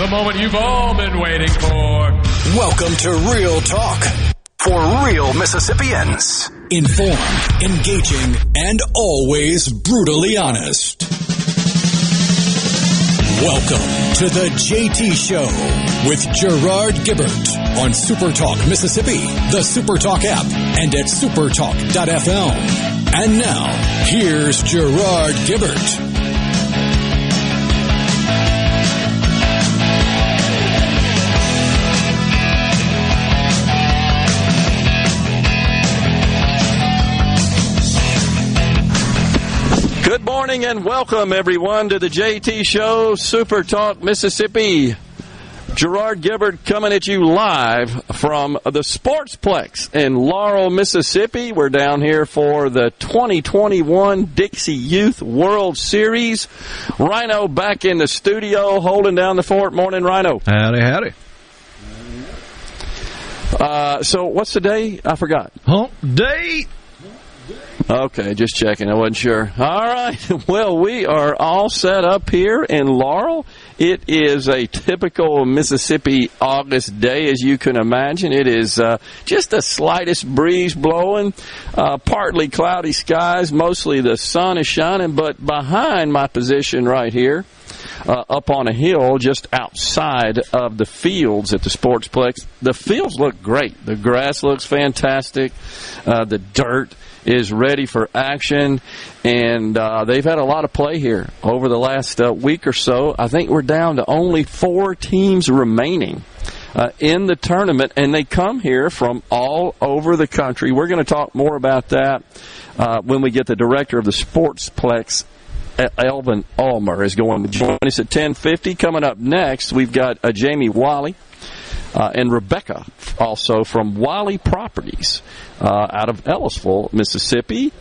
And now, the moment you've all been waiting for. Welcome to Real Talk for real Mississippians. Informed, engaging, and always brutally honest. Welcome to the JT Show with Gerard Gibert on Super Talk Mississippi, the Super Talk app, and at supertalk.fm. And now, here's Gerard Gibert. Good morning and welcome everyone to the JT Show, Super Talk Mississippi. Gerard Gibert coming at you live from the Sportsplex in Laurel, Mississippi. We're down here for the 2021 Dixie Youth World Series. Rhino back in the studio holding down the fort. Morning, Rhino. Howdy, howdy. Uh, so, what's the day? I forgot. Hump day. Okay, just checking. I wasn't sure. All right. Well, we are all set up here in Laurel. It is a typical Mississippi August day, as you can imagine. It is uh, just the slightest breeze blowing, uh, partly cloudy skies. Mostly the sun is shining, but behind my position right here, uh, up on a hill just outside of the fields at the Sportsplex. The fields look great. The grass looks fantastic. Uh, the dirt is ready for action, and uh, they've had a lot of play here over the last uh, week or so. I think we're down to only four teams remaining. Uh, in the tournament, and they come here from all over the country. We're going to talk more about that uh, when we get the director of the Sportsplex Elvin Ulmer is going to join us at 10:50. Coming up next, we've got uh, Jamie Wiley uh, and Rebecca, also from Wiley Properties uh, out of Ellisville, Mississippi.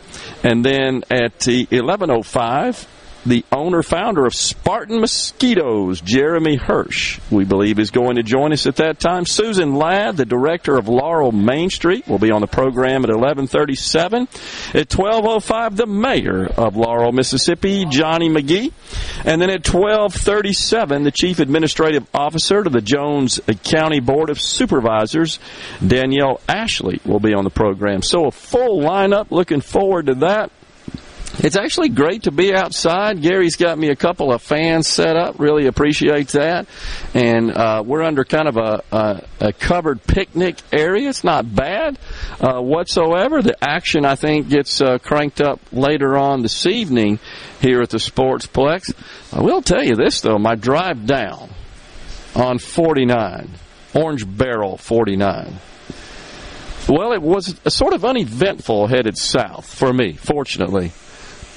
And then at the 11:05, the owner founder of Spartan Mosquitoes, Jeremy Hirsch, we believe is going to join us at that time. Susan Ladd, the director of Laurel Main Street, will be on the program at 11:37. At 12:05, the mayor of Laurel, Mississippi, Johnny Magee, and then at 12:37, the chief administrative officer to the Jones County Board of Supervisors, Danielle Ashley, will be on the program. So a full lineup. Looking forward to that. It's actually great to be outside. Gary's got me a couple of fans set up. Really appreciate that. And uh, we're under kind of a, a, a, covered picnic area. It's not bad uh, whatsoever. The action, I think, gets uh, cranked up later on this evening here at the Sportsplex. I will tell you this, though. My drive down on 49, Orange Barrel 49. Well, it was sort of uneventful headed south for me, fortunately.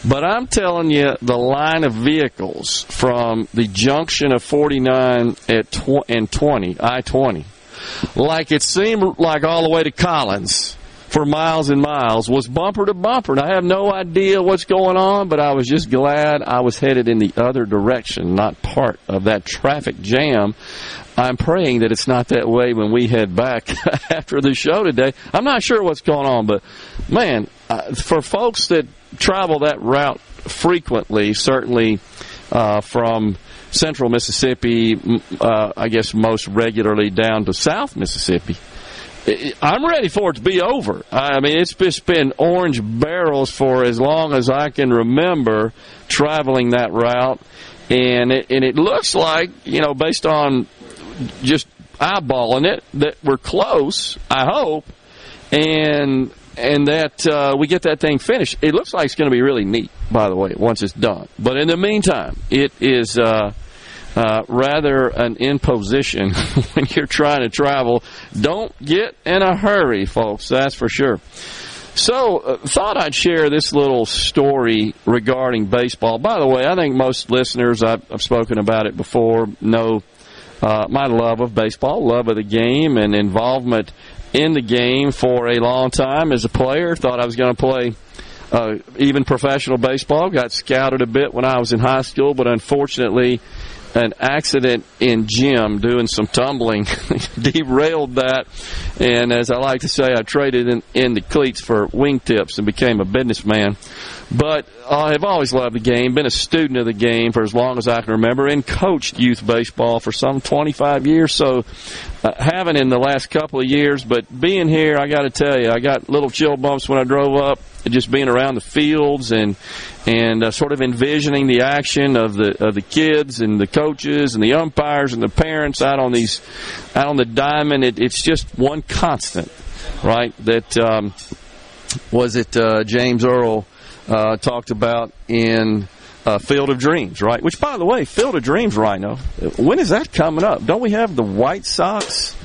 But I'm telling you, the line of vehicles from the junction of 49 at tw- and 20, I 20, like it seemed like all the way to Collins for miles and miles, was bumper to bumper. And I have no idea what's going on, but I was just glad I was headed in the other direction, not part of that traffic jam. I'm praying that it's not that way when we head back after the show today. I'm not sure what's going on, but man, uh, for folks that travel that route frequently, certainly uh, from central Mississippi, uh, I guess most regularly down to South Mississippi. I'm ready for it to be over. I mean, it's just been orange barrels for as long as I can remember traveling that route, and it, and it looks like you know, based on just eyeballing it, that we're close. I hope, and and that uh, we get that thing finished. It looks like it's going to be really neat, by the way, once it's done. But in the meantime, it is uh, uh, rather an imposition when you're trying to travel. Don't get in a hurry, folks, that's for sure. So, uh, thought I'd share this little story regarding baseball. By the way, I think most listeners, I've, I've spoken about it before, know uh, my love of baseball, love of the game, and involvement in the game for a long time as a player. Thought I was going to play uh, even professional baseball. Got scouted a bit when I was in high school, but unfortunately, an accident in gym doing some tumbling derailed that. And as I like to say, I traded in, in the cleats for wingtips and became a businessman. But I have always loved the game, been a student of the game for as long as I can remember, and coached youth baseball for some 25 years. So, uh, haven't in the last couple of years, but being here, I got to tell you, I got little chill bumps when I drove up, just being around the fields and and uh, sort of envisioning the action of the of the kids and the coaches and the umpires and the parents out on these out on the diamond. It, it's just one constant, right? That um, was it. Uh, James Earl uh, talked about in uh, Field of Dreams, right? Which, by the way, Field of Dreams, Rhino, when is that coming up? Don't we have the White Sox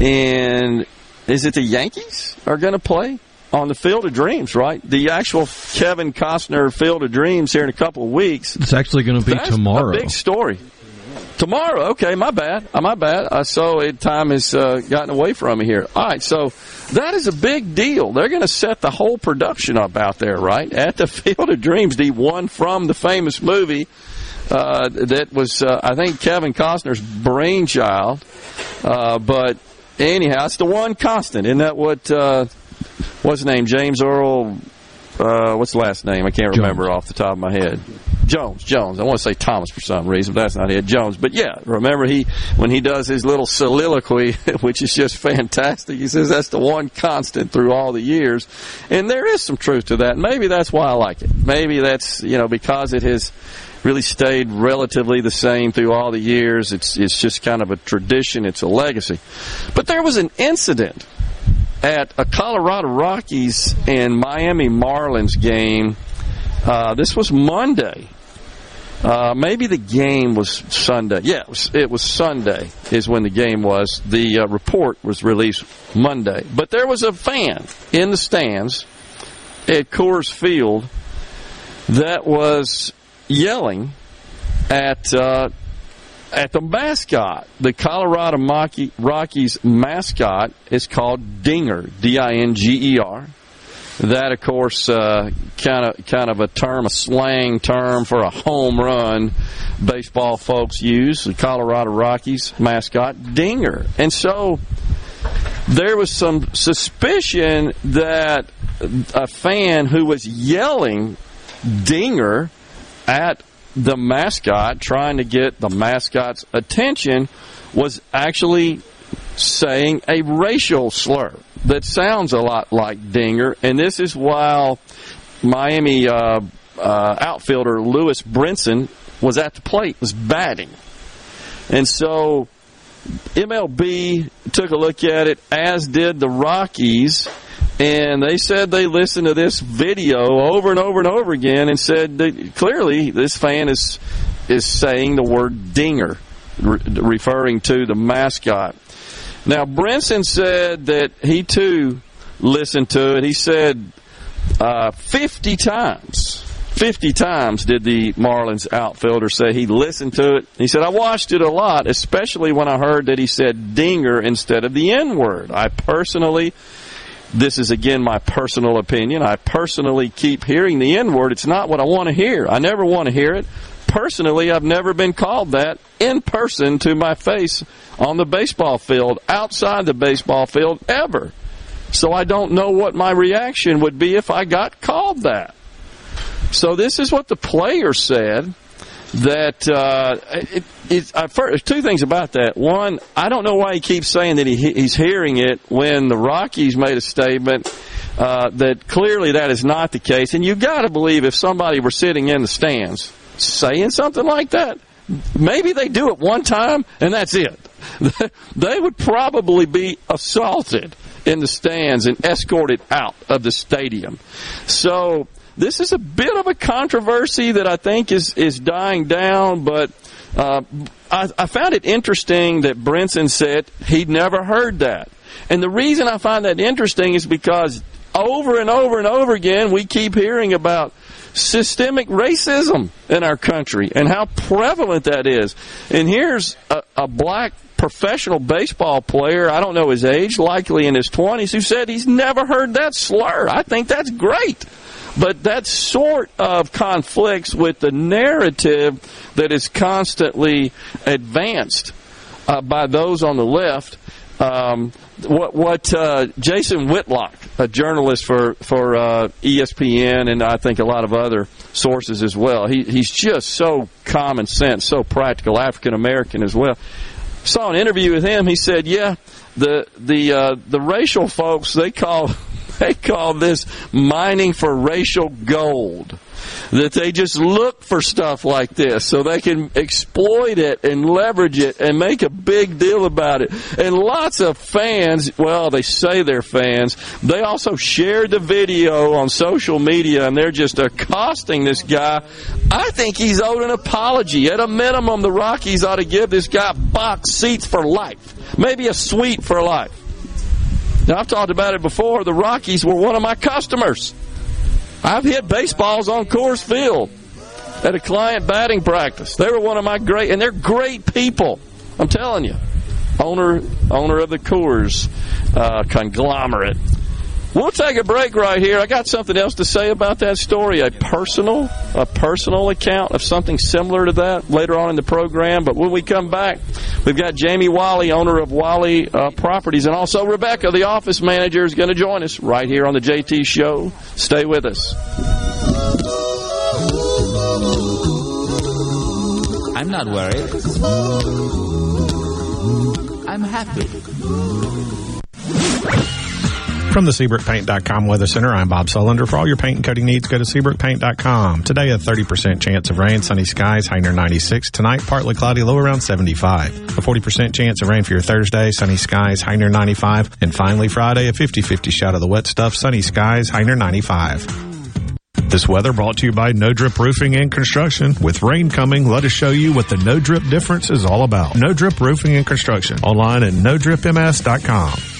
and is it the Yankees are going to play on the Field of Dreams, right? The actual Kevin Costner Field of Dreams here in a couple of weeks. It's actually going to be That's tomorrow. A big story. Tomorrow, okay, my bad, uh, my bad. I saw it. Time has uh, gotten away from me here. All right, so that is a big deal. They're going to set the whole production up out there, right, at the Field of Dreams. The one from the famous movie uh, that was, uh, I think, Kevin Costner's brainchild. Uh, but anyhow, it's the one constant. Isn't that what? Uh, what's his name? James Earl. Uh, what's the last name? I can't remember Jones. off the top of my head. Jones, Jones. I want to say Thomas for some reason, but that's not it. Jones. But yeah, remember he when he does his little soliloquy, which is just fantastic. He says that's the one constant through all the years, and there is some truth to that. Maybe that's why I like it. Maybe that's you know because it has really stayed relatively the same through all the years. It's it's just kind of a tradition. It's a legacy. But there was an incident at a Colorado Rockies and Miami Marlins game. Uh, this was Monday. Uh, maybe the game was Sunday. Yeah, it was, it was Sunday is when the game was. The uh, report was released Monday. But there was a fan in the stands at Coors Field that was yelling at uh, at the mascot. The Colorado Rockies mascot is called Dinger, D-I-N-G-E-R. That, of course, uh, kind of kind of a term, a slang term for a home run. Baseball folks use the Colorado Rockies mascot, Dinger, and so there was some suspicion that a fan who was yelling Dinger at the mascot, trying to get the mascot's attention, was actually saying a racial slur that sounds a lot like Dinger. And this is while Miami uh, uh, outfielder Lewis Brinson was at the plate, was batting. And so MLB took a look at it, as did the Rockies. And they said they listened to this video over and over and over again and said that clearly this fan is is saying the word dinger, re- referring to the mascot. Now, Brinson said that he too listened to it. He said uh, 50 times. 50 times did the Marlins outfielder say he listened to it. He said, I watched it a lot, especially when I heard that he said dinger instead of the N word. I personally this is again my personal opinion. I personally keep hearing the N word. It's not what I want to hear. I never want to hear it. Personally, I've never been called that in person to my face on the baseball field, outside the baseball field, ever. So I don't know what my reaction would be if I got called that. So this is what the player said that uh, it, it, uh, first, two things about that. One, I don't know why he keeps saying that he, he's hearing it when the Rockies made a statement uh, that clearly that is not the case. And you've got to believe if somebody were sitting in the stands saying something like that, maybe they do it one time and that's it. they would probably be assaulted in the stands and escorted out of the stadium. So this is a bit of a controversy that I think is is dying down, but uh, I, I found it interesting that Brinson said he'd never heard that. And the reason I find that interesting is because over and over and over again we keep hearing about systemic racism in our country and how prevalent that is. And here's a, a black professional baseball player, I don't know his age, likely in his 20s, who said he's never heard that slur. I think that's great. But that sort of conflicts with the narrative that is constantly advanced uh, by those on the left. Um, what what uh, Jason Whitlock, a journalist for for uh, ESPN and I think a lot of other sources as well. He he's just so common sense, so practical, African American as well. Saw an interview with him. He said, "Yeah, the the uh, the racial folks they call they call this mining for racial gold. That they just look for stuff like this so they can exploit it and leverage it and make a big deal about it. And lots of fans, well, they say they're fans, they also shared the video on social media and they're just accosting this guy. I think he's owed an apology. At a minimum, the Rockies ought to give this guy box seats for life, maybe a suite for life. Now, I've talked about it before. The Rockies were one of my customers. I've hit baseballs on Coors Field at a client batting practice. They were one of my great, and they're great people. I'm telling you. Owner, owner of the Coors uh, conglomerate. We'll take a break right here. I got something else to say about that story, a personal, a personal account of something similar to that later on in the program. But when we come back, we've got Jamie Wally, owner of Wally uh, Properties, and also Rebecca, the office manager, is going to join us right here on the JT Show. Stay with us. I'm not worried. I'm happy. From the SeabrookPaint.com Weather Center, I'm Bob Sullender. For all your paint and coating needs, go to SeabrookPaint.com. Today, a 30% chance of rain, sunny skies, high near 96. Tonight, partly cloudy, low around 75. A 40% chance of rain for your Thursday, sunny skies, high near 95. And finally, Friday, a 50-50 shot of the wet stuff, sunny skies, high near 95. This weather brought to you by No Drip Roofing and Construction. With rain coming, let us show you what the No Drip difference is all about. No Drip Roofing and Construction. Online at NoDripMS.com.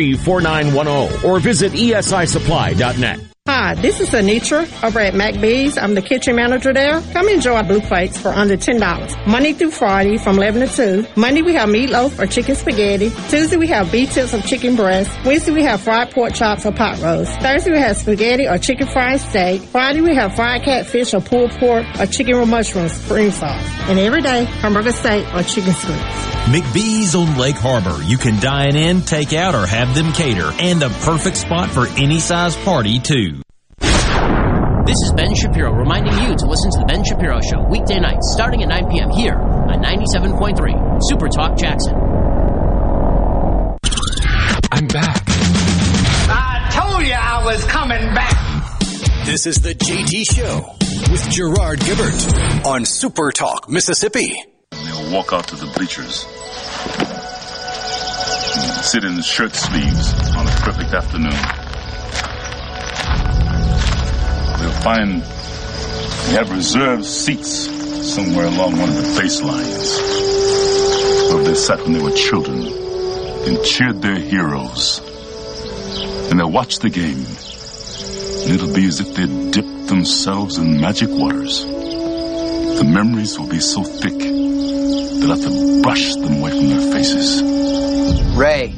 601-933-4910. Or visit esisupply.net. Hi, this is Anitra over at McBee's. I'm the kitchen manager there. Come enjoy blue plates for under $10. Monday through Friday from 11 to 2. Monday we have meatloaf or chicken spaghetti. Tuesday we have beef tips or chicken breast. Wednesday we have fried pork chops or pot roast. Thursday we have spaghetti or chicken fried steak. Friday we have fried catfish or pulled pork or chicken with mushrooms, cream sauce. And every day, hamburger steak or chicken strips. McBee's on Lake Harbor. You can dine in, take out, or have them cater. And the perfect spot for any size party, too. This is Ben Shapiro reminding you to listen to The Ben Shapiro Show weekday nights starting at 9 p.m. here on 97.3 Super Talk Jackson. I'm back. I told you I was coming back. This is the JT Show with Gerard Gibert on Super Talk, Mississippi. They'll walk out to the bleachers, sit in shirt sleeves on a perfect afternoon. They'll find they have reserved seats somewhere along one of the baselines where they sat when they were children and cheered their heroes. And they'll watch the game. And it'll be as if they'd dipped themselves in magic waters. The memories will be so thick, they'll have to brush them away from their faces. Ray,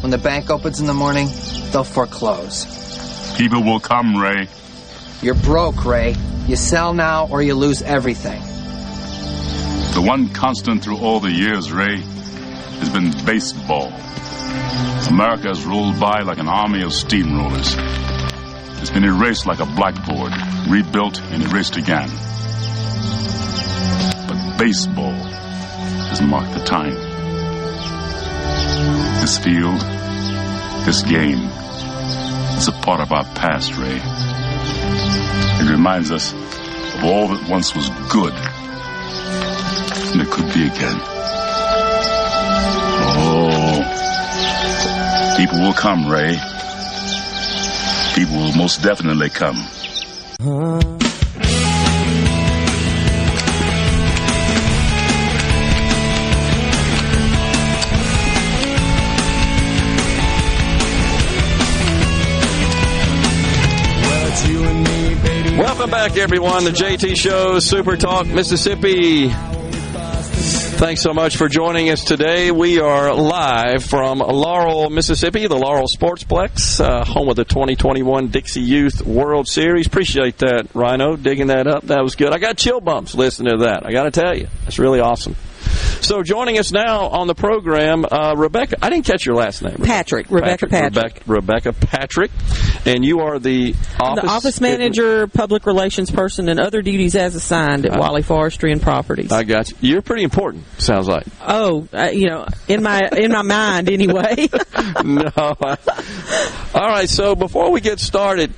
when the bank opens in the morning, they'll foreclose. People will come, Ray. You're broke, Ray. You sell now or you lose everything. The one constant through all the years, Ray, has been baseball. America has rolled by like an army of steamrollers. It's been erased like a blackboard, rebuilt and erased again. But baseball has marked the time. This field, this game, is a part of our past, Ray. It reminds us of all that once was good, and it could be again. Oh, people will come, Ray. People will most definitely come. Welcome back, everyone. The JT Show, Super Talk, Mississippi. Thanks so much for joining us today. We are live from Laurel, Mississippi, the Laurel Sportsplex, uh, home of the 2021 Dixie Youth World Series. Appreciate that, Rhino, digging that up. That was good. I got chill bumps listening to that. I got to tell you, that's really awesome. So joining us now on the program, uh, Rebecca. I didn't catch your last name. Patrick. Rebecca Patrick. Rebecca, Rebecca Patrick, and you are the office, the office manager, public relations person, and other duties as assigned at Wally Forestry and Properties. I got you. You're pretty important. Sounds like. oh, uh, you know, in my in my mind anyway. no. I- all right. So before we get started,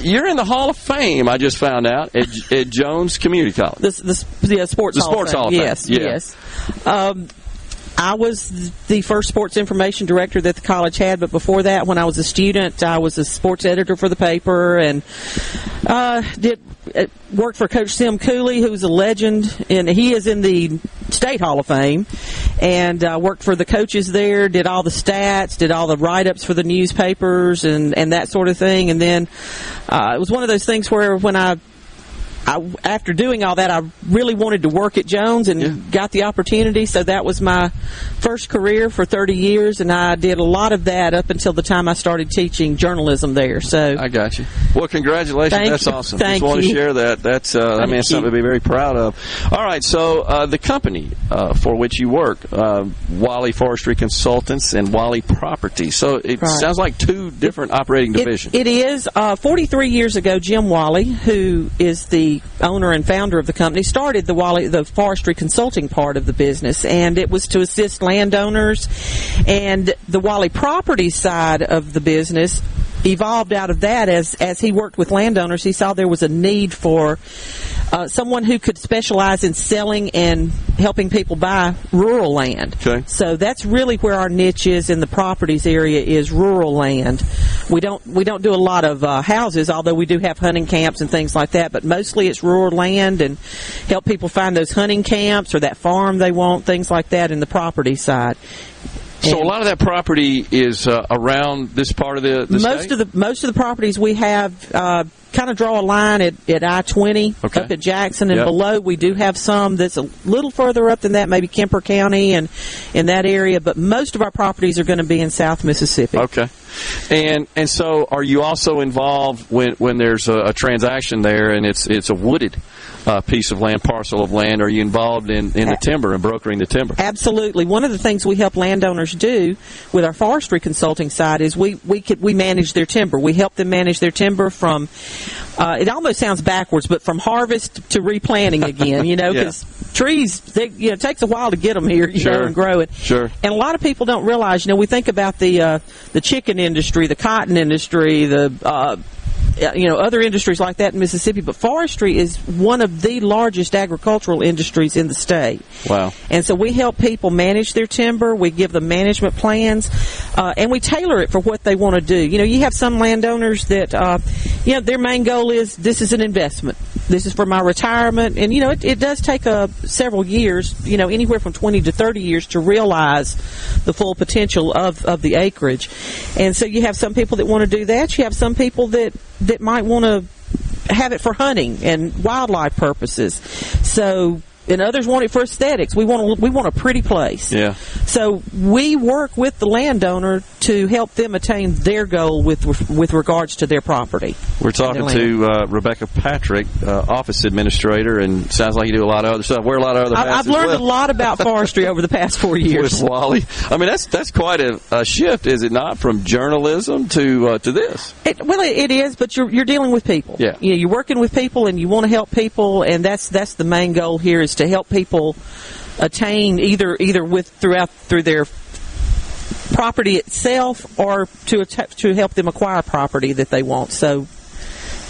you're in the Hall of Fame. I just found out at, at Jones Community College. the, the, the sports The hall sports of Fame. hall of Fame, Yes, yeah. yes. Um, I was the first sports information director that the college had, but before that, when I was a student, I was a sports editor for the paper and uh, did uh, worked for Coach Sim Cooley, who's a legend, and he is in the State Hall of Fame, and uh, worked for the coaches there. Did all the stats, did all the write ups for the newspapers, and and that sort of thing. And then uh, it was one of those things where when I I, after doing all that, I really wanted to work at Jones and got the opportunity. So that was my first career for 30 years, and I did a lot of that up until the time I started teaching journalism there. So I got you. Well, congratulations. Thank That's you. awesome. Thank Just want to share that. That's uh, I mean, it's something to be very proud of. All right. So uh, the company uh, for which you work, uh, Wally Forestry Consultants and Wally Property. So it Right. sounds like two different operating It- divisions. it is. Uh, 43 years ago, Jim Wally, who is the owner and founder of the company, started the Wally, the forestry consulting part of the business, and it was to assist landowners. And the Wally property side of the business evolved out of that as as he worked with landowners. He saw there was a need for uh, someone who could specialize in selling and helping people buy rural land. Okay. So that's really where our niche is in the properties area is rural land. We don't we don't do a lot of uh, houses, although we do have hunting camps and things like that. But mostly it's rural land and help people find those hunting camps or that farm they want, things like that in the property side. so a lot of that property is uh, around this part of the, the most state? of the most of the properties we have uh, kind of draw a line at, at I twenty Okay. up at Jackson and Yep. below. We do have some that's a little further up than that, maybe Kemper County and in that area. But most of our properties are going to be in South Mississippi. Okay. And and so are you also involved when when there's a, a transaction there and it's it's a wooded uh, piece of land, parcel of land? Are you involved in, in the timber and brokering the timber? Absolutely. One of the things we help landowners do with our forestry consulting side is we we could we manage their timber. We help them manage their timber from uh, it almost sounds backwards, but from harvest to replanting again, you know, Yeah. because trees, they, you know, it takes a while to get them here, you know, Sure. and grow it. Sure. And a lot of people don't realize, you know, we think about the uh, the chicken industry, the cotton industry, the uh, you know other industries like that in Mississippi, but forestry is one of the largest agricultural industries in the state. Wow. And so we help people manage their timber. We give them management plans, uh, and we tailor it for what they want to do. You know, you have some landowners that, uh, you know, their main goal is this is an investment. This is for my retirement, and you know, it, it does take uh, several years. You know, anywhere from twenty to thirty years to realize the full potential of of the acreage. And so you have some people that want to do that. You have some people that that might want to have it for hunting and wildlife purposes. So, and others want it for aesthetics. We want a, we want a pretty place. Yeah. So we work with the landowner to help them attain their goal with with regards to their property. We're talking to uh, Rebecca Patrick, uh, office administrator, and sounds like you do a lot of other stuff. Wear a lot of other I, I've learned well. a lot about forestry over the past four years. with Wally. I mean, that's that's quite a, a shift, is it not, from journalism to uh, to this? It, well, it, it is, but you're you're dealing with people. Yeah. you know, you're working with people, and you want to help people, and that's that's the main goal here is to help people attain either either with throughout through their property itself or to to help them acquire property that they want. So,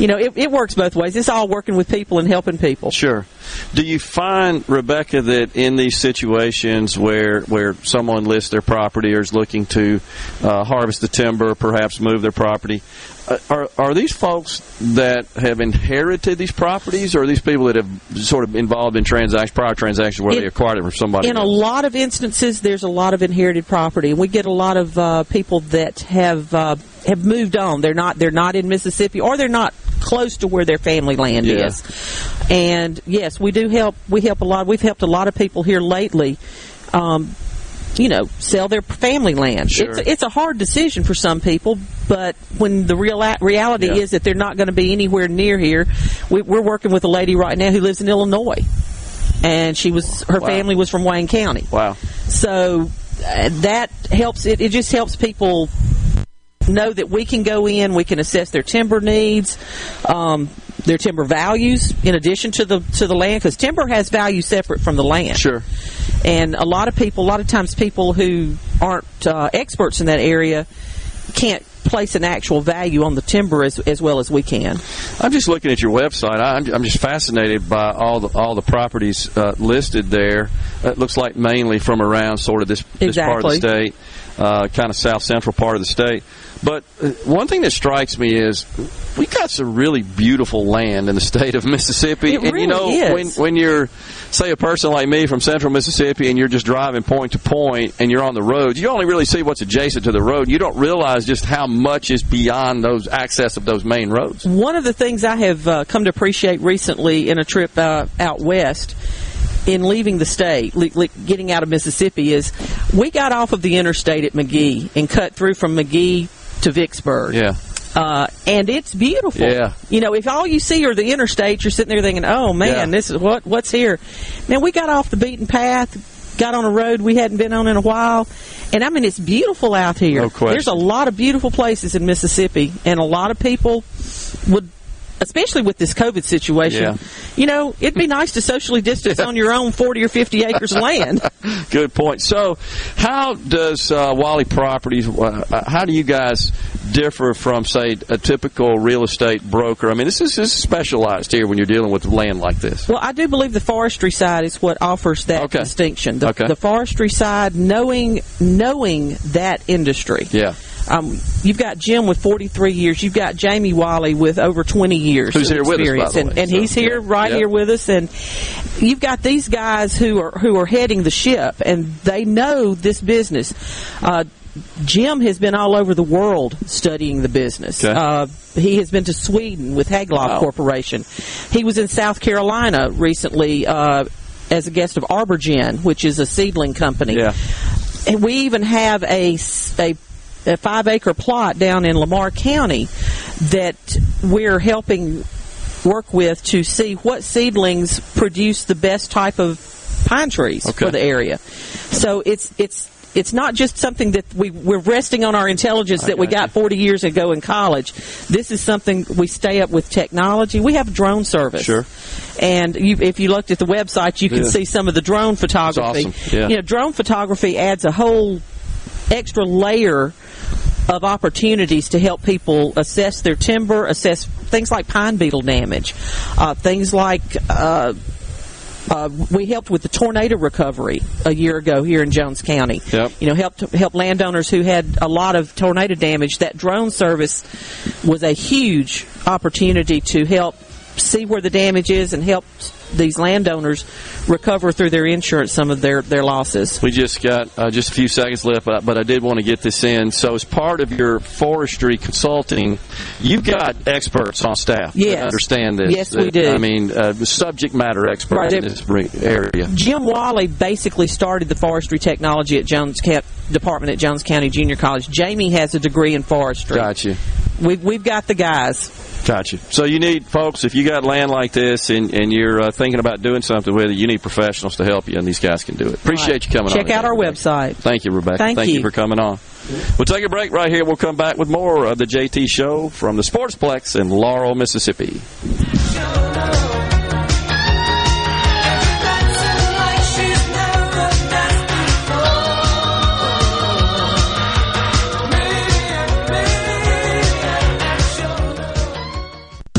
you know, it, it works both ways. It's all working with people and helping people. Sure. Do you find, Rebecca, that in these situations where where someone lists their property or is looking to uh, harvest the timber, perhaps move their property, uh, are are these folks that have inherited these properties, or are these people that have sort of involved in transactions, prior transactions where In- they acquired it from somebody? In a lot of instances, there's a lot of inherited property, we get a lot of uh, people that have uh, have moved on. They're not they're not in Mississippi, or they're not close to where their family land Yeah. is. And yes, we do help. We help a lot. We've helped a lot of people here lately. Um, you know, sell their family land. Sure. It's, it's a hard decision for some people, but when the real reality Yeah. is that they're not going to be anywhere near here, we, we're working with a lady right now who lives in Illinois, and she was her Wow. family was from Wayne County. Wow. So uh, that helps. It, it just helps people know that we can go in, we can assess their timber needs, um, their timber values, in addition to the to the land, because timber has value separate from the land. Sure. And a lot of people, a lot of times, people who aren't uh, experts in that area can't place an actual value on the timber as as well as we can. I'm just looking at your website. I'm, I'm just fascinated by all the all the properties uh, listed there. It looks like mainly from around sort of this, this part of the state, uh, kind of south central part of the state. But uh, one thing that strikes me is we got some really beautiful land in the state of Mississippi. It and really you know, is. when when you're say a person like me from central Mississippi and you're just driving point to point and you're on the road, you only really see what's adjacent to the road. You don't realize just how much is beyond those access of those main roads. One of the things I have uh, come to appreciate recently in a trip uh, out west in leaving the state, getting out of Mississippi, is we got off of the interstate at Magee and cut through from Magee to Vicksburg. Yeah. Uh, and it's beautiful. Yeah. You know, if all you see are the interstate, you're sitting there thinking, "Oh man, Yeah. this is what what's here." Man, we got off the beaten path, got on a road we hadn't been on in a while, and I mean, it's beautiful out here. No question. There's a lot of beautiful places in Mississippi, and a lot of people would. Especially with this COVID situation, Yeah. you know, it'd be nice to socially distance on your own 40 or 50 acres of land. Good point. So, how does uh, Wally Properties? Uh, how do you guys differ from, say, a typical real estate broker? I mean, this is, this is specialized here when you're dealing with land like this. Well, I do believe the forestry side is what offers that distinction. The, Okay. the forestry side, knowing knowing that industry. Yeah. Um, you've got Jim with 43 years. You've got Jamie Wiley with over 20 years. Who's here with us, experience. and, and so, he's here, yeah. right Yeah. here with us. And you've got these guys who are who are heading the ship, and they know this business. Uh, Jim has been all over the world studying the business. Okay. Uh, he has been to Sweden with Haglof Wow. Corporation. He was in South Carolina recently uh, as a guest of Arborgen, which is a seedling company. Yeah. And we even have a, a, a five acre plot down in Lamar County that we're helping work with to see what seedlings produce the best type of pine trees Okay. for the area. So it's it's it's not just something that we we're resting on our intelligence I that we got got 40 years ago in college. This is something we stay up with technology. We have drone service. Sure. And you, if you looked at the website, you can Yeah. see some of the drone photography. awesome. Yeah. You know, drone photography adds a whole extra layer of opportunities to help people assess their timber, assess things like pine beetle damage, uh, things like. Uh, uh, we helped with the tornado recovery a year ago here in Jones County. Yep. You know, helped help landowners who had a lot of tornado damage. That drone service was a huge opportunity to help see where the damage is and help these landowners recover through their insurance some of their, their losses. We just got uh, just a few seconds left, but, but I did want to get this in. So, as part of your forestry consulting, you've got experts on staff Yes. that understand this. Yes, we do. I mean, uh, subject matter experts Right. in this area. Jim Wally basically started the forestry technology at Jones Department at Jones County Junior College. Jamie has a degree in forestry. Got you. We've, we've got the guys. Got you. So you need folks if you got land like this and, and you're uh, thinking about doing something with it, you need professionals to help you, and these guys can do it. Appreciate Right. you coming Check on. out our website. Thank you, Rebecca. Thank you. you. for coming on. We'll take a break right here. We'll come back with more of the JT Show from the Sportsplex in Laurel, Mississippi.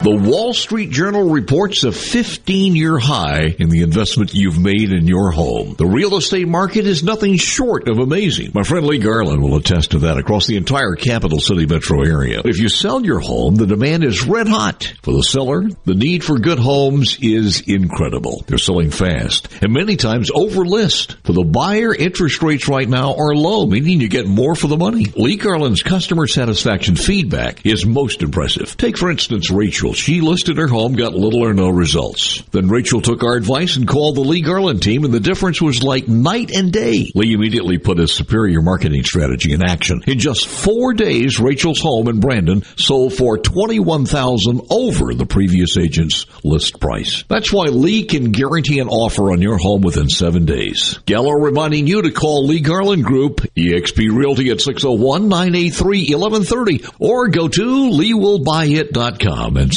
The Wall Street Journal reports a 15 year high in the investment you've made in your home. The real estate market is nothing short of amazing. My friend Lee Garland will attest to that across the entire capital city metro area. If you sell your home, the demand is red hot. For the seller, the need for good homes is incredible. They're selling fast and many times over list. For the buyer, interest rates right now are low, meaning you get more for the money. Lee Garland's customer satisfaction feedback is most impressive. Take for instance Rachel. She listed her home, got little or no results. Then Rachel took our advice and called the Lee Garland team and the difference was like night and day. Lee immediately put his superior marketing strategy in action. In just four days, Rachel's home in Brandon sold for 21000 over the previous agent's list price. That's why Lee can guarantee an offer on your home within seven days. Gallo reminding you to call Lee Garland Group, eXp Realty at 601-983-1130 or go to leewillbuyit.com and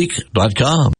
nomoreroofleak.com.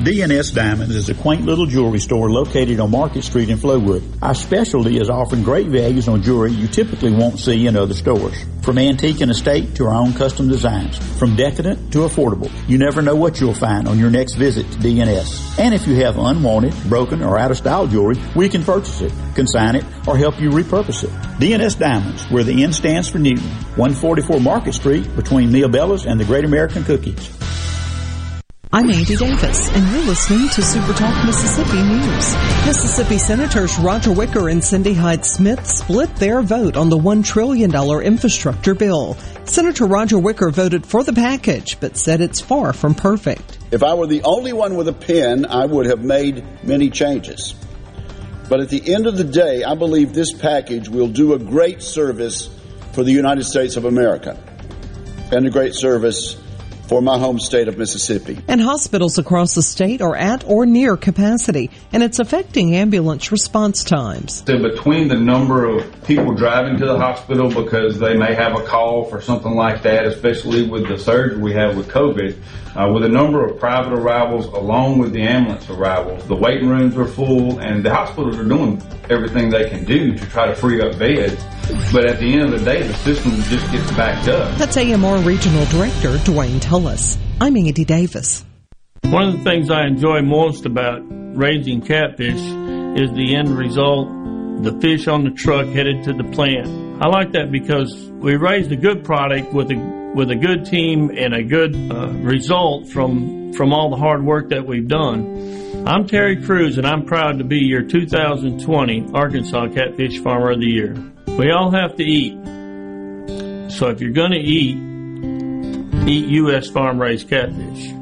DNS Diamonds is a quaint little jewelry store located on Market Street in Flowood. Our specialty is offering great values on jewelry you typically won't see in other stores. From antique and estate to our own custom designs, from decadent to affordable, you never know what you'll find on your next visit to DNS. And if you have unwanted, broken, or out of style jewelry, we can purchase it, consign it, or help you repurpose it. DNS Diamonds, where the N stands for Newton, 144 Market Street between Mia Bella's and the Great American Cookies. I'm Andy Davis, and you're listening to Super Talk Mississippi News. Mississippi Senators Roger Wicker and Cindy Hyde Smith split their vote on the $1 trillion infrastructure bill. Senator Roger Wicker voted for the package, but said it's far from perfect. If I were the only one with a pen, I would have made many changes. But at the end of the day, I believe this package will do a great service for the United States of America and a great service for my home state of Mississippi. And hospitals across the state are at or near capacity, and it's affecting ambulance response times. So between the number of people driving to the hospital because they may have a call for something like that, especially with the surge we have with COVID, uh, with a number of private arrivals along with the ambulance arrivals, the waiting rooms are full and the hospitals are doing everything they can do to try to free up beds. But at the end of the day, the system just gets backed up. That's AMR Regional Director Dwayne Tullis. I'm Andy Davis. One of the things I enjoy most about raising catfish is the end result, the fish on the truck headed to the plant. I like that because we raised a good product with a with a good team and a good uh, result from from all the hard work that we've done. I'm Terry Cruz and I'm proud to be your 2020 Arkansas Catfish Farmer of the Year. We all have to eat. So if you're going to eat, eat U.S. farm raised catfish.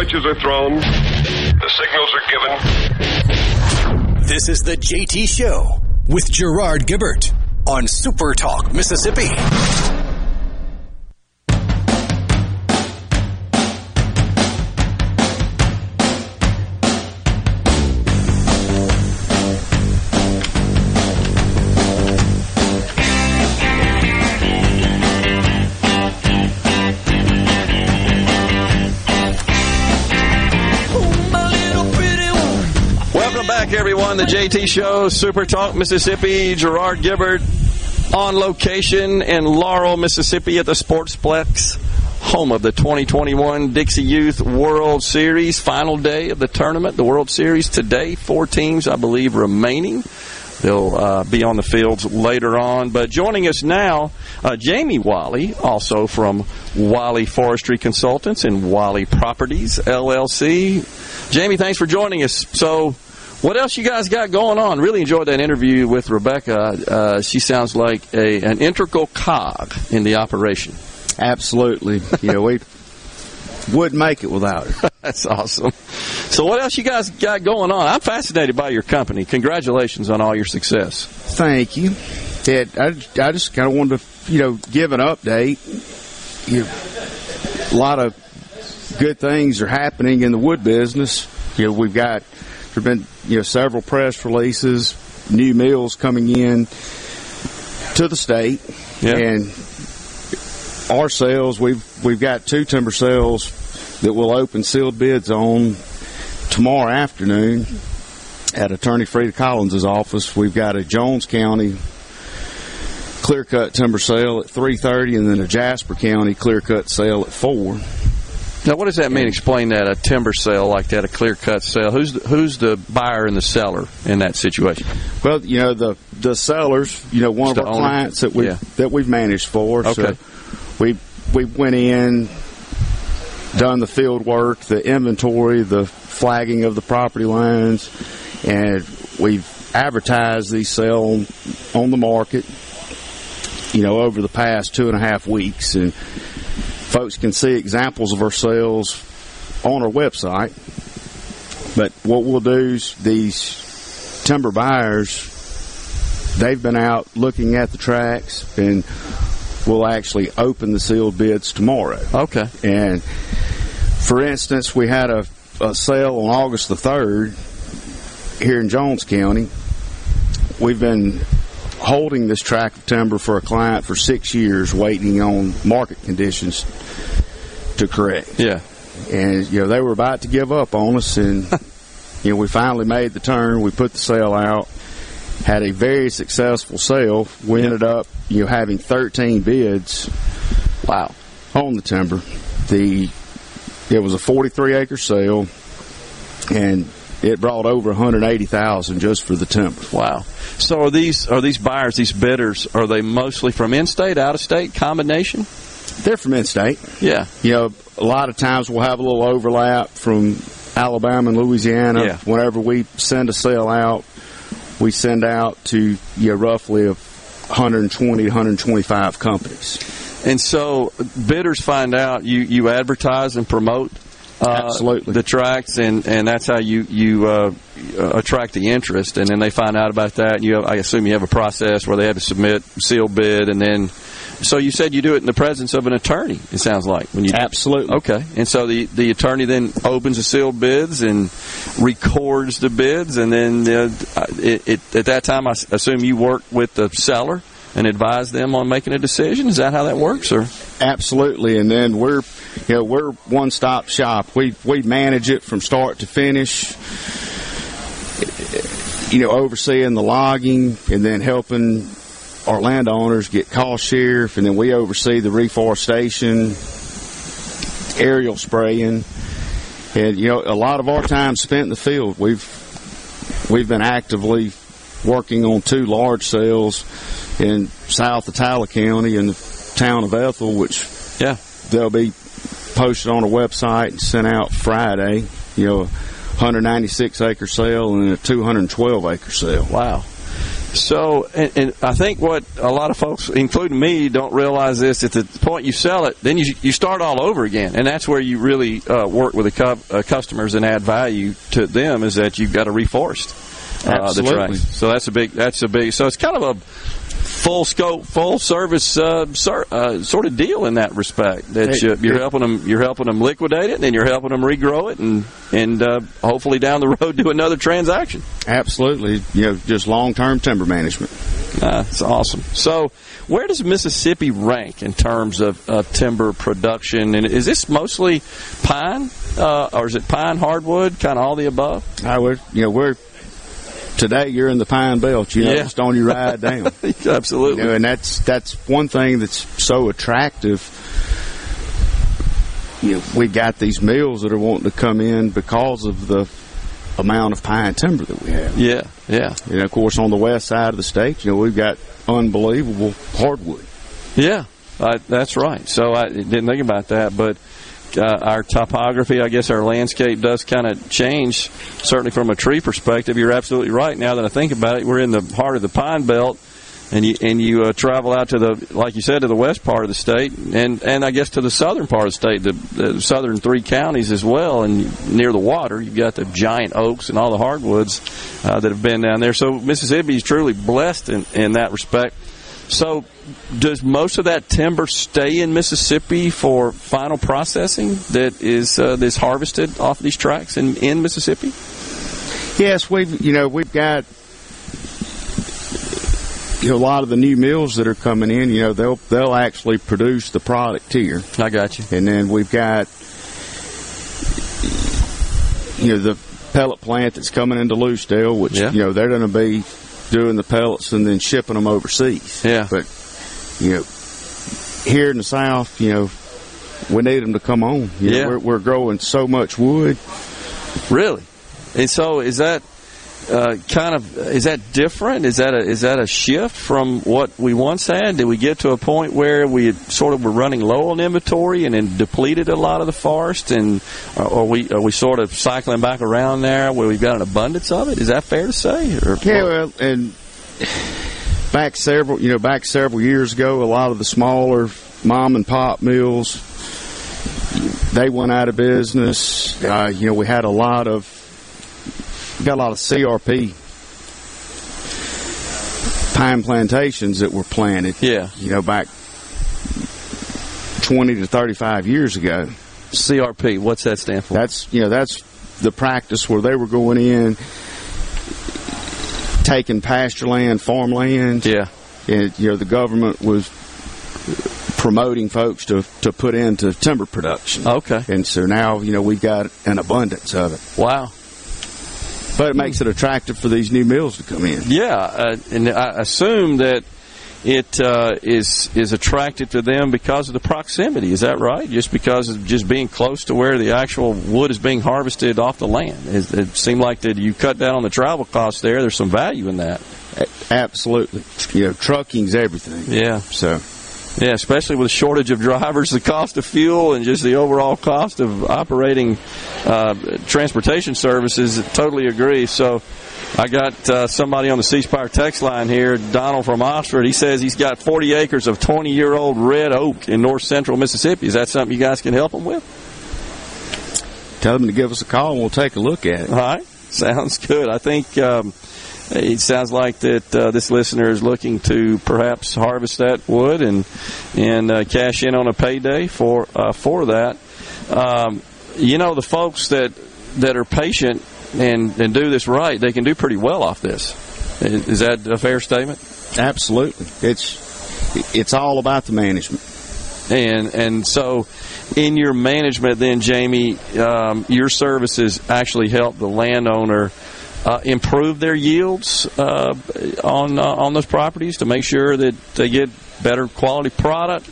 switches are thrown, the signals are given. This is the JT Show with Gerard Gibert on Super Talk, Mississippi. Everyone. The JT Show, Super Talk, Mississippi. Gerard Gibert on location in Laurel, Mississippi at the Sportsplex, home of the 2021 Dixie Youth World Series. Final day of the tournament, the World Series today. Four teams, I believe, remaining. They'll uh, be on the fields later on. But joining us now, uh, Jamie Wally, also from Wally Forestry Consultants and Wally Properties LLC. Jamie, thanks for joining us. So, what else you guys got going on? Really enjoyed that interview with Rebecca. Uh, she sounds like a, an integral cog in the operation. Absolutely. Yeah, we wouldn't make it without her. That's awesome. So, what else you guys got going on? I'm fascinated by your company. Congratulations on all your success. Thank you. Ted, I, I just kind of wanted to, you know, give an update. You know, a lot of good things are happening in the wood business. You know, we've got there have been you know several press releases, new mills coming in to the state, yeah. and our sales we've we've got two timber sales that will open sealed bids on tomorrow afternoon at Attorney Freda Collins' office. We've got a Jones County clear cut timber sale at 3:30 and then a Jasper County clear cut sale at 4. Now, what does that mean? Explain that a timber sale like that, a clear cut sale. Who's the, who's the buyer and the seller in that situation? Well, you know the the sellers. You know, one Just of our clients that we yeah. that we've managed for. Okay. So we we went in, done the field work, the inventory, the flagging of the property lines, and we've advertised these sale on the market. You know, over the past two and a half weeks, and folks can see examples of our sales on our website. But what we'll do is these timber buyers, they've been out looking at the tracks and we'll actually open the sealed bids tomorrow. Okay. And for instance, we had a, a sale on August the 3rd here in Jones County. We've been holding this tract of timber for a client for six years, waiting on market conditions to correct. Yeah. And you know they were about to give up on us, and you know we finally made the turn. We put the sale out, had a very successful sale. We ended up you know having 13 bids. Wow. On the timber, the it was a 43 acre sale, and it brought over 180,000 just for the timber. Wow. So are these are these buyers, these bidders, are they mostly from in-state, out-of-state, combination? They're from in-state. Yeah. You know, a lot of times we'll have a little overlap from Alabama and Louisiana. Yeah. Whenever we send a sale out, we send out to you know, roughly 120 125 companies. And so bidders find out you, you advertise and promote uh, Absolutely. the tracks, and, and that's how you you uh, attract the interest. And then they find out about that. And you, have, I assume, you have a process where they have to submit sealed bid, and then. So you said you do it in the presence of an attorney. It sounds like when you absolutely okay. And so the the attorney then opens the sealed bids and records the bids, and then uh, it, it, at that time, I assume you work with the seller and advise them on making a decision. Is that how that works, or Absolutely, and then we're you know we're one stop shop. We we manage it from start to finish. You know, overseeing the logging and then helping our landowners get cost share, and then we oversee the reforestation, aerial spraying, and you know a lot of our time spent in the field. We've we've been actively working on two large sales in south Attala County and the town of Ethel, which yeah they'll be posted on a website and sent out Friday. You know, 196 acre sale and a 212 acre sale. Wow. So, and, and I think what a lot of folks, including me, don't realize this at the point you sell it, then you you start all over again, and that's where you really uh, work with the cu- uh, customers and add value to them. Is that you've got to reforest uh, the Absolutely. tracks. So that's a big. That's a big. So it's kind of a full scope, full service uh, ser- uh, sort of deal in that respect. That you, you're hey. helping them, you're helping them liquidate it, and then you're helping them regrow it, and and uh, hopefully down the road do another transaction. Absolutely, you know, just long term timber management. Uh, it's awesome. So, where does Mississippi rank in terms of uh, timber production? And is this mostly pine, uh, or is it pine, hardwood, kind of all the above? I would, you know, we're today you're in the pine belt. You know, Yeah. just on your ride down. Absolutely. You know, and that's that's one thing that's so attractive. You know, we got these mills that are wanting to come in because of the amount of pine timber that we have. Yeah, yeah. And of course, on the west side of the state, you know, we've got unbelievable hardwood. Yeah, uh, that's right. So I didn't think about that, but uh, our topography, I guess our landscape does kind of change, certainly from a tree perspective. You're absolutely right. Now that I think about it, we're in the heart of the pine belt. And you and you uh, travel out to the, like you said, to the west part of the state, and and I guess to the southern part of the state, the, the southern three counties as well, and near the water, you've got the giant oaks and all the hardwoods uh, that have been down there. So Mississippi is truly blessed in, in that respect. So, does most of that timber stay in Mississippi for final processing that is uh, that's harvested off these tracks in, in Mississippi? Yes, we've you know we've got you know, a lot of the new mills that are coming in. You know, they'll they'll actually produce the product here. I got you. And then we've got you know the pellet plant that's coming into Lucedale, which Yeah. you know they're going to be doing the pellets and then shipping them overseas. Yeah. But you know, here in the South, you know, we need them to come on. You know, Yeah. we're, we're growing so much wood. Really? And so, is that uh, kind of is that different? Is that a is that a shift from what we once had? Did we get to a point where we sort of were running low on inventory and then depleted a lot of the forest, and uh, are we are we sort of cycling back around there where we've got an abundance of it? Is that fair to say? Or, Yeah, well, and back several, you know, back several years ago, a lot of the smaller mom and pop mills, they went out of business. Uh, you know, we had a lot of, got a lot of CRP pine plantations that were planted. Yeah. You know, back 20 to 35 years ago. CRP, what's that stand for? That's, you know, that's the practice where they were going in taking pasture land, farmland. Yeah. And, you know, the government was promoting folks to, to put into timber production. Okay. And so now, you know, we've got an abundance of it. Wow. But it makes it attractive for these new mills to come in. Yeah, uh, and I assume that it uh, is is attractive to them because of the proximity. Is that right? Just because of just being close to where the actual wood is being harvested off the land. It, it seemed like that you cut down on the travel costs there. There's some value in that. Absolutely. You know, trucking's everything. Yeah. So. Yeah, especially with a shortage of drivers, the cost of fuel, and just the overall cost of operating uh, transportation services. I totally agree. So, I got uh, somebody on the C Spire text line here, Donald from Oxford. He says he's got 40 acres of 20 year old red oak in north central Mississippi. Is that something you guys can help him with? Tell him to give us a call and we'll take a look at it. All right. Sounds good. I think. Um, it sounds like that uh, this listener is looking to perhaps harvest that wood and and uh, cash in on a payday for uh, for that. Um, you know, the folks that that are patient and and do this right, they can do pretty well off this. Is, is that a fair statement? Absolutely. It's it's all about the management. And and so, in your management, then Jamie, um, your services actually help the landowner uh, improve their yields uh, on uh, on those properties to make sure that they get better quality product,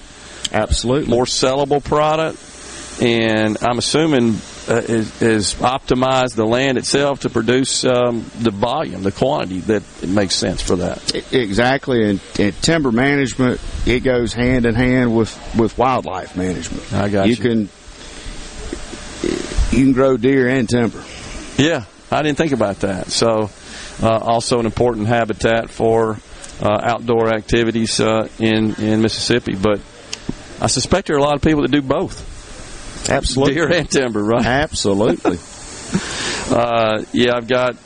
absolutely more sellable product, and I'm assuming uh, is, is optimize the land itself to produce um, the volume, the quantity that it makes sense for that. Exactly, and, and, timber management it goes hand in hand with with wildlife management. I got you. You can you can grow deer and timber. Yeah, I didn't think about that. So, uh, also an important habitat for uh, outdoor activities uh, in in Mississippi. But I suspect there are a lot of people that do both. Absolutely, deer and timber, right? Absolutely. Uh, yeah, I've got.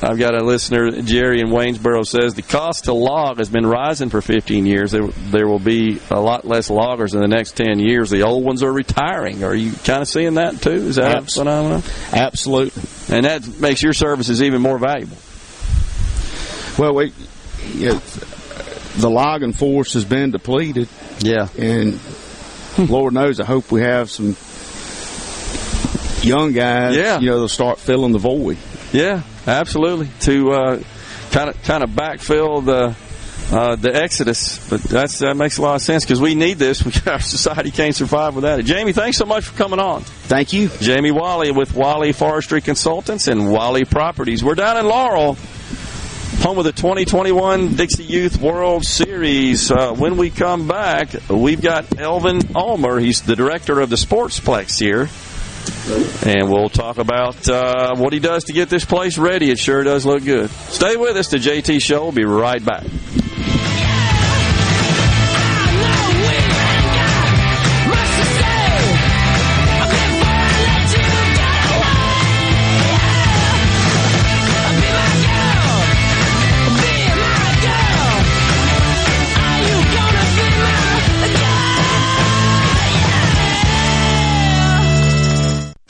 I've got a listener, Jerry in Waynesboro, says the cost to log has been rising for 15 years. There, there will be a lot less loggers in the next 10 years. The old ones are retiring. Are you kind of seeing that too? Is that Abs- a phenomenon? Absolutely. And that makes your services even more valuable. Well, we, you the logging force has been depleted. Yeah. And Lord knows, I hope we have some young guys, yeah. you know, they'll start filling the void. Yeah, absolutely. To kind of kind of backfill the uh, the exodus, but that's that makes a lot of sense because we need this. Our society can't survive without it. Jamie, thanks so much for coming on. Thank you, Jamie Wally with Wally Forestry Consultants and Wally Properties. We're down in Laurel. Home of the 2021 Dixie Youth World Series. Uh, when we come back, we've got Elvin Ulmer. He's the director of the Sportsplex here. And we'll talk about uh, what he does to get this place ready. It sure does look good. Stay with us. The JT Show will be right back.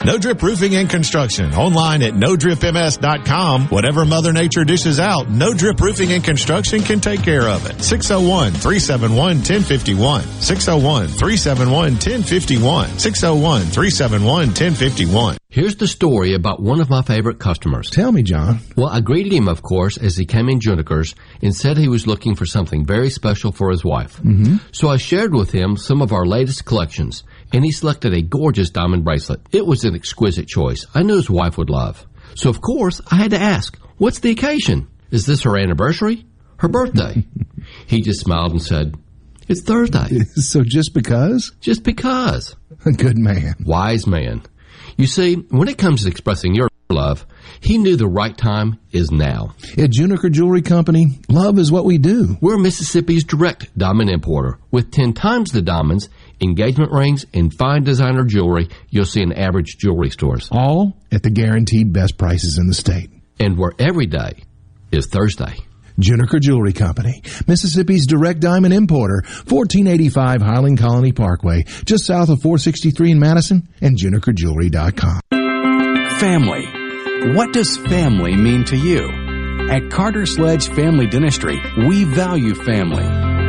No Drip Roofing and Construction. Online at NoDripMS.com. Whatever Mother Nature dishes out, No Drip Roofing and Construction can take care of it. 601-371-1051. 601-371-1051. 601-371-1051. Here's the story about one of my favorite customers. Tell me, John. Well, I greeted him, of course, as he came in Juniker's and said he was looking for something very special for his wife. Mm-hmm. So I shared with him some of our latest collections, and he selected a gorgeous diamond bracelet. It was an exquisite choice. I knew his wife would love. So, of course, I had to ask, what's the occasion? Is this her anniversary? Her birthday? he just smiled and said, it's Thursday. So just because? Just because. A good man. Wise man. You see, when it comes to expressing your love, he knew the right time is now. At Juniker Jewelry Company, love is what we do. We're Mississippi's direct diamond importer. With 10 times the diamonds, engagement rings, and fine designer jewelry you'll see in average jewelry stores. All at the guaranteed best prices in the state. And where every day is Thursday. Juniker Jewelry Company, Mississippi's direct diamond importer, 1485 Highland Colony Parkway, just south of 463 in Madison, and junikerjewelry.com. Family. What does family mean to you? At Carter Sledge Family Dentistry, we value family.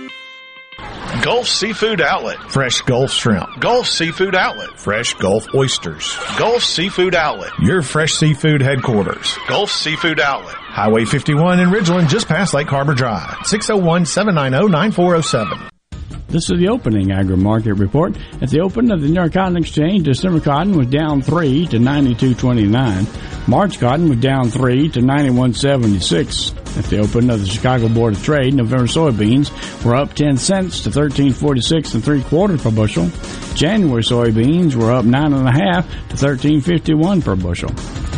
Gulf Seafood Outlet. Fresh Gulf Shrimp. Gulf Seafood Outlet. Fresh Gulf Oysters. Gulf Seafood Outlet. Your fresh seafood headquarters. Gulf Seafood Outlet. Highway 51 in Ridgeland, just past Lake Harbor Drive. 601 790 9407. This is the opening agri market report. At the open of the New York Cotton Exchange, December cotton was down three to ninety two twenty nine. March cotton was down three to ninety one seventy six. At the open of the Chicago Board of Trade, November soybeans were up ten cents to thirteen forty six and three quarters per bushel. January soybeans were up nine and a half to thirteen fifty one per bushel.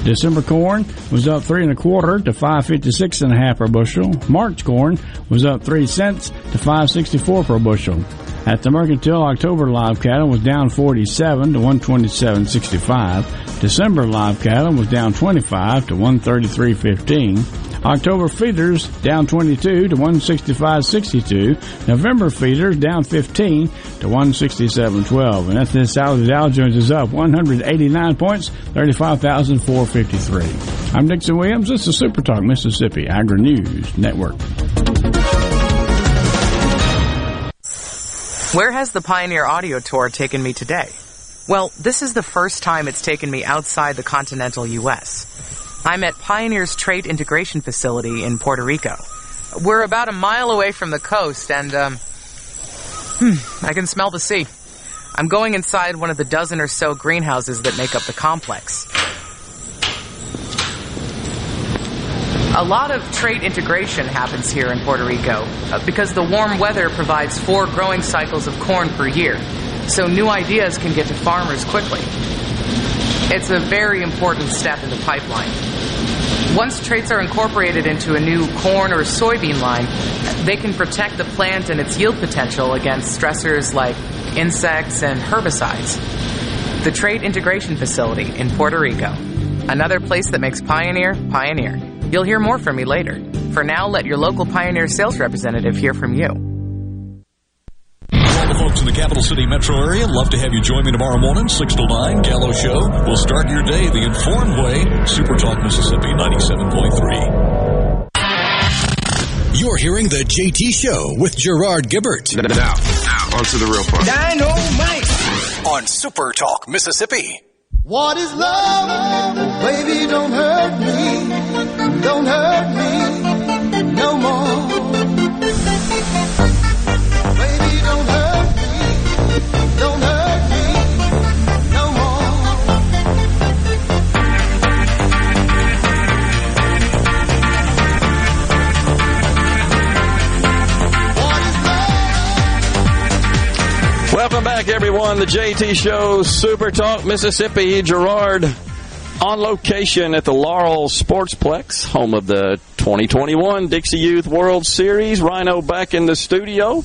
December corn was up three and a quarter to five fifty six and a half per bushel. March corn was up three cents to five sixty four per bushel. At the Mercantile, October live cattle was down 47 to 127.65. December live cattle was down 25 to 133.15. October feeders down 22 to 165.62. November feeders down 15 to 167.12. And hour, the Dow Jones is up 189 points, 35,453. I'm Dixon Williams. This is Super Talk Mississippi Agri News Network. Where has the Pioneer Audio Tour taken me today? Well, this is the first time it's taken me outside the continental U.S. I'm at Pioneer's Trait Integration Facility in Puerto Rico. We're about a mile away from the coast, and, um, hmm, I can smell the sea. I'm going inside one of the dozen or so greenhouses that make up the complex. A lot of trait integration happens here in Puerto Rico uh, because the warm weather provides four growing cycles of corn per year, so new ideas can get to farmers quickly. It's a very important step in the pipeline. Once traits are incorporated into a new corn or soybean line, they can protect the plant and its yield potential against stressors like insects and herbicides. The Trait Integration Facility in Puerto Rico. Another place that makes Pioneer, Pioneer. You'll hear more from me later. For now, let your local Pioneer sales representative hear from you. All the folks in the capital city metro area, love to have you join me tomorrow morning, 6 to 9, Gallo Show. We'll start your day the informed way. Super Talk Mississippi 97.3. You're hearing the JT Show with Gerard Gibert. Now, now, on to the real part. Dynamite! On Super Talk Mississippi. What is love? Baby, don't hurt me. Don't hurt me Welcome back, everyone. The JT Show, Super Talk, Mississippi. Gerard on location at the Laurel Sportsplex, home of the 2021 Dixie Youth World Series. Rhino back in the studio.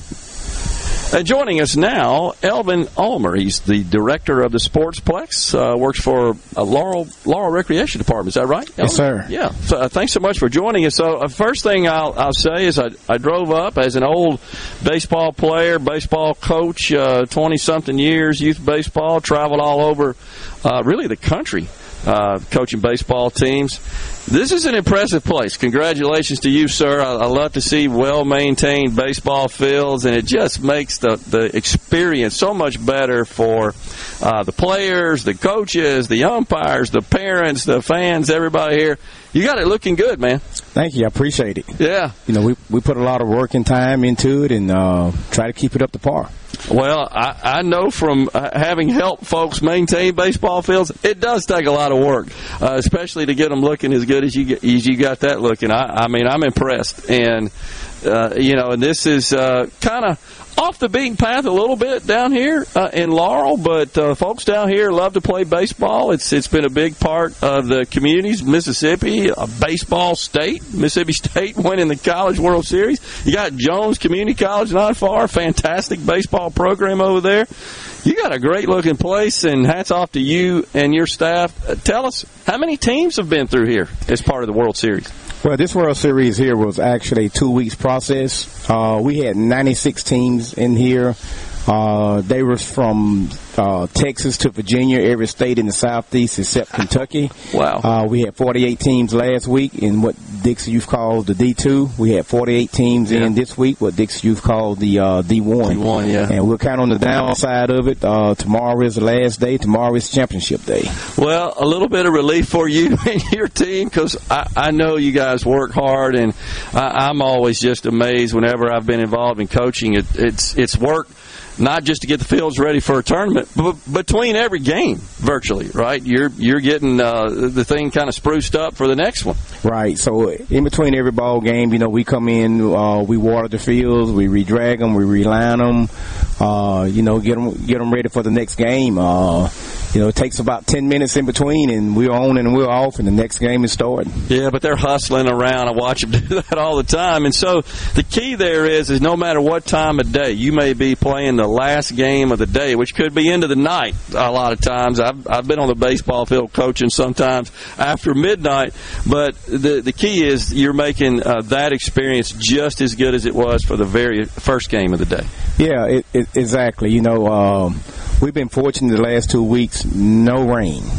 Uh, joining us now, Elvin Ulmer. He's the director of the Sportsplex. Uh, works for uh, Laurel Laurel Recreation Department. Is that right? Yes, sir. Yeah. So, uh, thanks so much for joining us. So, uh, first thing I'll, I'll say is I, I drove up as an old baseball player, baseball coach, twenty something years, youth baseball, traveled all over, uh, really the country. Uh, coaching baseball teams. This is an impressive place. Congratulations to you, sir. I, I love to see well maintained baseball fields, and it just makes the, the experience so much better for uh, the players, the coaches, the umpires, the parents, the fans, everybody here. You got it looking good, man. Thank you. I appreciate it. Yeah. You know, we, we put a lot of work and time into it and uh, try to keep it up to par. Well, I, I know from uh, having helped folks maintain baseball fields, it does take a lot of work, uh, especially to get them looking as good as you get, as you got that looking. I, I mean, I'm impressed, and uh, you know, and this is uh, kind of off the beaten path a little bit down here uh, in Laurel, but uh, folks down here love to play baseball. It's it's been a big part of the communities. Mississippi, a baseball state. Mississippi State winning the College World Series. You got Jones Community College not far. Fantastic baseball program over there. You got a great looking place, and hats off to you and your staff. Uh, tell us how many teams have been through here as part of the World Series. Well, this World Series here was actually a two weeks process. Uh, we had 96 teams in here. Uh, they were from uh, Texas to Virginia, every state in the southeast except Kentucky. Wow. Uh, we had 48 teams last week in what Dixie Youth calls the D2. We had 48 teams Yeah. in this week, what Dixie Youth called the uh, D1. D1, yeah. And we're kind of on the downside of it. Uh, tomorrow is the last day. Tomorrow is championship day. Well, a little bit of relief for you and your team because I, I know you guys work hard, and I, I'm always just amazed whenever I've been involved in coaching. It, it's it's work not just to get the fields ready for a tournament, but between every game, virtually, right? You're you're getting uh, the thing kind of spruced up for the next one. Right. So in between every ball game, you know, we come in, uh, we water the fields, we re-drag them, we reline them, uh, you know, get them get them ready for the next game. Uh, you know, it takes about ten minutes in between, and we're on and we're off, and the next game is starting. Yeah, but they're hustling around. I watch them do that all the time. And so the key there is, is no matter what time of day, you may be playing the last game of the day, which could be into the night a lot of times. I've, I've been on the baseball field coaching sometimes after midnight, but the, the key is you're making uh, that experience just as good as it was for the very first game of the day. Yeah, it, it, exactly. You know, um, we've been fortunate the last two weeks, no rain.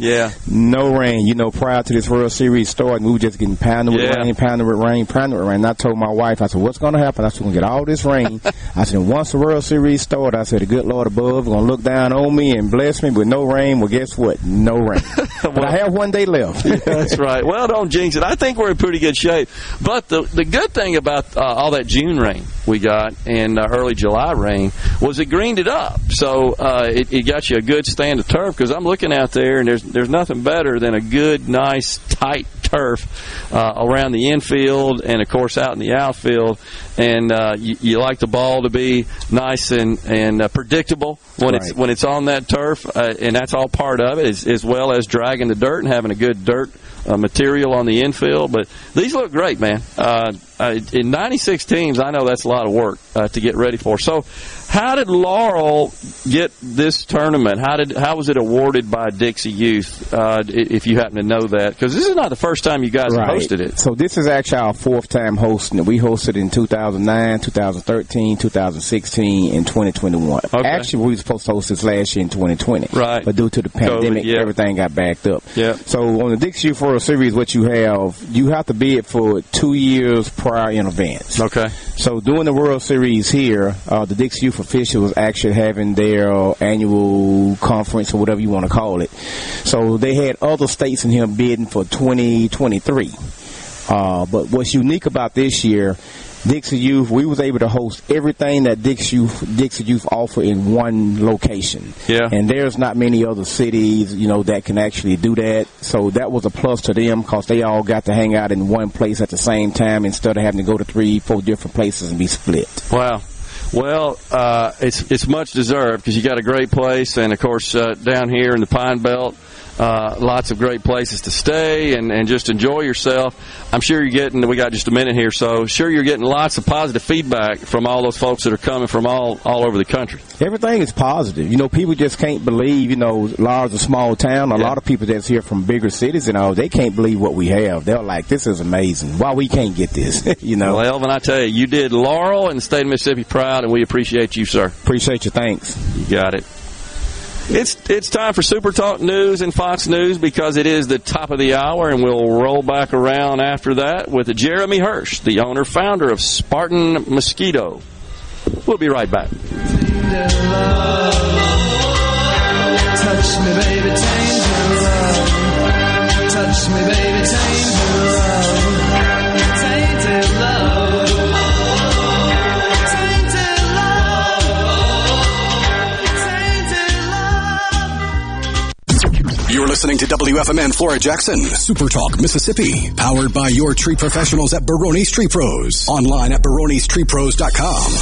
Yeah. no rain. You know, prior to this World Series starting, we were just getting pounded with Yeah. rain, pounded with rain, pounded with rain. And I told my wife, I said, what's going to happen? I said, we're going to get all this rain. I said, once the World Series started, I said, the good Lord above going to look down on me and bless me with no rain. Well, guess what? No rain. but I have one day left. That's right. Well, don't jinx it. I think we're in pretty good shape. But the the good thing about uh, all that June rain we got in uh, early July rain was it greened it up. So uh, it, it got you a good stand of turf because I'm looking out there and there's there's nothing better than a good, nice, tight turf uh, around the infield and of course out in the outfield. And uh, you, you like the ball to be nice and and uh, predictable when it's when it's on that turf, uh, and that's all part of it, as, as well as dragging the dirt and having a good dirt uh, material on the infield. But these look great, man. Uh, uh, in 96 teams, I know that's a lot of work uh, to get ready for. So, how did Laurel get this tournament? How did how was it awarded by Dixie Youth? Uh, if you happen to know that, because this is not the first time you guys have hosted it. So this is actually our fourth time hosting it. We hosted in 2009, 2013, 2016, and 2021. Actually, we were supposed to host this last year in 2020. Right. But due to the pandemic, yeah. everything got backed up. Yeah. So on the Dixie Youth World Series, what you have, you have to bid for two years prior in advance. Okay. So during the World Series here, uh, the Dixie Youth officials actually having their uh, annual conference or whatever you want to call it. So they had other states in here bidding for 2023. Uh, but what's unique about this year, Dixie Youth, we was able to host everything that Dixie Youth, Dixie Youth offer in one location. Yeah. And there's not many other cities, you know, that can actually do that. So that was a plus to them because they all got to hang out in one place at the same time instead of having to go to three, four different places and be split. Wow. Well, uh, it's it's much deserved because you got a great place, and of course uh, down here in the Pine Belt, uh, lots of great places to stay and, and just enjoy yourself. I'm sure you're getting. We got just a minute here, so sure you're getting lots of positive feedback from all those folks that are coming from all all over the country. Everything is positive. You know, people just can't believe, you know, large a small town. A lot of people that's here from bigger cities and all, they can't believe what we have. They're like, this is amazing. Why we can't get this? you know. Well, Elvin, I tell you, you did Laurel and the state of Mississippi proud, and we appreciate you, sir. Appreciate you. Thanks. You got it. It's it's time for Super Talk News and Fox News because it is the top of the hour, and we'll roll back around after that with Jeremy Hirsch, the owner founder of Spartan Mosquito. We'll be right back. Touch me, baby, listening to to WFMN Flora Jackson, Super Talk, Mississippi. Powered by your tree professionals at Barone's Tree Pros. Online at baronestreepros.com.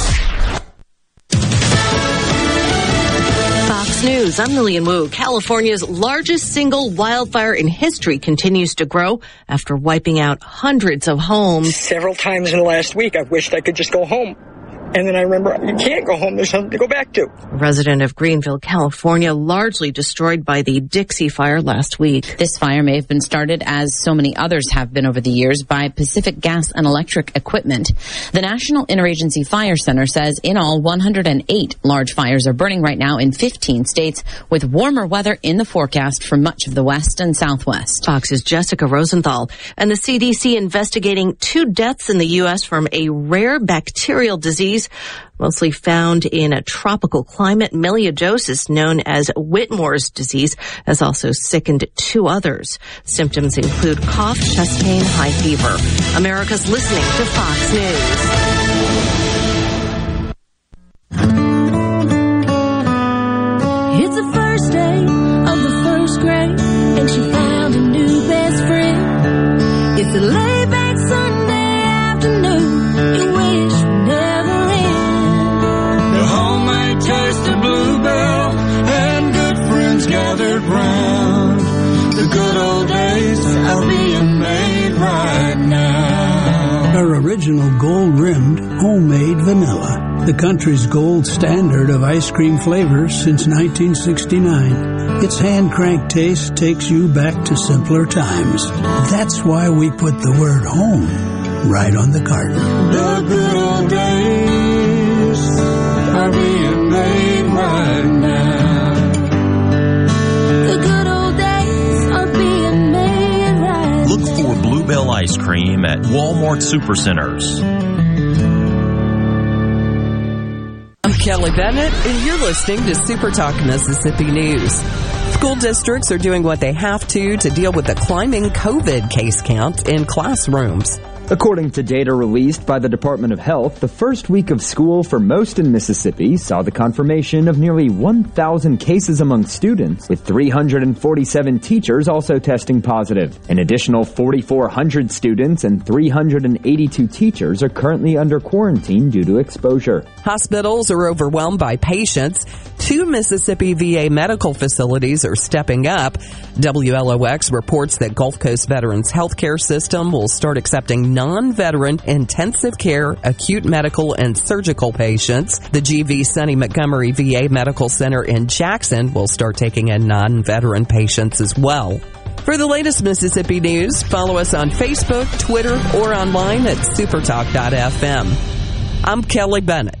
Fox News, I'm Lilian Woo. California's largest single wildfire in history continues to grow after wiping out hundreds of homes. Several times in the last week, I wished I could just go home. And then I remember you can't go home. There's something to go back to. Resident of Greenville, California, largely destroyed by the Dixie Fire last week. This fire may have been started, as so many others have been over the years, by Pacific Gas and Electric Equipment. The National Interagency Fire Center says in all 108 large fires are burning right now in 15 states, with warmer weather in the forecast for much of the west and southwest. Fox's Jessica Rosenthal and the CDC investigating two deaths in the U.S. from a rare bacterial disease mostly found in a tropical climate. Melioidosis, known as Whitmore's disease, has also sickened two others. Symptoms include cough, chest pain, high fever. America's listening to Fox News. Original gold rimmed homemade vanilla. The country's gold standard of ice cream flavors since 1969. Its hand crank taste takes you back to simpler times. That's why we put the word home right on the carton. The good old days Bluebell ice cream at Walmart Supercenters. I'm Kelly Bennett, and you're listening to Super Talk Mississippi News. School districts are doing what they have to to deal with the climbing COVID case count in classrooms. According to data released by the Department of Health, the first week of school for most in Mississippi saw the confirmation of nearly 1,000 cases among students, with 347 teachers also testing positive. An additional 4,400 students and 382 teachers are currently under quarantine due to exposure. Hospitals are overwhelmed by patients. Two Mississippi VA medical facilities are stepping up. WLOX reports that Gulf Coast Veterans Healthcare System will start accepting non-veteran intensive care, acute medical, and surgical patients. The GV Sonny Montgomery VA Medical Center in Jackson will start taking in non-veteran patients as well. For the latest Mississippi news, follow us on Facebook, Twitter, or online at supertalk.fm. I'm Kelly Bennett.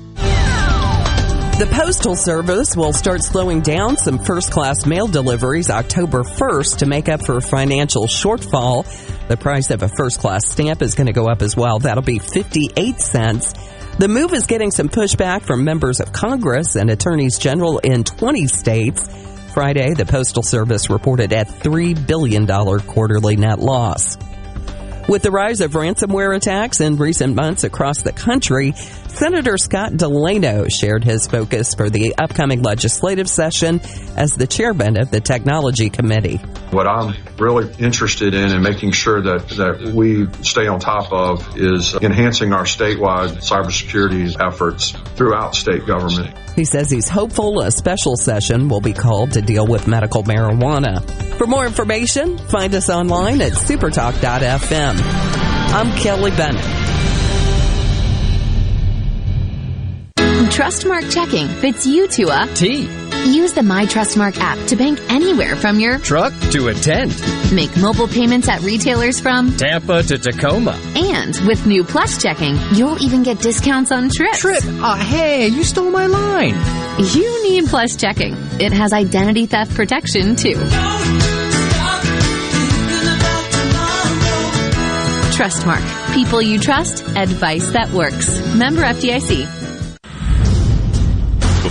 The Postal Service will start slowing down some first class mail deliveries October 1st to make up for a financial shortfall. The price of a first class stamp is going to go up as well. That'll be 58 cents. The move is getting some pushback from members of Congress and attorneys general in 20 states. Friday, the Postal Service reported a $3 billion quarterly net loss. With the rise of ransomware attacks in recent months across the country, Senator Scott DeLano shared his focus for the upcoming legislative session as the chairman of the Technology Committee. What I'm really interested in and making sure that, that we stay on top of is enhancing our statewide cybersecurity efforts throughout state government. He says he's hopeful a special session will be called to deal with medical marijuana. For more information, find us online at supertalk.fm. I'm Kelly Bennett. Trustmark checking fits you to a T. Use the My Trustmark app to bank anywhere from your truck to a tent. Make mobile payments at retailers from Tampa to Tacoma. And with new Plus checking, you'll even get discounts on trips. Trip? Oh, hey, you stole my line. You need Plus checking. It has identity theft protection too. Trustmark. People you trust, advice that works. Member FDIC.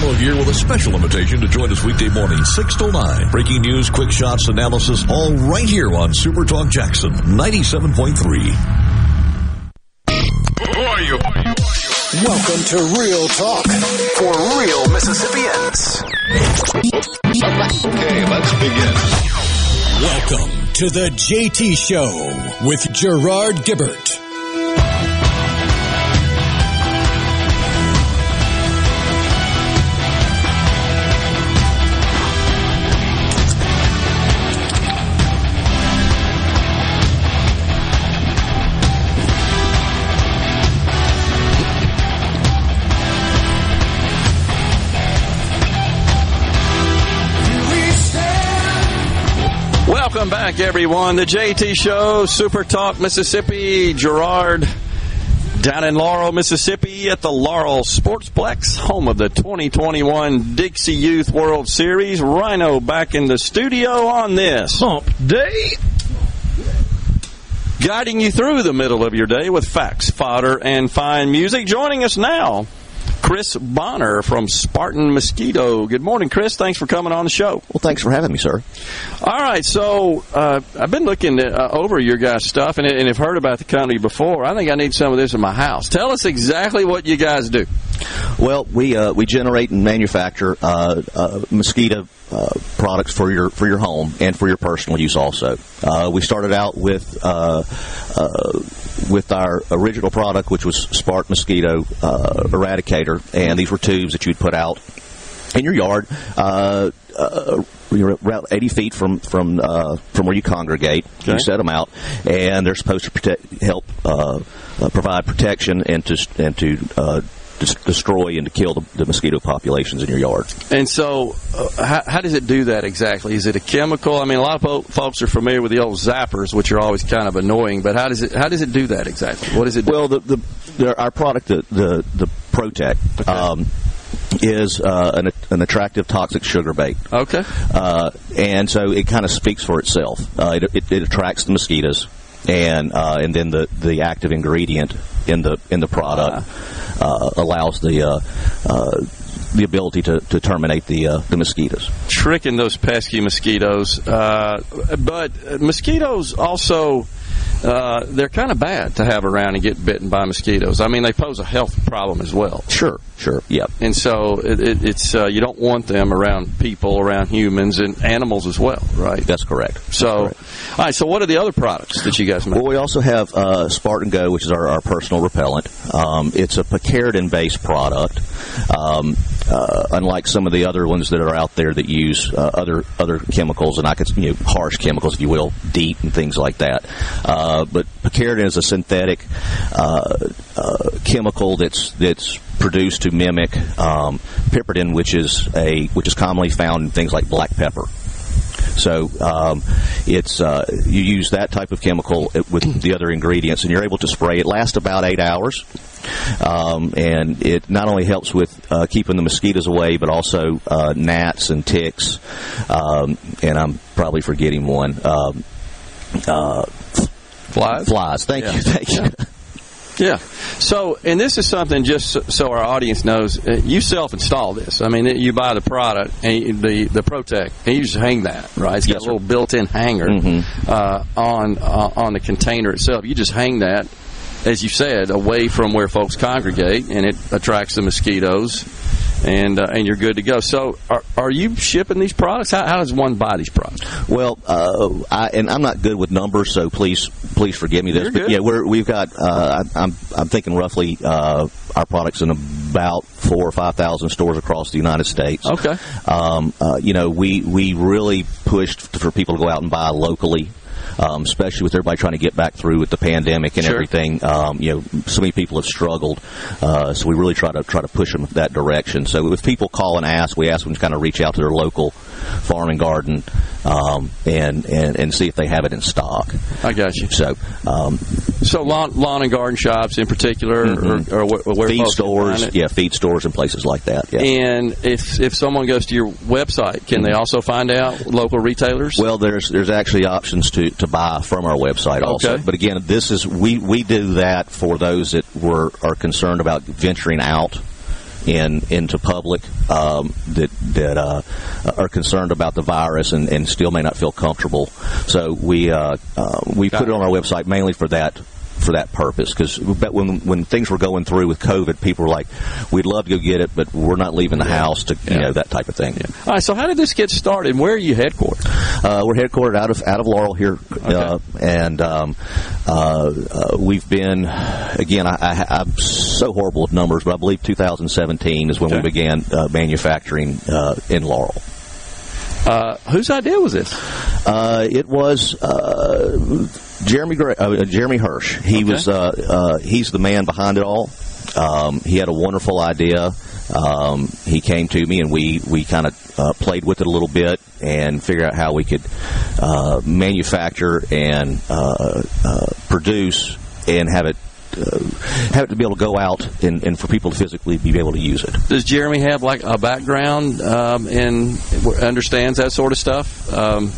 Fellow here with a special invitation to join us weekday morning, 6 to 9. Breaking news, quick shots, analysis, all right here on Super Talk Jackson 97.3. Who are you? Welcome to Real Talk for real Mississippians. Okay, let's begin. Welcome to the JT Show with Gerard Gibert. Back, everyone. The JT Show, Super Talk Mississippi. Gerard down in Laurel, Mississippi at the Laurel Sportsplex, home of the 2021 Dixie Youth World Series. Rhino back in the studio on this Hump Day. guiding you through the middle of your day with facts, fodder, and fine music. Joining us now, Chris Bonner from Spartan Mosquito. Good morning, Chris. Thanks for coming on the show. Well, thanks for having me, sir. All right, so uh, I've been looking uh, over your guys' stuff and, and have heard about the company before. I think I need some of this in my house. Tell us exactly what you guys do. Well, we uh, we generate and manufacture uh, uh, mosquito uh, products for your for your home and for your personal use also. Uh, we started out with uh, uh, with our original product, which was Spark Mosquito uh, Eradicator, and these were tubes that you'd put out in your yard. Uh, uh, you're about 80 feet from from uh, from where you congregate. You set them out, and they're supposed to protect, help uh, uh, provide protection and to and to uh, destroy and to kill the, the mosquito populations in your yard. And so, uh, how, how does it do that exactly? Is it a chemical? I mean, a lot of po- folks are familiar with the old zappers, which are always kind of annoying. But how does it how does it do that exactly? What is it? Do? Well, the, the, the our product, the the, the Protect, um, is uh, an, an attractive toxic sugar bait. Okay. Uh, and so it kind of speaks for itself. Uh, it, it, it attracts the mosquitoes, and uh, and then the, the active ingredient in the in the product uh, allows the uh, uh, the ability to, to terminate the uh, the mosquitoes. tricking those pesky mosquitoes. Uh, but mosquitoes also. Uh, they're kind of bad to have around and get bitten by mosquitoes. I mean, they pose a health problem as well. Sure, sure, yep. And so it, it, it's uh, you don't want them around people, around humans, and animals as well, right? That's correct. So, all right. So, what are the other products that you guys make? Well, we also have uh, Spartan Go, which is our, our personal repellent. Um, it's a picaridin-based product. Um, uh, unlike some of the other ones that are out there that use uh, other other chemicals, and I could you know harsh chemicals, if you will, DEET and things like that. Uh, but picaridin is a synthetic uh, uh, chemical that's that's produced to mimic um, piperidin, which is a which is commonly found in things like black pepper. So um, it's uh, you use that type of chemical with the other ingredients, and you're able to spray. It lasts about eight hours. Um, and it not only helps with uh, keeping the mosquitoes away, but also uh, gnats and ticks. Um, and I'm probably forgetting one. Um, uh, flies. Flies. Thank Yeah. you. Thank you. Yeah. So, and this is something just so- our audience knows. uh, You self-install this. I mean, you buy the product and the the Protect, and you just hang that right. It's got a little built-in hanger uh, on uh, on the container itself. You just hang that, as you said, away from where folks congregate, and it attracts the mosquitoes. And uh, and you're good to go. So, are, are you shipping these products? How, how does one buy these products? Well, uh, I, and I'm not good with numbers, so please, please forgive me this. But yeah, we're, we've got. Uh, I- I'm, I'm thinking roughly uh, our products in about four or five thousand stores across the United States. Okay. Um, uh, you know, we we really pushed for people to go out and buy locally. Um, especially with everybody trying to get back through with the pandemic and Sure. everything, um, you know, so many people have struggled. Uh, so we really try to try to push them that direction. So if people call and ask, we ask them to kind of reach out to their local farm and garden um, and, and and see if they have it in stock. I got you. So, um, So lawn, lawn and garden shops in particular, Mhm. or, or where, where feed stores, yeah, feed stores and places like that. Yeah. And if if someone goes to your website, can they also find out local retailers? Well, there's there's actually options to, to buy from our website also. Okay. But again, this is we, we do that for those that were are concerned about venturing out in into public um, that that uh, are concerned about the virus and, and still may not feel comfortable. So we uh, uh, we put it on our website mainly for that for that purpose because when when things were going through with COVID, people were like, "We'd love to go get it, but we're not leaving the house to you know that type of thing." All right. So how did this get started? Where are you headquartered? Uh, we're headquartered out of out of Laurel here, uh, and um, uh, uh, we've been again. I, I'm so horrible with numbers, but I believe 2017 is when we began uh, manufacturing uh, in Laurel. Uh, whose idea was this? Uh, it was uh, Jeremy Gray, uh, Jeremy Hirsch. He was uh, uh, he's the man behind it all. Um, he had a wonderful idea. Um, he came to me and we we kind of uh, played with it a little bit and figured out how we could uh, manufacture and uh, uh, produce and have it. Uh, have it to be able to go out and, and for people to physically be able to use it. Does Jeremy have like a background um, in understands that sort of stuff? Um,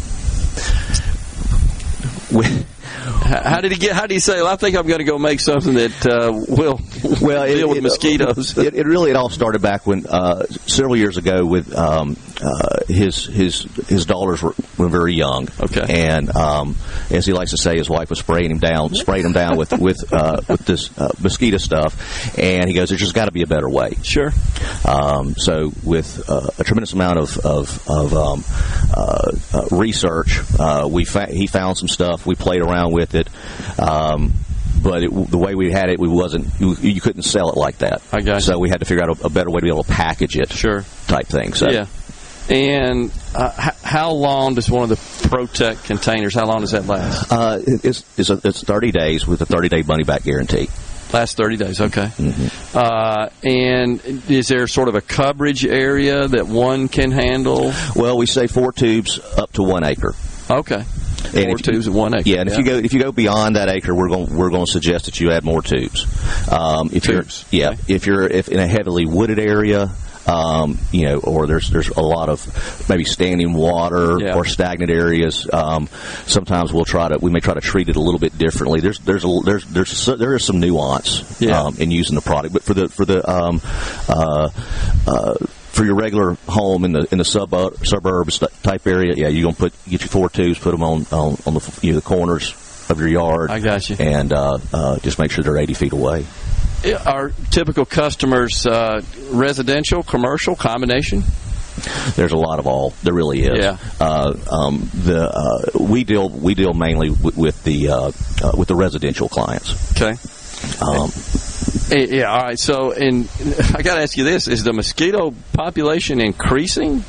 how, did he get? How did he say? Well, I think I'm going to go make something that uh, will well deal with it- mosquitoes. It, it really it all started back when uh, several years ago with um, uh, his his his daughters were, were very young. Okay. And um, as he likes to say, his wife was spraying him down, spraying him down with with uh, with this uh, mosquito stuff, and he goes, "There's just got to be a better way." Sure. Um, so with uh, a tremendous amount of of, of um, uh, uh, research, uh, we fa- he found some stuff. We played around with it. Um, but it, the way we had it, we wasn't. You, you couldn't sell it like that. I got you. So we had to figure out a, a better way to be able to package it. Sure. Type thing. So Yeah. And uh, how long does one of the Protect containers? How long does that last? Uh, it's it's, a, it's 30 days with a 30 day money back guarantee. Last 30 days, okay. Mm-hmm. Uh, and is there sort of a coverage area that one can handle? Well, we say four tubes up to one acre. Okay. And Four if you- tubes at one acre. Yeah, and if you go if you go beyond that acre, we're going we're going to suggest that you add more tubes. Um, if Tubes, you're yeah, if you're if in a heavily wooded area. Um, you know, or there's there's a lot of maybe standing water Yeah. or stagnant areas. Um, sometimes we'll try to we may try to treat it a little bit differently. There's there's a, there's there's so- there is some nuance Yeah. um, in using the product, but for the for the um, uh, uh, for your regular home in the in the suburb suburbs type area, yeah, you're gonna put get your four tubes, put them on on, on the you know, the corners of your yard. I got you. And uh, uh, just make sure they're 80 feet away. Are typical customers uh, residential, commercial, combination? There's a lot of all. There really is. Yeah. Uh, um, the uh, we deal we deal mainly with, with the uh, uh, with the residential clients. Okay. Um, Eh, Yeah, all right. So, and I got to ask you this: Is the mosquito population increasing?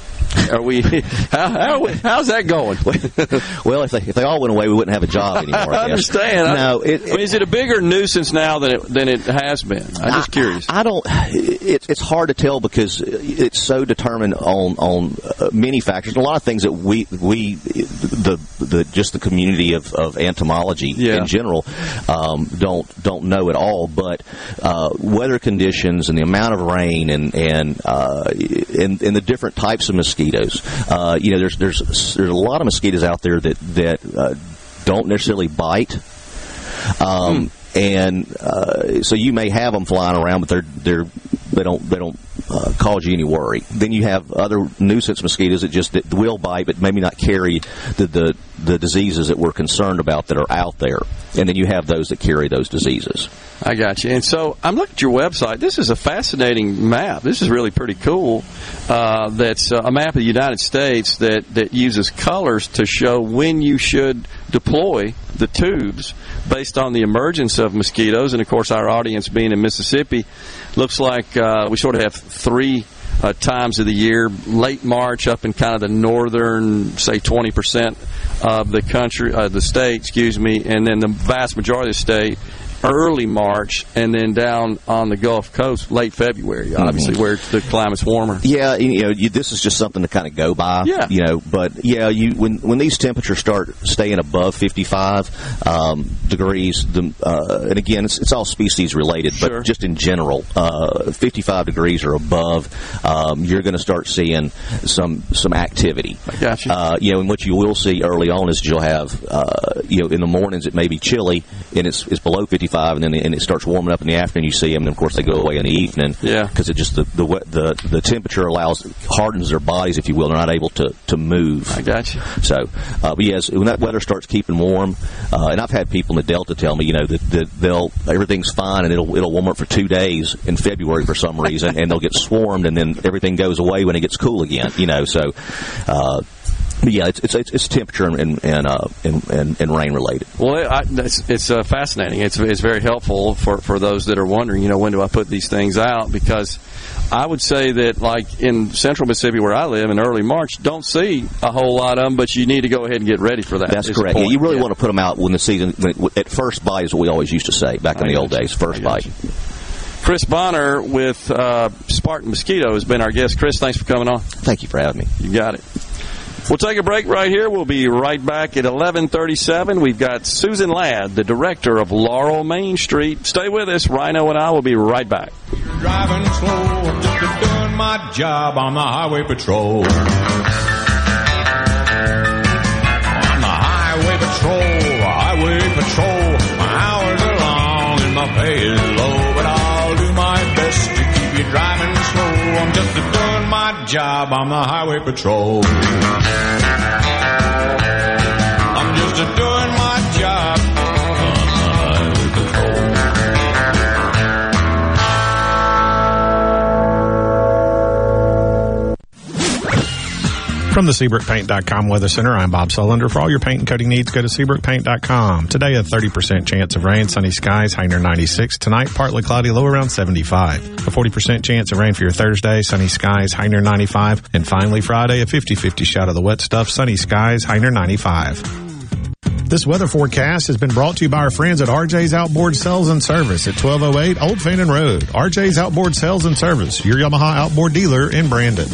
Are we? How, how how's that going? well, if they if they all went away, we wouldn't have a job anymore. I, I understand. No, I, I mean, is it a bigger nuisance now than it than it has been? I'm just curious. I don't. It, it's hard to tell because it's so determined on on uh, many factors. A lot of things that we we the the just the community of, of entomology in general um, don't don't know at all. But uh, weather conditions and the amount of rain and and uh, and, and the different types of mosquitoes. Uh, you know, there's there's there's a lot of mosquitoes out there that that uh, don't necessarily bite. Um, And uh, so you may have them flying around, but they're they're they don't they don't uh, cause you any worry. Then you have other nuisance mosquitoes that just that will bite, but maybe not carry the, the the diseases that we're concerned about that are out there. And then you have those that carry those diseases. I got you. And so I'm looking at your website. This is a fascinating map. This is really pretty cool. Uh, that's uh, a map of the United States that, that uses colors to show when you should deploy the tubes based on the emergence of mosquitoes. And of course, our audience being in Mississippi, looks like uh, we sort of have three uh, times of the year late March up in kind of the northern, say 20% of the country, uh, the state, excuse me, and then the vast majority of the state early March, and then down on the Gulf Coast late February, obviously, where the climate's warmer. Yeah, you know, you, this is just something to kind of go by. Yeah. You know, but yeah, you when when these temperatures start staying above 55 um, degrees, the, uh, and again, it's, it's all species related, but just in general, uh, 55 degrees or above, um, you're going to start seeing some some activity. I got you. Uh, you know, and what you will see early on is you'll have, uh, you know, in the mornings it may be chilly and it's it's below 55, and then and it starts warming up in the afternoon. You see them, and of course they go away in the evening. Yeah. because it just the the the the temperature allows hardens their bodies, if you will. They're not able to to move. I got you. So, uh, but yes, when that weather starts keeping warm, uh, and I've had people in the Delta tell me, you know, that, that they'll everything's fine and it'll it'll warm up for two days in February for some reason, and they'll get swarmed, and then everything goes away when it gets cool again. You know, so. Uh, but yeah, it's it's, it's temperature and and, uh, and and and rain related. Well, I, it's, it's uh, fascinating. It's it's very helpful for, for those that are wondering. You know, when do I put these things out? Because I would say that, like in Central Mississippi, where I live, in early March, don't see a whole lot of them. But you need to go ahead and get ready for that. That's correct. Yeah, you really want to put them out when the season when at first bite is what we always used to say back in the old days. First bite. Chris Bonner with uh, Spartan Mosquito has been our guest. Chris, thanks for coming on. Thank you for having me. You got it. We'll take a break right here. We'll be right back at 1137. We've got Susan Ladd, the director of Laurel Main Street. Stay with us. Rhino and I will be right back. Driving slow, I'm just doing my job on the highway patrol. On the highway patrol, highway patrol. My hours are long and my pay is low, but I'll do my best to keep you driving slow. I'm just job on the highway patrol. I'm just doing my job From the SeabrookPaint.com Weather Center, I'm Bob Sullender. For all your paint and coating needs, go to SeabrookPaint.com. Today, a 30% chance of rain, sunny skies, high near 96. Tonight, partly cloudy, low around 75. A 40% chance of rain for your Thursday, sunny skies, high near 95. And finally, Friday, a 50-50 shot of the wet stuff, sunny skies, high near 95. This weather forecast has been brought to you by our friends at RJ's Outboard Sales and Service at 1208 Old Fannin Road. RJ's Outboard Sales and Service, your Yamaha outboard dealer in Brandon.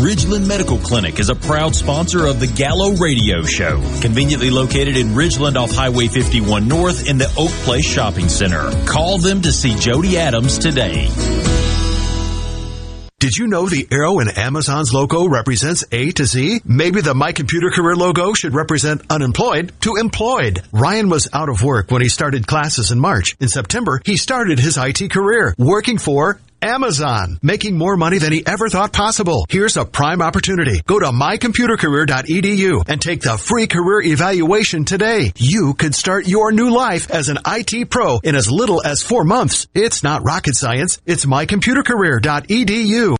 Ridgeland Medical Clinic is a proud sponsor of the Gallo Radio Show, conveniently located in Ridgeland off Highway 51 North in the Oak Place Shopping Center. Call them to see Jody Adams today. Did you know the arrow in Amazon's logo represents A to Z? Maybe the My Computer Career logo should represent unemployed to employed. Ryan was out of work when he started classes in March. In September, he started his IT career working for Amazon, making more money than he ever thought possible. Here's a prime opportunity. Go to mycomputercareer.edu and take the free career evaluation today. You could start your new life as an IT pro in as little as four months. It's not rocket science. It's mycomputercareer.edu.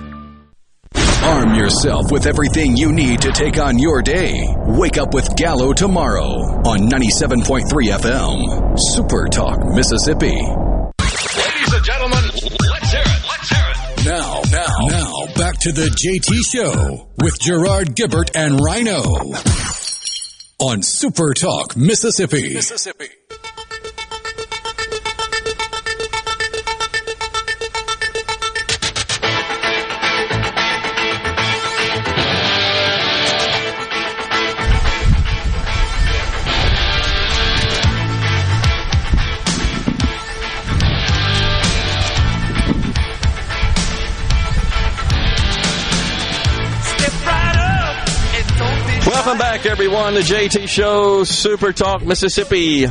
Arm yourself with everything you need to take on your day. Wake up with Gallo tomorrow on 97.3 FM. Super Talk, Mississippi. Ladies and gentlemen, let's hear it. Let's hear it. Now, now, now, back to the JT Show with Gerard Gibert and Rhino on Super Talk, Mississippi. Mississippi. Welcome back, everyone, to JT Show Super Talk Mississippi.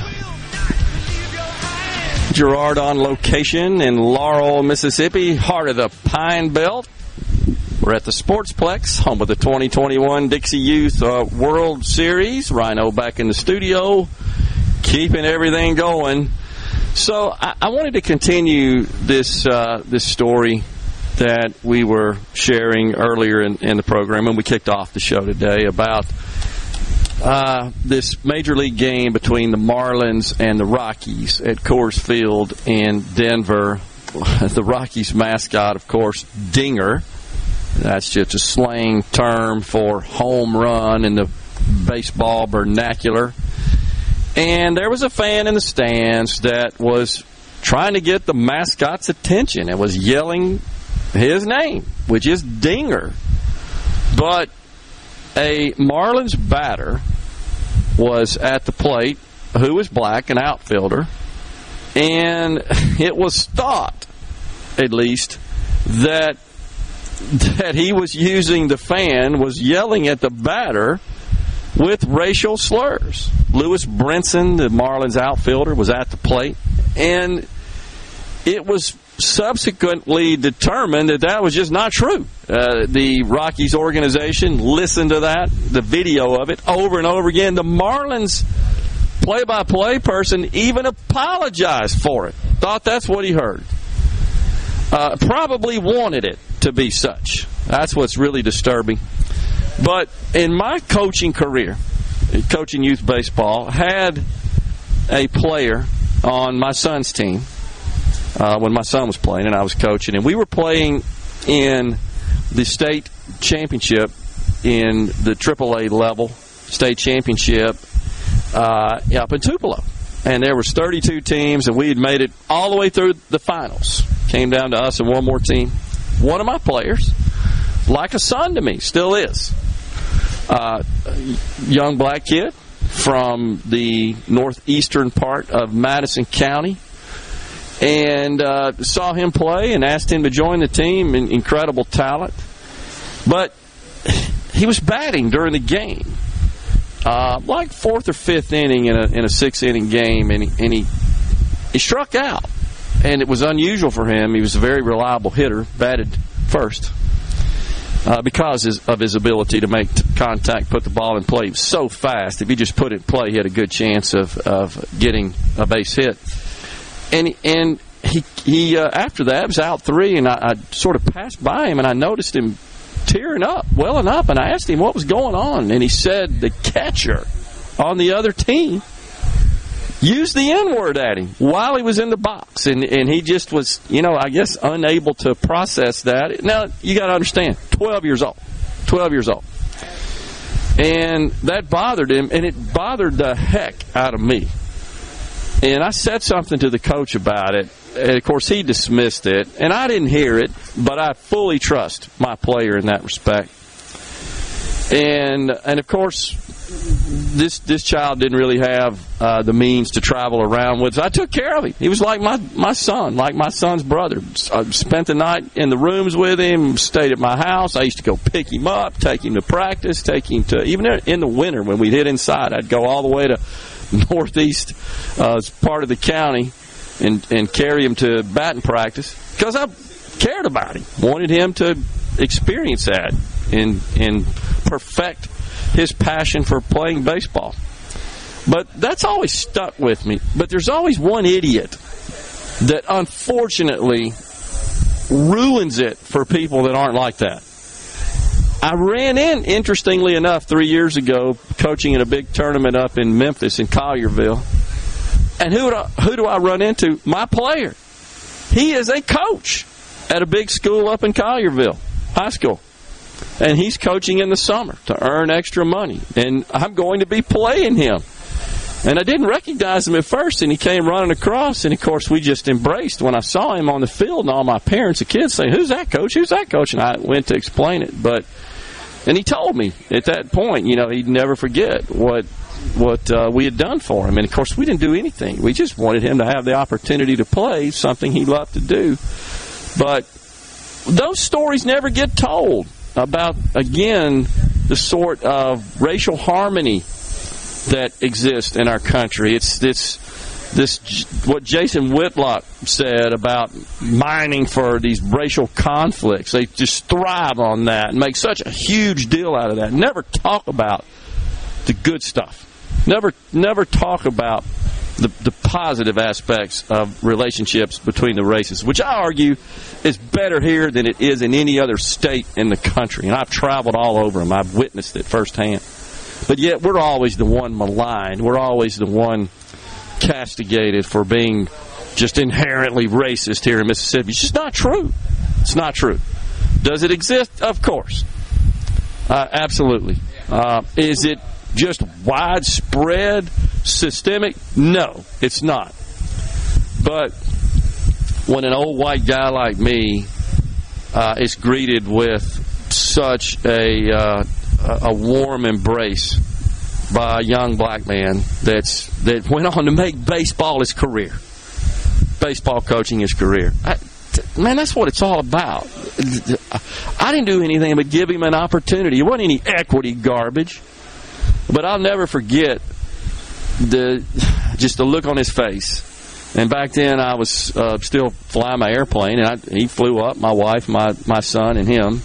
Gerard on location in Laurel, Mississippi, heart of the Pine Belt. We're at the Sportsplex, home of the 2021 Dixie Youth uh, World Series. Rhino back in the studio, keeping everything going. So I, I wanted to continue this uh, this story that we were sharing earlier in, in the program, and we kicked off the show today about uh, this major league game between the Marlins and the Rockies at Coors Field in Denver. The Rockies mascot, of course, Dinger. That's just a slang term for home run in the baseball vernacular. And there was a fan in the stands that was trying to get the mascot's attention and was yelling his name, which is Dinger. But a Marlins batter was at the plate who was black, an outfielder, and it was thought, at least, that that he was using the fan was yelling at the batter with racial slurs. Lewis Brinson, the Marlins outfielder, was at the plate, and it was subsequently determined that that was just not true. Uh, the Rockies organization listened to that, the video of it, over and over again. The Marlins play by play person even apologized for it, thought that's what he heard. Uh, probably wanted it to be such. That's what's really disturbing. But in my coaching career, coaching youth baseball, had a player on my son's team uh, when my son was playing and I was coaching, and we were playing in the state championship in the AAA level state championship uh, up in Tupelo, and there was 32 teams, and we had made it all the way through the finals. Came down to us and one more team. One of my players, like a son to me, still is. Uh, young black kid from the northeastern part of Madison County and uh, saw him play and asked him to join the team. incredible talent. But he was batting during the game, uh, like fourth or fifth inning in a, in a six inning game, and he, and he he struck out, and it was unusual for him. He was a very reliable hitter, batted first. Uh, because of his ability to make contact, put the ball in play. So fast. If he just put it in play, he had a good chance of, of getting a base hit. And and he he uh, after that was out three, and I, I sort of passed by him, and I noticed him tearing up, welling up, and I asked him what was going on, and he said the catcher on the other team used the N word at him while he was in the box, and and he just was, you know, I guess unable to process that. Now you got to understand, twelve years old, twelve years old, and that bothered him, and it bothered the heck out of me. And I said something to the coach about it. And of course, he dismissed it, and I didn't hear it, but I fully trust my player in that respect. And and of course, this this child didn't really have uh, the means to travel around with. So I took care of him. He was like my my son, like my son's brother. I spent the night in the rooms with him. Stayed at my house. I used to go pick him up, take him to practice, take him to even in the winter when we'd hit inside. I'd go all the way to northeast uh, part of the county and and carry him to batting practice because I cared about him, wanted him to experience that and and perfect his passion for playing baseball. But that's always stuck with me. But there's always one idiot that unfortunately ruins it for people that aren't like that. I ran in, interestingly enough, three years ago, coaching in a big tournament up in Memphis in Collierville. And who I, who do I run into? My player. He is a coach at a big school up in Collierville High School and he's coaching in the summer to earn extra money. And I'm going to be playing him. And I didn't recognize him at first, and he came running across, and of course we just embraced when I saw him on the field, and all my parents and kids saying, "Who's that coach? Who's that coach?" And I went to explain it, but and he told me at that point, you know, he'd never forget what what uh, we had done for him, and of course we didn't do anything. We just wanted him to have the opportunity to play something he loved to do, but those stories never get told about, again, the sort of racial harmony that exists in our country. It's this, this, what Jason Whitlock said about mining for these racial conflicts. They just thrive on that and make such a huge deal out of that. Never talk about the good stuff. Never, never talk about the, the positive aspects of relationships between the races, which I argue is better here than it is in any other state in the country. And I've traveled all over them. I've witnessed it firsthand. But yet we're always the one maligned. We're always the one castigated for being just inherently racist here in Mississippi. It's just not true. It's not true. Does it exist? Of course. Uh, absolutely. Uh, is it just widespread, systemic? No, it's not. But when an old white guy like me uh, is greeted with such a uh, a warm embrace by a young black man that's that went on to make baseball his career, baseball coaching his career. I, man, that's what it's all about. I didn't do anything but give him an opportunity. It wasn't any equity garbage. But I'll never forget the just the look on his face. And back then, I was uh, still flying my airplane, and I, he flew up. My wife, my my son, and him.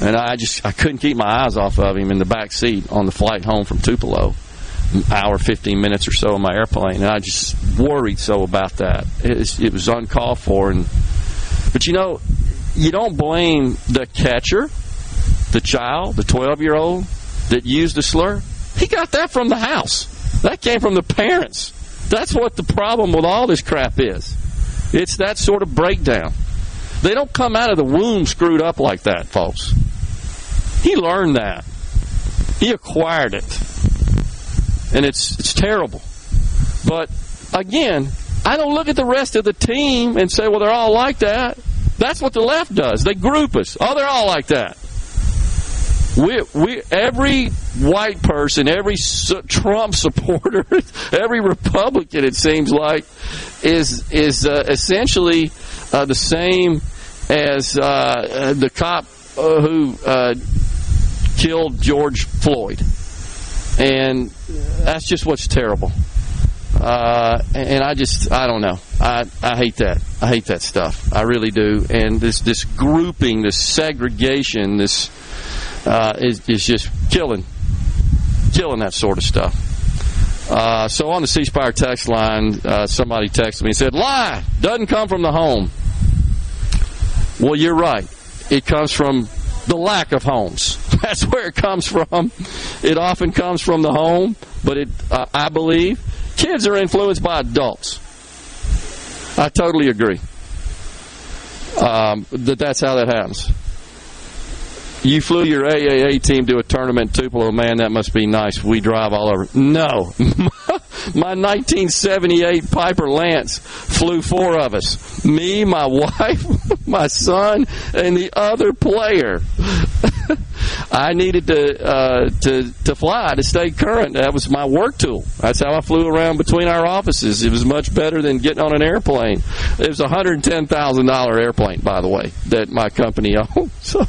And I just I couldn't keep my eyes off of him in the back seat on the flight home from Tupelo, hour fifteen minutes or so in my airplane, and I just worried so about that. It it was uncalled for, and but you know, you don't blame the catcher, the child, the twelve year old that used the slur. He got that from the house. That came from the parents. That's what the problem with all this crap is. It's that sort of breakdown. They don't come out of the womb screwed up like that, folks. He learned that. He acquired it. And it's it's terrible. But again, I don't look at the rest of the team and say, well, they're all like that. That's what the left does. They group us. Oh, they're all like that. We, we, every white person, every Trump supporter, every Republican, it seems like, is is uh, essentially uh, the same as uh, the cop uh, who uh, killed George Floyd, and that's just what's terrible. Uh, and I just I don't know. I I hate that. I hate that stuff. I really do. And this this grouping, this segregation, this uh, is is just killing killing that sort of stuff. Uh, so on the C Spire text line, uh, somebody texted me and said, "Lie doesn't come from the home." Well, you're right. It comes from the lack of homes. That's where it comes from. It often comes from the home, but it, uh, I believe, kids are influenced by adults. I totally agree. Um, that that's how that happens. You flew your AAA team to a tournament in Tupelo. Man, that must be nice. We drive all over. No. my 1978 Piper Lance flew four of us. Me, my wife, my son, and the other player. I needed to uh, to to fly to stay current. That was my work tool. That's how I flew around between our offices. It was much better than getting on an airplane. It was a hundred ten thousand dollar airplane, by the way, that my company owned. So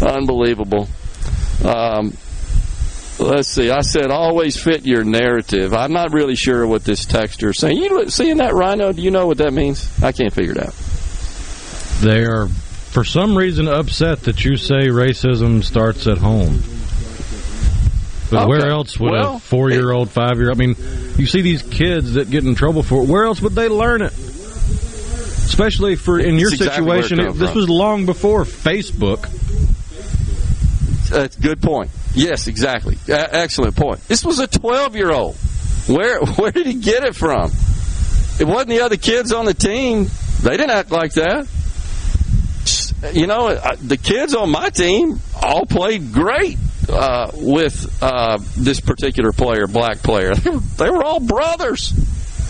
Unbelievable. Um, let's see. I said always fit your narrative. I'm not really sure what this texter is saying. You seeing that rhino? Do you know what that means? I can't figure it out. They are, for some reason, upset that you say racism starts at home. But okay. where else would well, a four-year-old, five-year-old? I mean, you see these kids that get in trouble for it. Where else would they learn it? Especially for in your situation, it, this was long before Facebook. That's a good point. Yes, exactly. A- excellent point. This was a 12 year old. Where where did he get it from? It wasn't the other kids on the team. They didn't act like that. You know, the kids on my team all played great uh, with uh, this particular player, black player. They were, they were all brothers.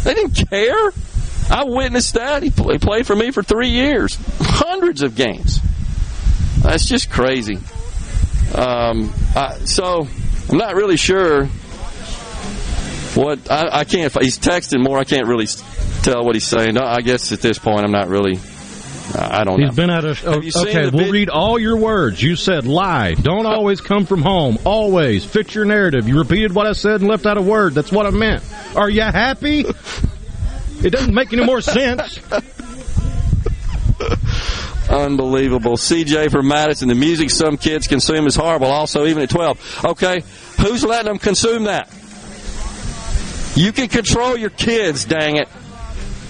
They didn't care. I witnessed that. He played for me for three years, hundreds of games. That's just crazy. Um, I, so I'm not really sure what I, I, can't. He's texting more. I can't really tell what he's saying. I guess at this point, I'm not really. I don't. He's know. been at a. Oh, okay, we'll vid- read all your words. You said lie. Don't always come from home. Always fit your narrative. You repeated what I said and left out a word. That's what I meant. Are you happy? It doesn't make any more sense. Unbelievable. CJ from Madison, the music some kids consume is horrible, also, even at 12. Okay, who's letting them consume that? You can control your kids, dang it.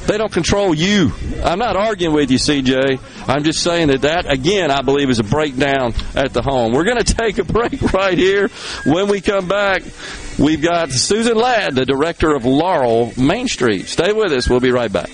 They don't control you. I'm not arguing with you, CJ. I'm just saying that that, again, I believe is a breakdown at the home. We're going to take a break right here. When we come back, we've got Susan Ladd, the director of Laurel Main Street. Stay with us. We'll be right back.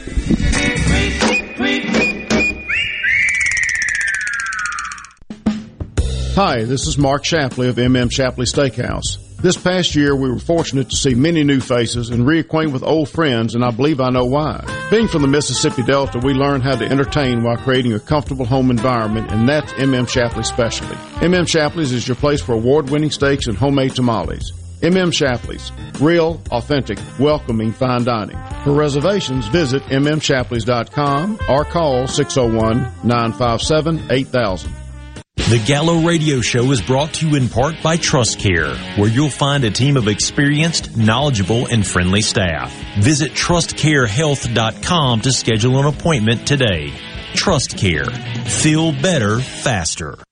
Hi, this is Mark Shapley of MM Shapley Steakhouse. This past year, we were fortunate to see many new faces and reacquaint with old friends, and I believe I know why. Being from the Mississippi Delta, we learned how to entertain while creating a comfortable home environment, and that's MM Shapley's specialty. MM Shapley's is your place for award-winning steaks and homemade tamales. MM Shapley's, real, authentic, welcoming fine dining. For reservations, visit mmshapleys.com or call 601-957-8000. The Gallo Radio Show is brought to you in part by Trust Care, where you'll find a team of experienced, knowledgeable, and friendly staff. Visit trustcarehealth.com to schedule an appointment today. Trust Care. Feel better faster.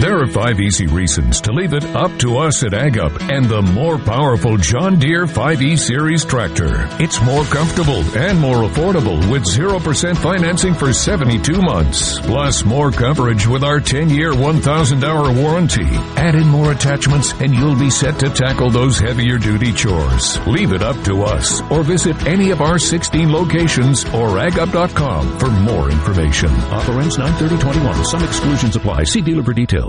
There are five easy reasons to leave it up to us at AgUp and the more powerful John Deere 5E Series tractor. It's more comfortable and more affordable with 0% financing for 72 months. Plus more coverage with our 10-year 1,000 hour warranty. Add in more attachments and you'll be set to tackle those heavier duty chores. Leave it up to us or visit any of our 16 locations or agup.com for more information. Offer ends 93021. Some exclusions apply. See dealer for details.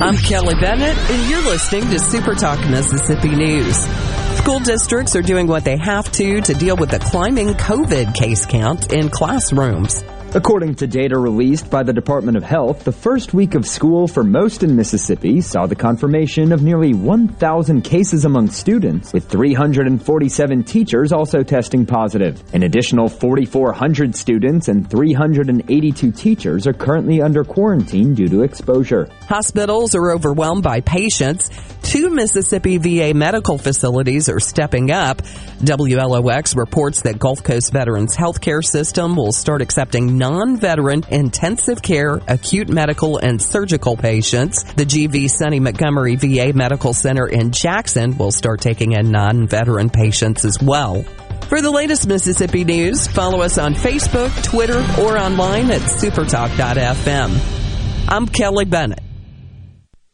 I'm Kelly Bennett, and you're listening to Super Talk Mississippi News. School districts are doing what they have to to deal with the climbing COVID case count in classrooms. According to data released by the Department of Health, the first week of school for most in Mississippi saw the confirmation of nearly 1,000 cases among students, with 347 teachers also testing positive. An additional 4,400 students and 382 teachers are currently under quarantine due to exposure. Hospitals are overwhelmed by patients. Two Mississippi VA medical facilities are stepping up. WLOX reports that Gulf Coast Veterans Healthcare System will start accepting non-veteran intensive care, acute medical, and surgical patients. The GV Sonny Montgomery VA Medical Center in Jackson will start taking in non-veteran patients as well. For the latest Mississippi news, follow us on Facebook, Twitter, or online at supertalk.fm. I'm Kelly Bennett.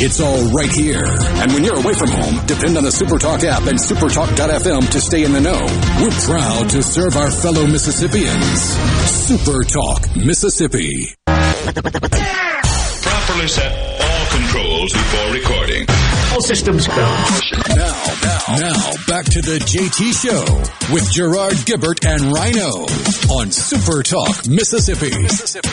It's all right here. And when you're away from home, depend on the Supertalk app and supertalk.fm to stay in the know. We're proud to serve our fellow Mississippians. Supertalk, Mississippi. Properly set all controls before recording. All systems go. Now, now, now, back to the JT Show with Gerard Gibert and Rhino on SuperTalk Mississippi. Mississippi.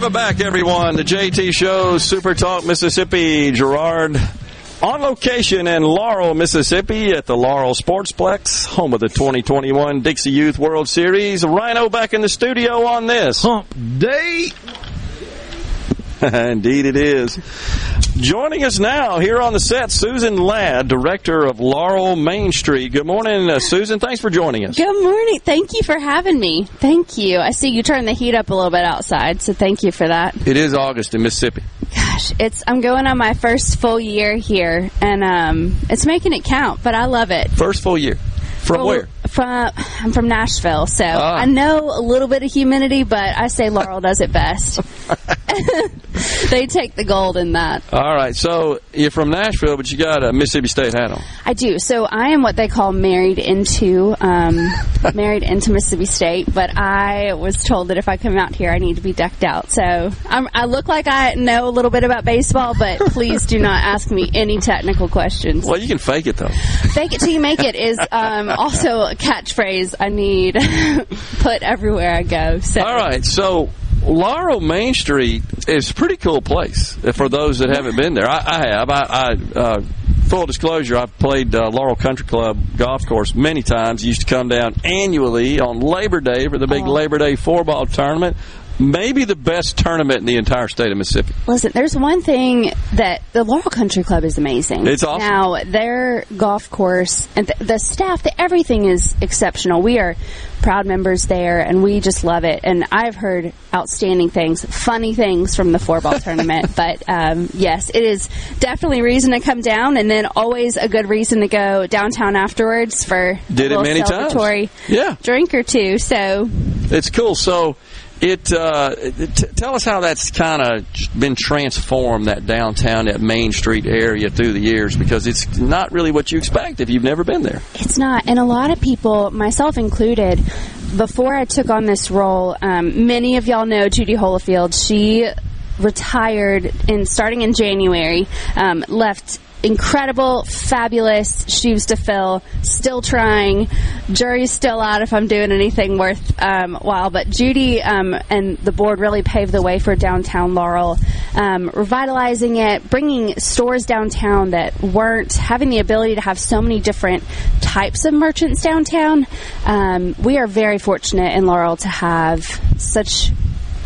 Welcome back, everyone. The JT Show, Super Talk Mississippi. Gerard on location in Laurel, Mississippi at the Laurel Sportsplex, home of the 2021 Dixie Youth World Series. Rhino back in the studio on this. Hump Day. Indeed, it is. Joining us now here on the set, Susan Ladd, director of Laurel Main Street. Good morning, uh, Susan. Thanks for joining us. Good morning. Thank you for having me. Thank you. I see you turned the heat up a little bit outside, so thank you for that. It is August in Mississippi. Gosh, it's I'm going on my first full year here, and um, it's making it count. But I love it. First full year. From Well, where? From I'm from Nashville, so Ah. I know a little bit of humidity, but I say Laurel does it best. they take the gold in that. All right, so you're from Nashville, but you got a Mississippi State hat on. I do. So I am what they call married into um, married into Mississippi State, but I was told that if I come out here, I need to be decked out. So I'm, I look like I know a little bit about baseball, but please do not ask me any technical questions. Well, you can fake it though. Fake it till you make it is um, also a catchphrase I need put everywhere I go. So All right, so Laurel Main Street is a pretty cool place uh, for those that haven't been there. I, I have. I, I uh, full disclosure, I've played uh, Laurel Country Club golf course many times. Used to come down annually on Labor Day for the big Labor Day four ball tournament. Maybe the best tournament in the entire state of Mississippi. Listen, there's one thing that the Laurel Country Club is amazing. It's awesome. Now, their golf course and th- the staff, the, everything is exceptional. We are proud members there, and we just love it. And I've heard outstanding things, funny things from the four ball tournament. But um, yes, it is definitely a reason to come down, and then always a good reason to go downtown afterwards for Did a it many times. Yeah. drink or two. So It's cool. So, it, uh, t- tell us how that's kind of been transformed that downtown, that Main Street area through the years, because it's not really what you expect if you've never been there. It's not. And a lot of people, myself included, before I took on this role, um, many of y'all know Judy Holofield. She retired in starting in January, um, left incredible, fabulous shoes to fill. Still trying. Jury's still out if I'm doing anything worth um, while. But Judy um, and the board really paved the way for downtown Laurel, um, revitalizing it, bringing stores downtown that weren't having the ability to have so many different types of merchants downtown. Um, we are very fortunate in Laurel to have such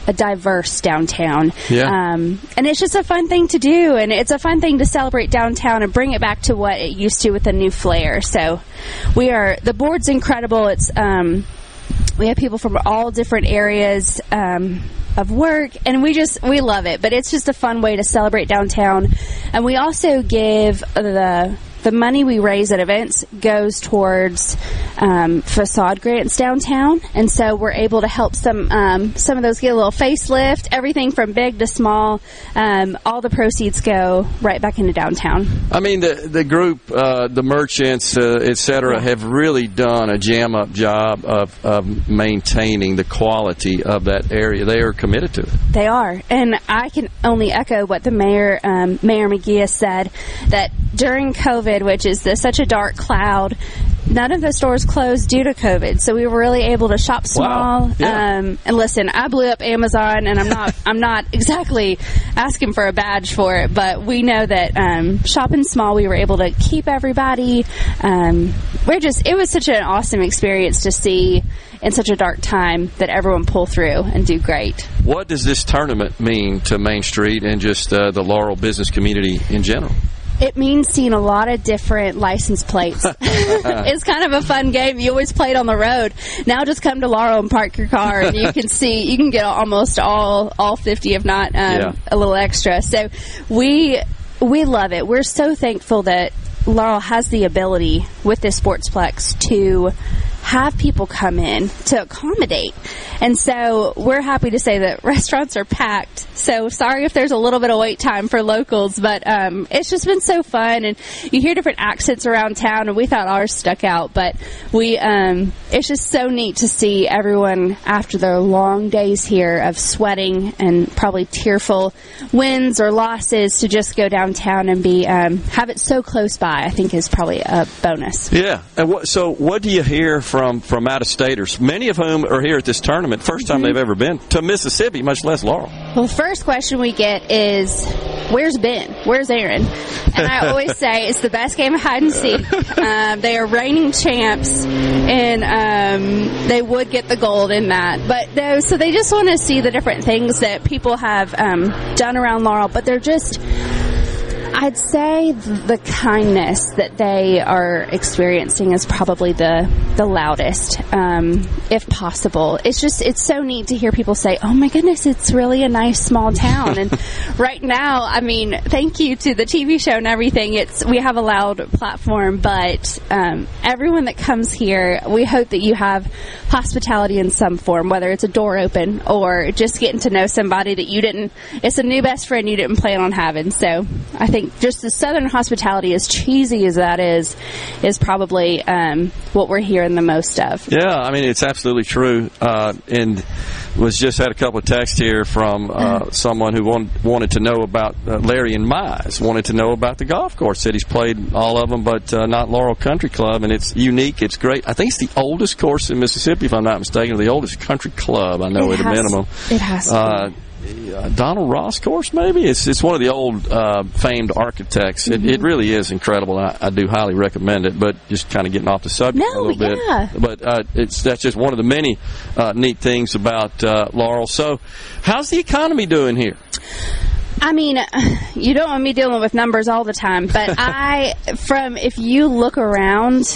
a diverse downtown. Yeah. Um, and it's just a fun thing to do, and it's a fun thing to celebrate downtown and bring it back to what it used to with a new flair. So we are, the board's incredible. It's, um, we have people from all different areas, um, of work and we just we love it but it's just a fun way to celebrate downtown and we also give the the money we raise at events goes towards um, facade grants downtown, and so we're able to help some um, some of those get a little facelift. Everything from big to small, um, all the proceeds go right back into downtown. I mean, the the group, uh, the merchants, uh, et cetera, have really done a jam up job of, of maintaining the quality of that area. They are committed to it. They are, and I can only echo what the mayor, um, Mayor Magee, has said that during COVID, which is the, such a dark cloud, none of the stores closed due to COVID. So we were really able to shop small. Wow. Yeah. Um, and listen, I blew up Amazon, and I'm not, I'm not exactly asking for a badge for it, but we know that um, shopping small, we were able to keep everybody. Um, we're just, it was such an awesome experience to see in such a dark time that everyone pull through and do great. What does this tournament mean to Main Street and just uh, the Laurel business community in general? It means seeing a lot of different license plates. it's kind of a fun game. You always play it on the road. Now just come to Laurel and park your car, and you can see you can get almost all all fifty, if not um, Yeah. a little extra. So we we love it. We're so thankful that Laurel has the ability with this sportsplex to have people come in to accommodate. And so we're happy to say that restaurants are packed. So sorry if there's a little bit of wait time for locals, but um, it's just been so fun. And you hear different accents around town, and we thought ours stuck out. But we, um, it's just so neat to see everyone after their long days here of sweating and probably tearful wins or losses to just go downtown and be um, have it so close by. I think is probably a bonus. Yeah. And what, so, what do you hear from from from out of staters, many of whom are here at this tournament, first time they've ever been to Mississippi, much less Laurel. Well, the first question we get is, "Where's Ben? Where's Aaron?" And I always say it's the best game of hide and seek. Um, they are reigning champs, and um, they would get the gold in that. But no, so they just want to see the different things that people have um, done around Laurel, but they're just. I'd say the kindness that they are experiencing is probably the the loudest, um, if possible. It's just it's so neat to hear people say, "Oh my goodness, it's really a nice small town." and right now, I mean, thank you to the TV show and everything. It's we have a loud platform, but um, everyone that comes here, we hope that you have hospitality in some form, whether it's a door open or just getting to know somebody that you didn't. It's a new best friend you didn't plan on having. So I think just the southern hospitality, as cheesy as that is, is probably um, what we're hearing the most of. Yeah, I mean it's absolutely true. Uh, and was just had a couple of texts here from uh, someone who want, wanted to know about uh, Larry and Mize, wanted to know about the golf course. Said he's played all of them, but uh, not Laurel Country Club, and it's unique. It's great. I think it's the oldest course in Mississippi, if I'm not mistaken, or the oldest country club I know It at a minimum. it has to Uh, Donald Ross course, maybe it's it's one of the old uh, famed architects. It, it really is incredible. I, I do highly recommend it. But just kind of getting off the subject No, a little bit. yeah. But uh, it's that's just one of the many uh, neat things about uh, Laurel. So, how's the economy doing here? I mean, you don't want me dealing with numbers all the time, but I, from if you look around,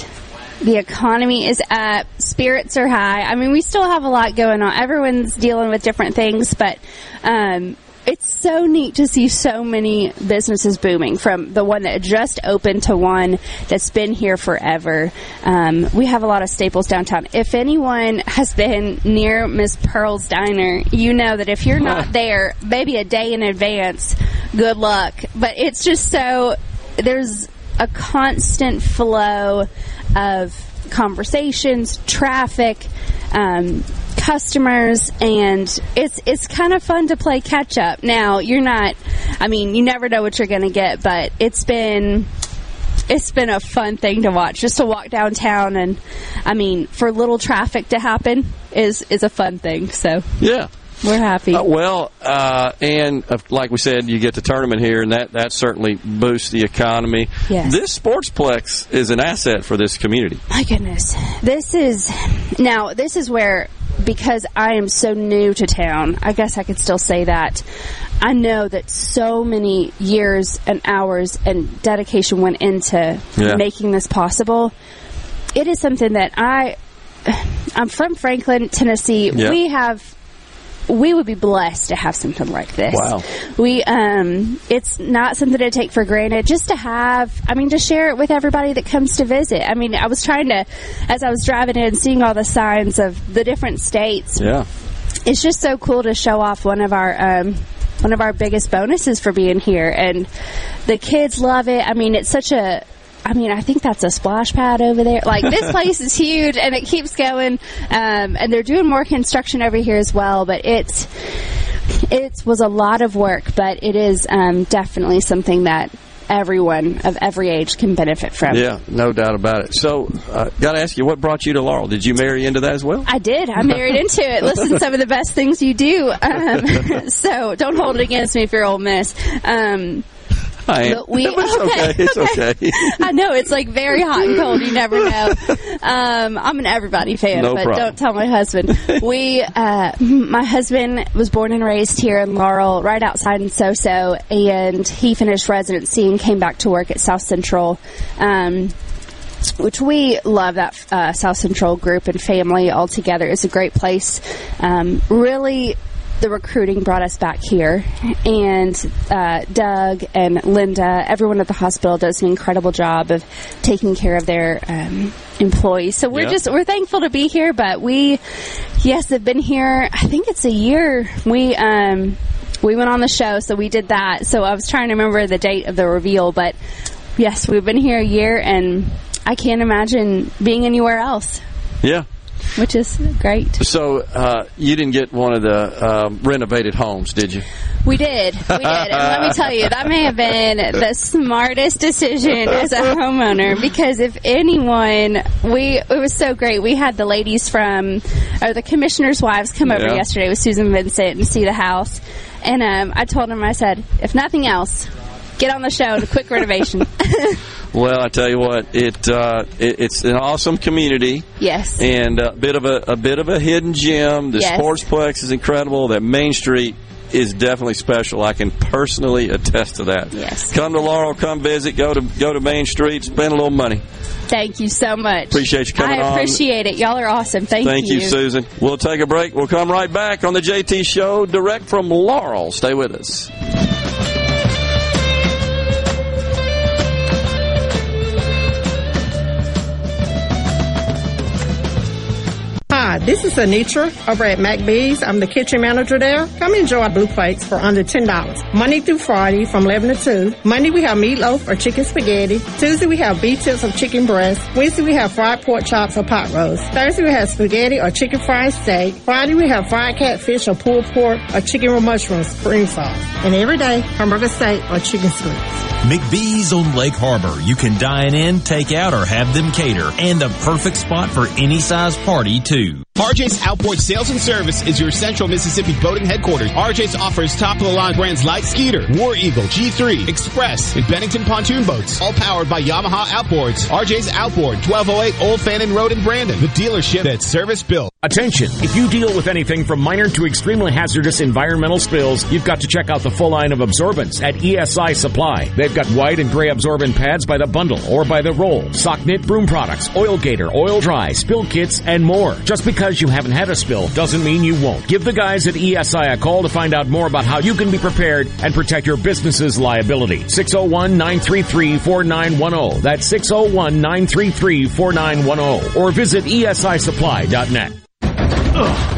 the economy is up, spirits are high. I mean, we still have a lot going on. Everyone's dealing with different things, but um, it's so neat to see so many businesses booming from the one that just opened to one that's been here forever. Um, we have a lot of staples downtown. If anyone has been near Miss Pearl's Diner, you know that if you're not there, maybe a day in advance, good luck. But it's just so there's a constant flow of conversations, traffic, um, customers, and it's it's kind of fun to play catch up. Now you're not, I mean, you never know what you're going to get, but it's been it's been a fun thing to watch just to walk downtown and I mean for little traffic to happen is is a fun thing so Yeah. We're happy Uh, well, uh, and uh, like we said, you get the tournament here, and that, that certainly boosts the economy. Yes. This sportsplex is an asset for this community. My goodness. This is now this is where because I am so new to town, I guess I could still say that. I know that so many years and hours and dedication went into Yeah. making this possible. It is something that I I'm from Franklin, Tennessee. Yeah. We have we would be blessed to have something like this. Wow. We um it's not something to take for granted just to have I mean to share it with everybody that comes to visit. I mean, I was trying to as I was driving in seeing all the signs of the different states. Yeah. It's just so cool to show off one of our um one of our biggest bonuses for being here and the kids love it. I mean, it's such a I mean, I think that's a splash pad over there. Like this place is huge, and it keeps going. Um, and they're doing more construction over here as well. But it's it was a lot of work, but it is um, definitely something that everyone of every age can benefit from. Yeah, no doubt about it. So, uh, got to ask you, what brought you to Laurel? Did you marry into that as well? I did. I married into it. Listen, some of the best things you do. Um, so don't hold it against me if you're Ole Miss. Um, I but we, it's okay. It's okay. I know it's like very hot and cold. You never know. Um, I'm an everybody fan, No but problem. don't tell my husband. We, uh, my husband was born and raised here in Laurel, right outside in Soso, and he finished residency and came back to work at South Central. Um, which we love that uh, South Central group and family all together. It's a great place. Um, really, the recruiting brought us back here, and uh, Doug and Linda, everyone at the hospital does an incredible job of taking care of their um, employees. So we're Yeah. just we're thankful to be here. But we, yes, have been here. I think it's a year. We. Um, we went on the show, so we did that. So I was trying to remember the date of the reveal, but yes, we've been here a year, and I can't imagine being anywhere else. Yeah. Which is great. So uh, you didn't get one of the um, renovated homes, did you? We did. We did. And let me tell you, that may have been the smartest decision as a homeowner because if anyone, we it was so great. We had the ladies from, or the commissioners' wives come over Yeah. yesterday with Susan Vincent and see the house. And um, I told them, I said, if nothing else, get on the show and a quick renovation. Well, I tell you what, it, uh, it it's an awesome community. Yes. and a bit of a, a bit of a hidden gem. The Yes. Sportsplex is incredible. That Main Street is definitely special. I can personally attest to that. Yes. Come to Laurel, come visit, go to go to Main Street, spend a little money. Thank you so much. Appreciate you coming I on. appreciate it. Y'all are awesome. Thank, you. Thank you, Susan. We'll take a break. We'll come right back on the JT Show, direct from Laurel. Stay with us. Hi, this is Anitra over at McBee's. I'm the kitchen manager there. Come enjoy our blue plates for under $10. Monday through Friday from 11 to 2. Monday we have meatloaf or chicken spaghetti. Tuesday we have beef tips or chicken breast. Wednesday we have fried pork chops or pot roast. Thursday we have spaghetti or chicken fried steak. Friday we have fried catfish or pulled pork or chicken with mushrooms, spring sauce. And every day, hamburger steak or chicken strips. McBee's on Lake Harbor. You can dine in, take out, or have them cater. And the perfect spot for any size party, too. RJ's Outboard Sales and Service is your central Mississippi boating headquarters. RJ's offers top of the line brands like Skeeter, War Eagle, G3, Express, and Bennington pontoon boats, all powered by Yamaha Outboards. RJ's Outboard, 1208 Old Fannin Road in Brandon, the dealership that's service built. Attention! If you deal with anything from minor to extremely hazardous environmental spills, you've got to check out the full line of absorbents at ESI Supply. They've got white and gray absorbent pads by the bundle or by the roll, sock knit broom products, oil gator, oil dry, spill kits, and more. Just because you haven't had a spill doesn't mean you won't. Give the guys at ESI a call to find out more about how you can be prepared and protect your business's liability. 601-933-4910. That's 601-933-4910. Or visit esisupply.net. Ugh,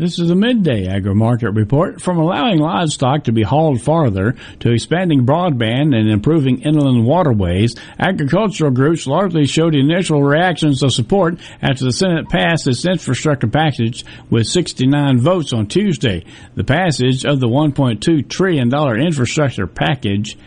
This is a midday agri market report from allowing livestock to be hauled farther to expanding broadband and improving inland waterways. Agricultural groups largely showed initial reactions of support after the Senate passed its infrastructure package with 69 votes on Tuesday. The passage of the $1.2 trillion infrastructure package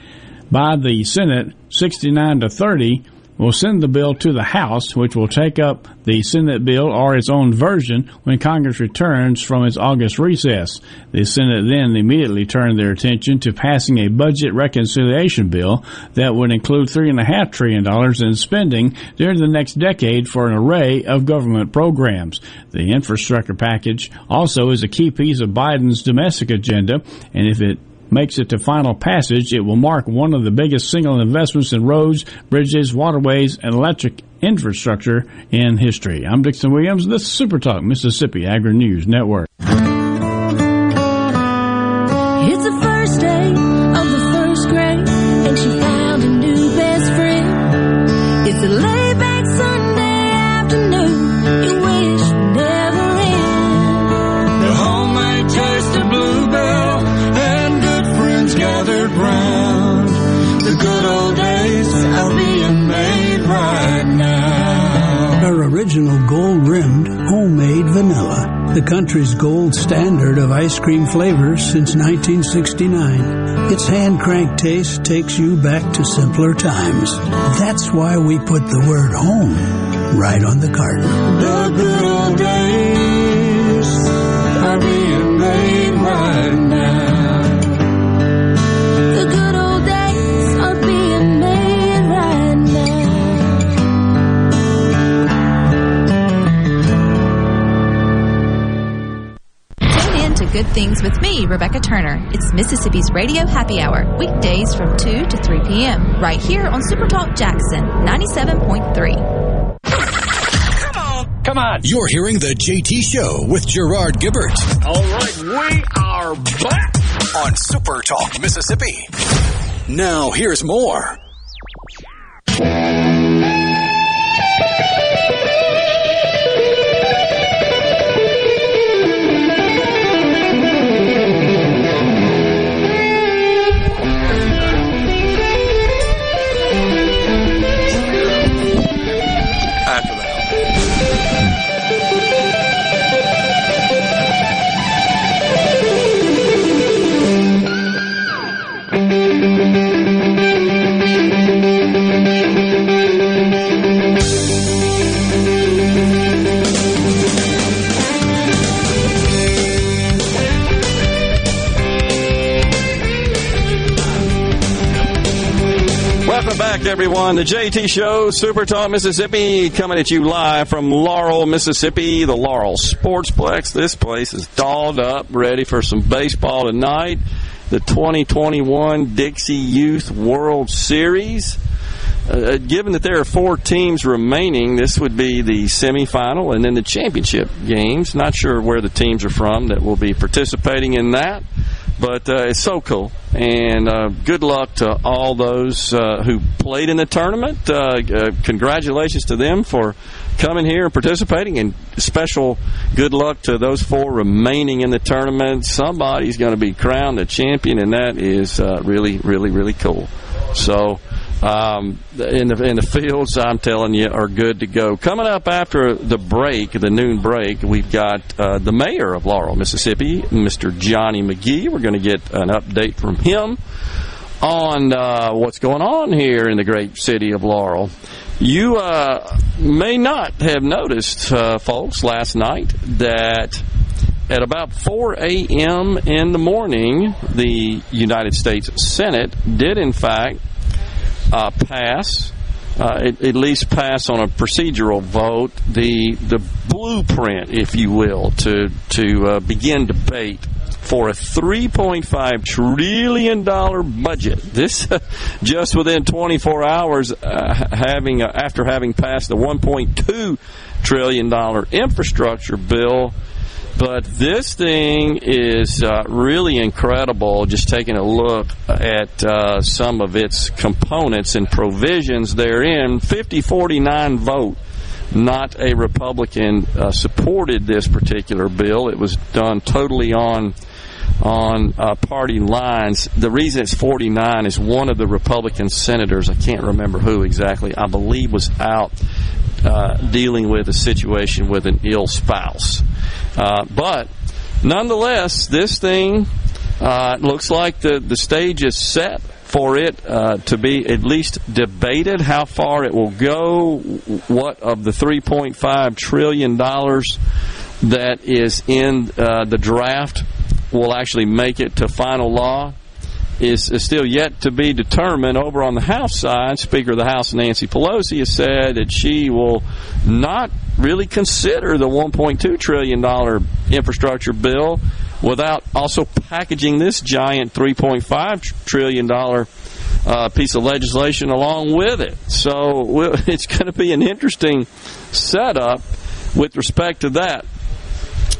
by the Senate 69 to 30 will send the bill to the House, which will take up the Senate bill or its own version when Congress returns from its August recess. The Senate then immediately turned their attention to passing a budget reconciliation bill that would include $3.5 trillion in spending during the next decade for an array of government programs. The infrastructure package also is a key piece of Biden's domestic agenda, and if it makes it to final passage, it will mark one of the biggest single investments in roads, bridges, waterways, and electric infrastructure in history. I'm Dixon Williams, the Super Talk Mississippi Agri News Network. Country's gold standard of ice cream flavors since 1969. Its hand crank taste takes you back to simpler times. That's why we put the word home right on the carton. The good old days good things with me, Rebecca Turner. It's Mississippi's Radio Happy Hour, weekdays from 2 to 3 p.m., right here on Supertalk Jackson 97.3. Come on. Come on. You're hearing the JT Show with Gerard Gibert. All right, we are back on Super Talk, Mississippi. Now, here's more. Back, everyone. The JT Show, Super Talk, Mississippi, coming at you live from Laurel, Mississippi, the Laurel Sportsplex. This place is dolled up, ready for some baseball tonight. The 2021 Dixie Youth World Series. Uh, given that there are four teams remaining, this would be the semifinal and then the championship games. Not sure where the teams are from that will be participating in that, but uh, it's so cool. And uh, good luck to all those uh, who played in the tournament. Uh, uh, congratulations to them for coming here and participating, and special good luck to those four remaining in the tournament. Somebody's going to be crowned a champion, and that is really, really, really cool. So um, in the in the fields, I'm telling you, are good to go. Coming up after the break, the noon break, we've got uh, the mayor of Laurel, Mississippi, Mr. Johnny Magee. We're going to get an update from him on uh, what's going on here in the great city of Laurel. You uh, may not have noticed, uh, folks, last night that at about 4 a.m. in the morning, the United States Senate did, in fact, uh, pass, uh, at, at, least pass on a procedural vote, the the blueprint, if you will, to to uh, begin debate for a 3.5 trillion dollar budget. This just within 24 hours, uh, having uh, after having passed the 1.2 trillion dollar infrastructure bill but this thing is uh, really incredible. Just taking a look at uh, some of its components and provisions therein, 50-49 vote. Not a Republican uh, supported this particular bill. It was done totally on on uh, party lines. The reason it's 49 is one of the Republican senators, I can't remember who exactly, I believe was out uh, dealing with a situation with an ill spouse. Uh, but nonetheless, this thing uh, looks like the, the stage is set for it uh, to be at least debated how far it will go, what of the $3.5 trillion that is in uh, the draft will actually make it to final law is, is, still yet to be determined. Over on the House side, Speaker of the House Nancy Pelosi has said that she will not really consider the $1.2 trillion infrastructure bill without also packaging this giant $3.5 trillion uh, piece of legislation along with it. So it's going to be an interesting setup with respect to that.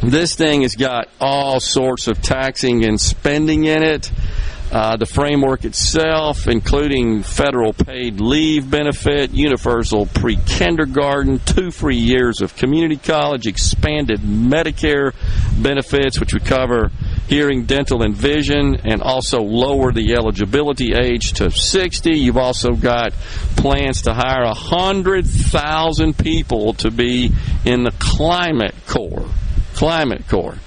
This thing has got all sorts of taxing and spending in it. Uh, the framework itself, including federal paid leave benefit, universal pre kindergarten, two free years of community college, expanded Medicare benefits, which would cover hearing, dental, and vision, and also lower the eligibility age to 60. You've also got plans to hire 100,000 people to be in the climate corps. Climate corps.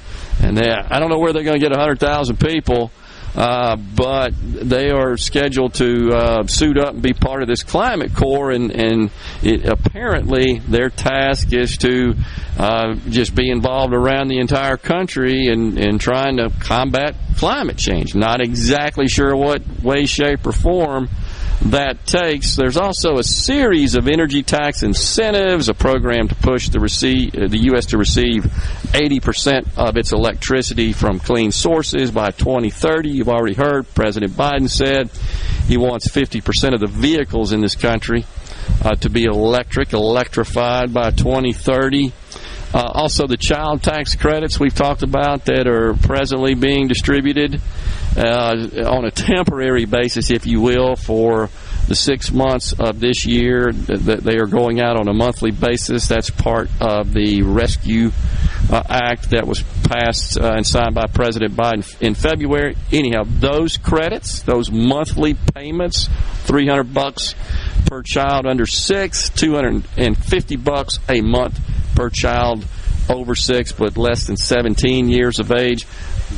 And they, I don't know where they're going to get 100,000 people. Uh, but they are scheduled to uh, suit up and be part of this climate corps, and, and it, apparently their task is to uh, just be involved around the entire country and, and trying to combat climate change. Not exactly sure what way, shape, or form that takes. There's also a series of energy tax incentives, a program to push the, receive, uh, the U.S. to receive 80% of its electricity from clean sources by 2030. You've already heard President Biden said he wants 50% of the vehicles in this country uh, to be electric, electrified by 2030. Uh, also, the child tax credits we've talked about that are presently being distributed uh, on a temporary basis, if you will, for the six months of this year that they are going out on a monthly basis. That's part of the Rescue uh, Act that was passed uh, and signed by President Biden in February. Anyhow, those credits, those monthly payments, 300 bucks per child under six, 250 bucks a month per child over six but less than 17 years of age.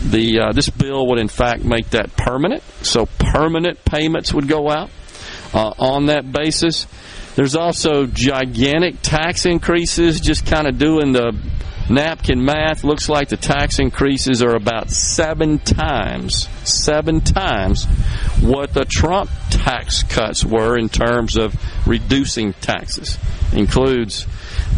The uh, this bill would in fact make that permanent, so permanent payments would go out uh, on that basis. There's also gigantic tax increases. Just kind of doing the napkin math, looks like the tax increases are about seven times, seven times what the Trump tax cuts were in terms of reducing taxes. Includes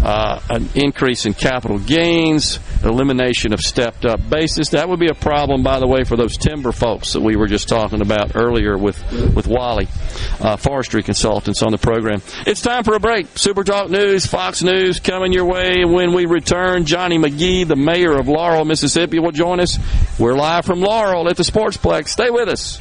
uh, an increase in capital gains, elimination of stepped up basis. That would be a problem, by the way, for those timber folks that we were just talking about earlier with, with Wally, uh, forestry consultants on the program. It's time for a break. Super Talk News, Fox News coming your way. When we return, Johnny Magee, the mayor of Laurel, Mississippi, will join us. We're live from Laurel at the Sportsplex. Stay with us.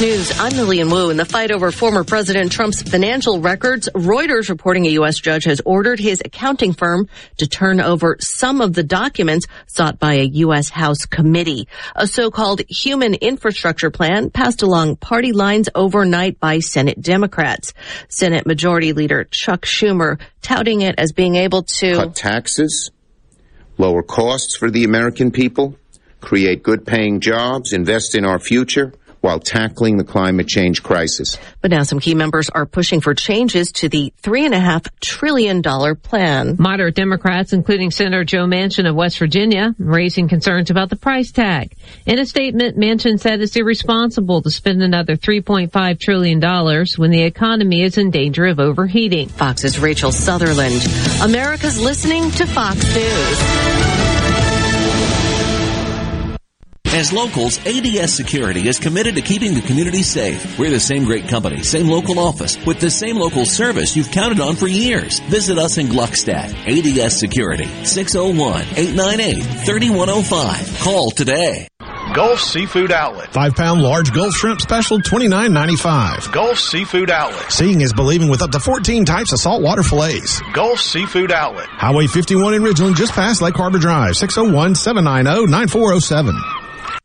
News. I'm Lilian Woo. In the fight over former President Trump's financial records, Reuters reporting a U.S. judge has ordered his accounting firm to turn over some of the documents sought by a U.S. House committee. A so-called human infrastructure plan passed along party lines overnight by Senate Democrats. Senate Majority Leader Chuck Schumer touting it as being able to cut taxes, lower costs for the American people, create good paying jobs, invest in our future, while tackling the climate change crisis. But now some key members are pushing for changes to the $3.5 trillion plan. Moderate Democrats, including Senator Joe Manchin of West Virginia, raising concerns about the price tag. In a statement, Manchin said it's irresponsible to spend another $3.5 trillion when the economy is in danger of overheating. Fox's Rachel Sutherland. America's listening to Fox News. As locals, ADS Security is committed to keeping the community safe. We're the same great company, same local office, with the same local service you've counted on for years. Visit us in Gluckstadt. ADS Security, 601-898-3105. Call today. Gulf Seafood Outlet. Five pound large Gulf shrimp special, twenty nine ninety five. Gulf Seafood Outlet. Seeing is believing with up to 14 types of saltwater fillets. Gulf Seafood Outlet. Highway 51 in Ridgeland, just past Lake Harbor Drive, 601 790 9407.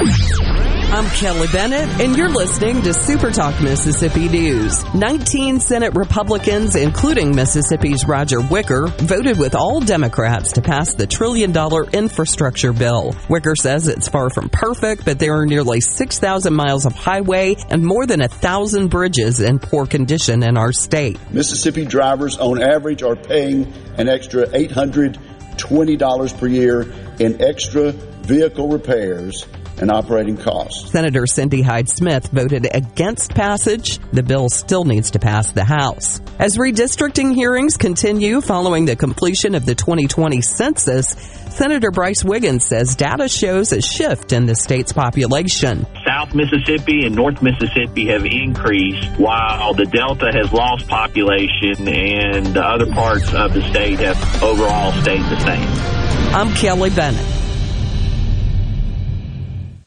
I'm Kelly Bennett, and you're listening to Super Talk Mississippi News. 19 Senate Republicans, including Mississippi's Roger Wicker, voted with all Democrats to pass the trillion dollar infrastructure bill. Wicker says it's far from perfect, but there are nearly 6,000 miles of highway and more than a thousand bridges in poor condition in our state. Mississippi drivers, on average, are paying an extra $820 per year in extra vehicle repairs and operating costs. Senator Cindy Hyde Smith voted against passage. The bill still needs to pass the House. As redistricting hearings continue following the completion of the 2020 census, Senator Brice Wiggins says data shows a shift in the state's population. South South Mississippi and North Mississippi have increased while the Delta has lost population and the other parts of the state have overall stayed the same. I'm Kelly Bennett.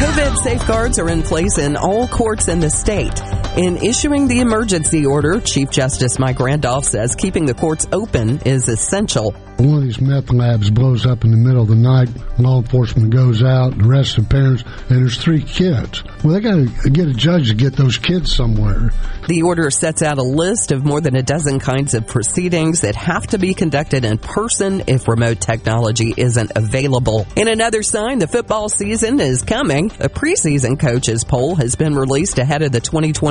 COVID safeguards are in place in all courts in the state. In issuing the emergency order, Chief Justice Mike Randolph says keeping the courts open is essential. One of these meth labs blows up in the middle of the night. Law enforcement goes out, arrests the parents, and there's three kids. Well, they got to get a judge to get those kids somewhere. The order sets out a list of more than a dozen kinds of proceedings that have to be conducted in person if remote technology isn't available. In another sign, the football season is coming. A preseason coaches poll has been released ahead of the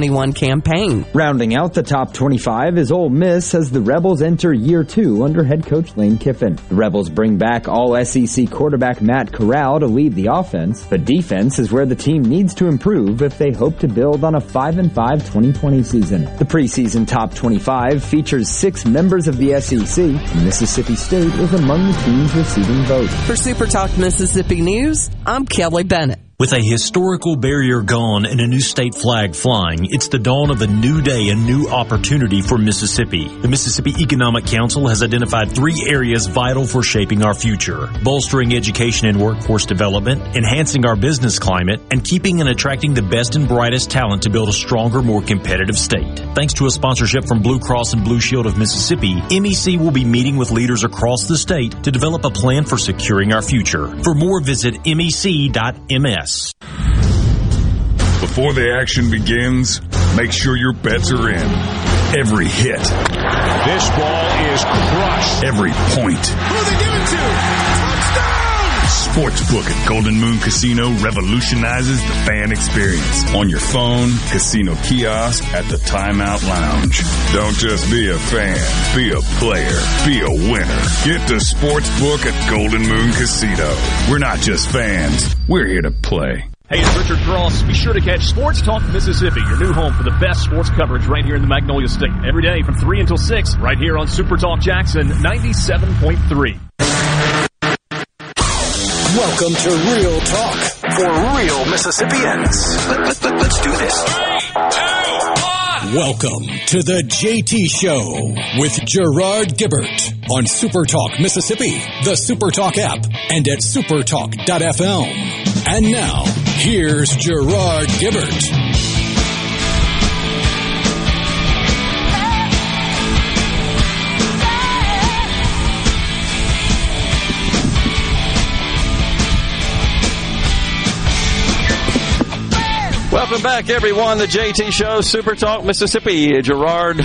2021 campaign. Rounding out the top 25 is Ole Miss as the Rebels enter year two under head coach Lane Kiffin. The Rebels bring back all SEC quarterback Matt Corral to lead the offense, but defense is where the team needs to improve if they hope to build on a 5 and 5 2020 season. The preseason top 25 features six members of the SEC, and Mississippi State is among the teams receiving votes. For Super Talk Mississippi News, I'm Kelly Bennett. With a historical barrier gone and a new state flag flying, it's the dawn of a new day and new opportunity for Mississippi. The Mississippi Economic Council has identified three areas vital for shaping our future. Bolstering education and workforce development, enhancing our business climate, and keeping and attracting the best and brightest talent to build a stronger, more competitive state. Thanks to a sponsorship from Blue Cross and Blue Shield of Mississippi, MEC will be meeting with leaders across the state to develop a plan for securing our future. For more, visit mec.ms. Before the action begins, make sure your bets are in. Every hit. This ball is crushed. Every point. Who are they giving to? Sportsbook at Golden Moon Casino revolutionizes the fan experience. On your phone, casino kiosk, at the timeout lounge. Don't just be a fan. Be a player. Be a winner. Get the Sportsbook at Golden Moon Casino. We're not just fans. We're here to play. Hey, it's Richard Cross. Be sure to catch Sports Talk Mississippi, your new home for the best sports coverage right here in the Magnolia State. Every day from 3 until 6, right here on Super Talk Jackson 97.3. Welcome to Real Talk for real Mississippians. Let, us let, let, do this. Welcome to the JT Show with Gerard Gibert on Super Talk Mississippi, the Super Talk app, and at supertalk.fm. And now, here's Gerard Gibert. Welcome back, everyone. The JT Show, Super Talk, Mississippi. Gerard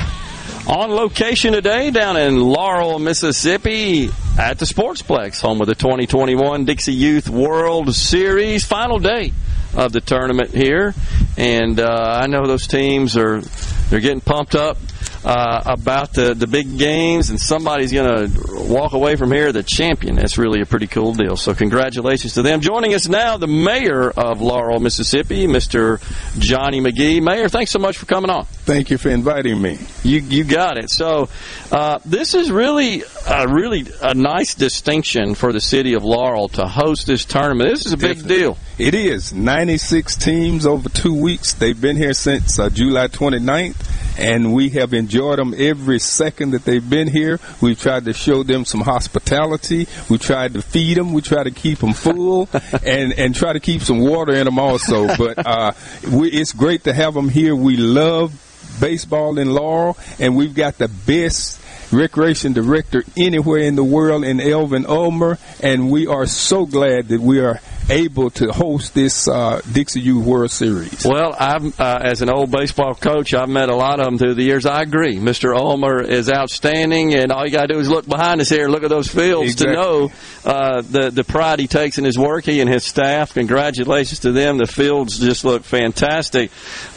on location today down in Laurel, Mississippi at the Sportsplex, home of the 2021 Dixie Youth World Series. Final day of the tournament here. And uh, I know those teams are they're getting pumped up uh, about the, the big games, and somebody's going to walk away from here the champion. That's really a pretty cool deal. So, congratulations to them. Joining us now, the mayor of Laurel, Mississippi, Mr. Johnny Magee. Mayor, thanks so much for coming on. Thank you for inviting me. You you got it. So, uh, this is really a really a nice distinction for the city of Laurel to host this tournament. This is a big Definitely. deal. It is 96 teams over two weeks. They've been here since uh, July 29th and we have enjoyed them every second that they've been here. We've tried to show them some hospitality. We tried to feed them. We try to keep them full, and and try to keep some water in them also. But uh, we, it's great to have them here. We love baseball in Laurel, and we've got the best recreation director anywhere in the world in Elvin Ulmer, and we are so glad that we are able to host this uh, Dixie Youth World Series. Well, I've, uh, as an old baseball coach, I've met a lot of them through the years. I agree. Mr. Ulmer is outstanding, and all you got to do is look behind us here, look at those fields Exactly. to know uh, the the pride he takes in his work. He and his staff. Congratulations to them. The fields just look fantastic.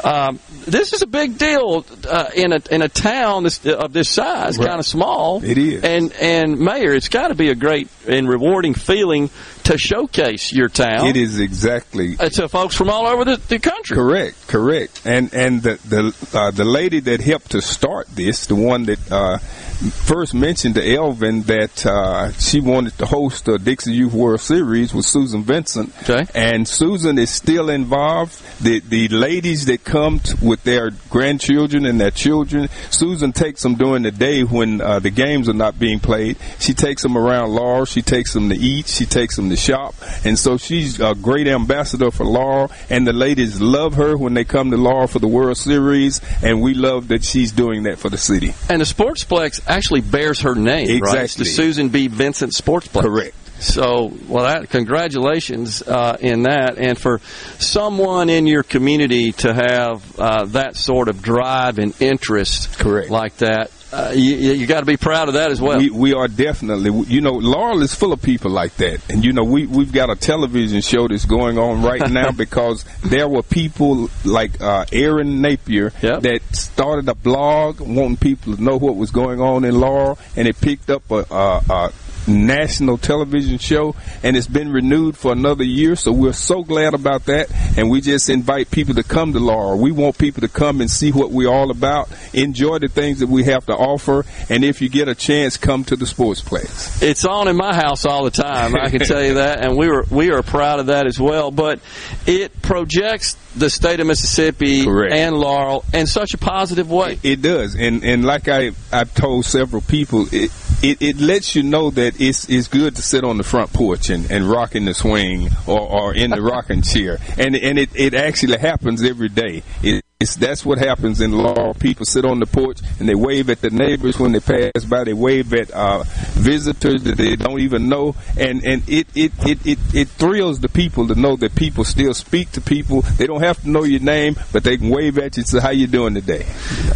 Um, this is a big deal uh, in a in a town this, of this size, Right. kind of small. It is. And and Mayor, it's got to be a great and rewarding feeling to showcase your town. It is exactly uh, to folks from all over the, the country. Correct, correct. And and the the uh, the lady that helped to start this, the one that uh, first mentioned to Elvin that uh, she wanted to host the Dixie Youth World Series with Susan Vincent. Okay. And Susan is still involved. The the ladies that come t- with their grandchildren and their children, Susan takes them during the day when uh, the games are not being played. She takes them around Laurel. She takes them to eat. She takes them to shop. And so she's a great ambassador for Laurel. And the ladies love her when they come to Laurel for the World Series. And we love that she's doing that for the city. And the Sportsplex actually bears her name, right? It's the Susan B. Vincent Sportsplex. Correct. So, well, that, congratulations uh, in that, and for someone in your community to have uh, that sort of drive and interest, correct, like that. Uh, you you got to be proud of that as well. We, we are definitely, you know, Laurel is full of people like that. And, you know, we, we've got a television show that's going on right now because there were people like uh, Erin Napier that started a blog wanting people to know what was going on in Laurel, and it picked up a, a, a national television show and it's been renewed for another year so we're so glad about that and we just invite people to come to Laurel we want people to come and see what we're all about enjoy the things that we have to offer and if you get a chance come to the sports place. It's on in my house all the time. I can tell you that, and we were we are proud of that as well. But it projects the state of Mississippi and Laurel in such a positive way. It does, and and like I I've told several people, it it, it lets you know that it's it's good to sit on the front porch and, and rock in the swing or, or in the rocking chair, and and it, it actually happens every day. It, it's, that's what happens in law. People sit on the porch and they wave at the neighbors when they pass by. They wave at uh, visitors that they don't even know, and and it it, it, it it thrills the people to know that people still speak to people. They don't have to know your name, but they can wave at you and say, "How you doing today?"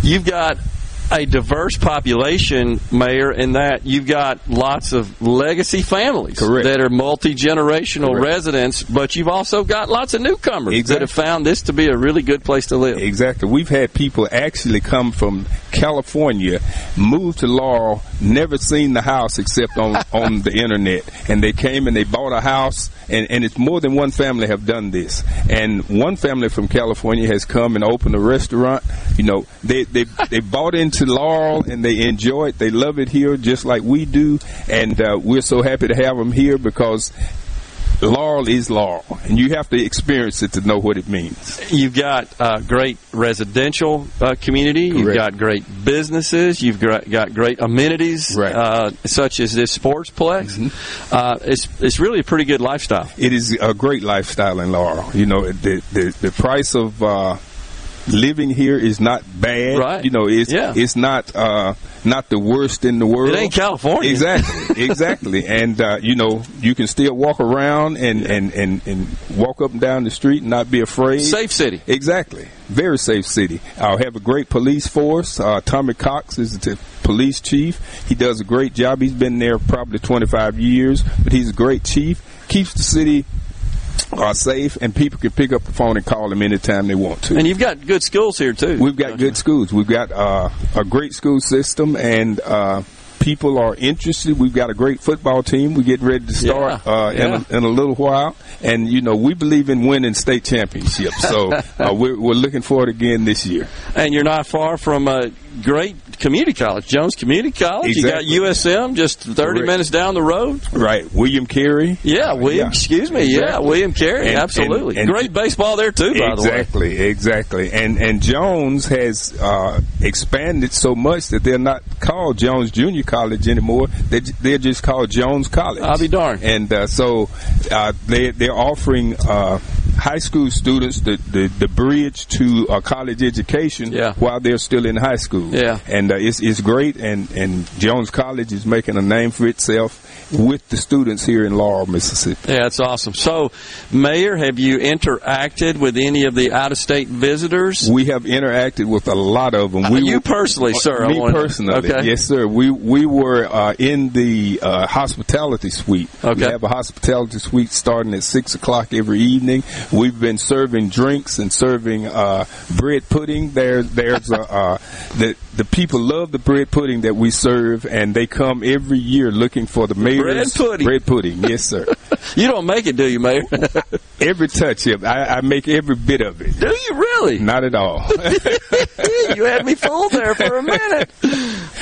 You've got a diverse population, Mayor, in that you've got lots of legacy families that are multi generational residents, but you've also got lots of newcomers that have found this to be a really good place to live. Exactly. We've had people actually come from California, move to Laurel, never seen the house except on, on the internet. And they came and they bought a house, and, and it's more than one family have done this. And one family from California has come and opened a restaurant. You know, they, they, they bought into Laurel and they enjoy it. They love it here just like we do. And uh, we're so happy to have them here because Laurel is Laurel, and you have to experience it to know what it means. You've got uh, great residential uh, community. You've got great businesses. You've got, got great amenities, uh, such as this sportsplex. Uh, it's it's really a pretty good lifestyle. It is a great lifestyle in Laurel. You know, the the, the price of uh, living here is not bad. Right. You know, it's Yeah. it's not uh, not the worst in the world. It ain't California. Exactly, exactly. and uh, you know, you can still walk around and, and, and, and walk up and down the street and not be afraid. Safe city. Exactly. Very safe city. I'll have a great police force. Uh, Tommy Cox is the police chief. He does a great job. He's been there probably 25 years, but he's a great chief. Keeps the city uh, safe, and people can pick up the phone and call them anytime they want to. And you've got good schools here too. We've got good schools. We've got uh, a great school system, and uh, people are interested. We've got a great football team. We're getting ready to start Yeah, uh, in, a, in a little while, and you know we believe in winning state championships. So uh, we're, we're looking forward again this year. And you're not far from uh, great community college, Jones Community College. Exactly. You got USM just 30 Correct. minutes down the road. Right, William Carey. Yeah, William. yeah. Excuse me. Yeah, William Carey. And- absolutely. and- and- great baseball there too. By the way. exactly, exactly. And and Jones has uh, expanded so much that they're not called Jones Junior College anymore. They they're just called Jones College. I'll be darned. And uh, so uh, they they're offering uh, high school students the, the, the bridge to a college education Yeah. while they're still in high school. Yeah. And uh, it's it's great. And and Jones College is making a name for itself with the students here in Laurel, Mississippi. Yeah, that's awesome. So, Mayor, have you interacted with any of the out-of-state visitors? We have interacted with a lot of them. Uh, We you were- personally, sir, Me personally, Okay. yes, sir. We we were uh, in the uh, hospitality suite. Okay. We have a hospitality suite starting at six o'clock every evening. We've been serving drinks and serving uh, bread pudding. There, there's a uh, the the people love the bread pudding that we serve, and they come every year looking for the mayor's bread pudding. Bread pudding, yes, sir. You don't make it, do you, Mayor? every touch of it, I, I make every bit of it. Do you really? Not at all. you had me fooled there for a minute.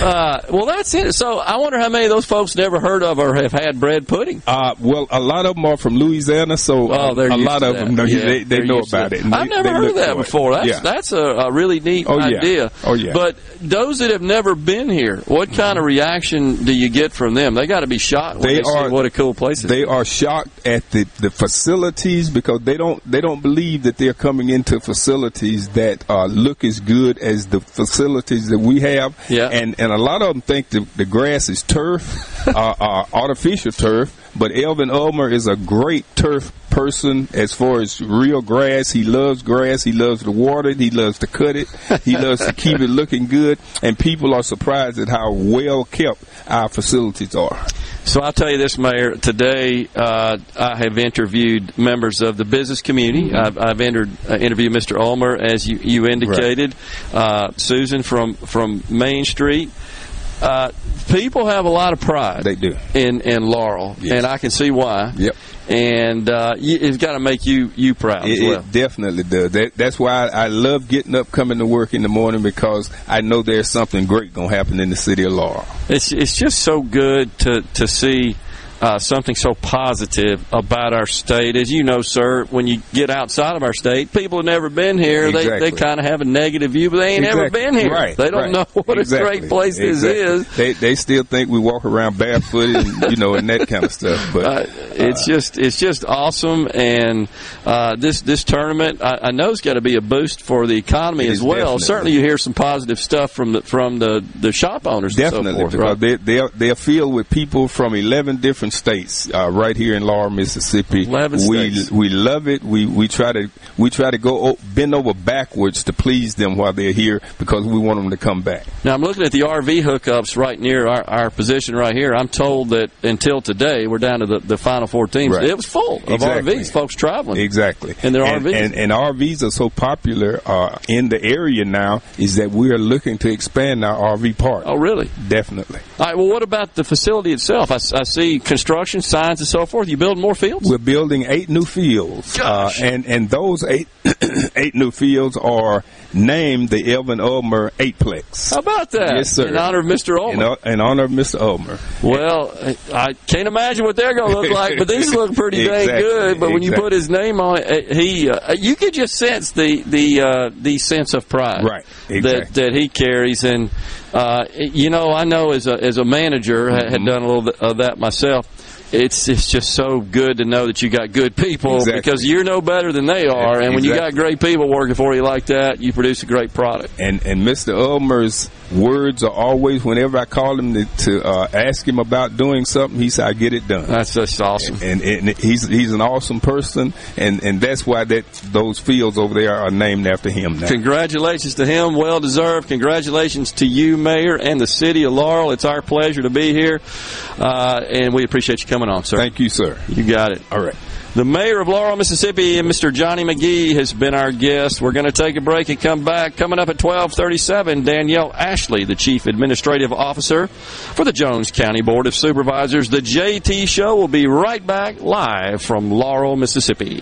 Uh, well, that's it. So I wonder how many of those folks never heard of or have had bread pudding. Uh, well, a lot of them are from Louisiana, so Oh, uh, a lot of them know Yeah, they, they know about it. I've they- never they heard of that before. That's yeah. that's a, a really neat Oh, yeah. idea. Oh, yeah. But those that have never been here, what kind of reaction do you get from them? They got to be shocked when they, They are- what a cool place. They are shocked at the, the facilities because they don't they don't believe that they're coming into facilities that uh, look as good as the facilities that we have. Yeah. And and a lot of them think the, the grass is turf, uh, uh, artificial turf. But Elvin Ulmer is a great turf person as far as real grass. He loves grass. He loves to water it. He loves to cut it. He loves to keep it looking good. And people are surprised at how well kept our facilities are. So I'll tell you this, Mayor. Today, uh, I have interviewed members of the business community. I've, I've entered, uh, interviewed Mr. Ulmer, as you, you indicated, uh, Susan from from Main Street. Uh, people have a lot of pride. They do in in Laurel, and I can see why. Yep. And uh, it's got to make you you proud It, as well. it definitely does. That, that's why I, I love getting up, coming to work in the morning because I know there's something great going to happen in the city of Laurel. It's it's just so good to to see uh, something so positive about our state. As you know, sir, when you get outside of our state, people have never been here. They Exactly. they kind of have a negative view, but they ain't ever been here. Right, they don't right. know what Exactly. a great place Exactly. this is. They they still think we walk around barefooted and you know and that kind of stuff. But Uh, it's just it's just awesome, and uh, this this tournament I, I know it's got to be a boost for the economy as well. definitely. Certainly, you hear some positive stuff from the from the, the shop owners. Definitely, and so forth, because right? they, they're, they're filled with people from 11 different states uh, right here in Laurel, Mississippi. 11 we states. we love it. We we try to we try to go o- bend over backwards to please them while they're here because we want them to come back. Now I'm looking at the RV hookups right near our, our position right here. I'm told that until today we're down to the, the final four teams. Right. It was full of Exactly. RVs, folks traveling. Exactly. In their and, RVs. And, and RVs are so popular uh, in the area now is that we are looking to expand our RV park. Oh, really? Definitely. All right. Well, what about the facility itself? I see construction signs and so forth. You build more fields? We're building eight new fields, uh, and and those eight eight new fields are named the Elvin Ulmer Eightplex. How about that? Yes, sir. In honor of Mr. Ulmer. In, in honor of Mr. Ulmer. Well, I can't imagine what they're going to look like, but these look pretty dang good. But when you put his name on it, uh, he uh, you could just sense the the uh, the sense of pride Right, that that he carries. And uh, you know, I know as a as a manager, I had done a little of that myself. It's it's just so good to know that you got good people Exactly. because you're no better than they are. And when you got great people working for you like that, you produce a great product. And and Mr. Ulmer's words are always whenever I call him to, to uh, ask him about doing something, he said, "I get it done." That's just awesome. And, and he's he's an awesome person, and and that's why that those fields over there are named after him now. Congratulations to him. Well deserved. Congratulations to you, Mayor, and the city of Laurel. It's our pleasure to be here. Uh, and we appreciate you coming on, sir. Thank you, sir. You got it. All right. The mayor of Laurel, Mississippi, and Mr. Johnny Magee has been our guest. We're going to take a break and come back. Coming up at 1237, Danielle Ashley, the Chief Administrative Officer for the Jones County Board of Supervisors. The JT Show will be right back live from Laurel, Mississippi.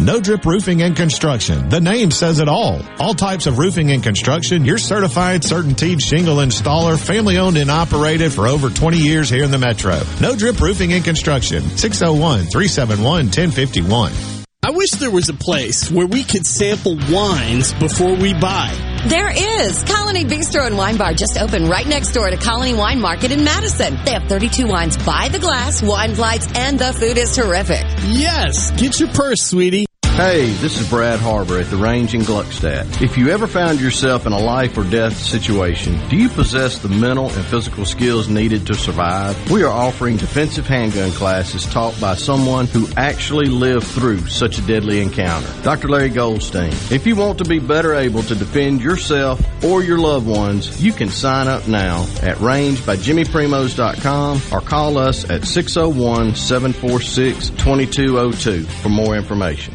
No Drip Roofing and Construction. The name says it all. All types of roofing and construction. Your certified, certainteed shingle installer, family owned and operated for over 20 years here in the metro. No Drip Roofing and Construction. 601 371 1051. I wish there was a place where we could sample wines before we buy. There is. Colony Bistro and Wine Bar just opened right next door to Colony Wine Market in Madison. They have 32 wines by the glass, wine flights, and the food is terrific. Yes. Get your purse, sweetie. Hey, this is Brad Harbor at the range in Gluckstadt. If you ever found yourself in a life or death situation, do you possess the mental and physical skills needed to survive? We are offering defensive handgun classes taught by someone who actually lived through such a deadly encounter. Dr. Larry Goldstein. If you want to be better able to defend yourself or your loved ones, you can sign up now at rangebyjimmyprimos.com or call us at 601 746 2202 for more information.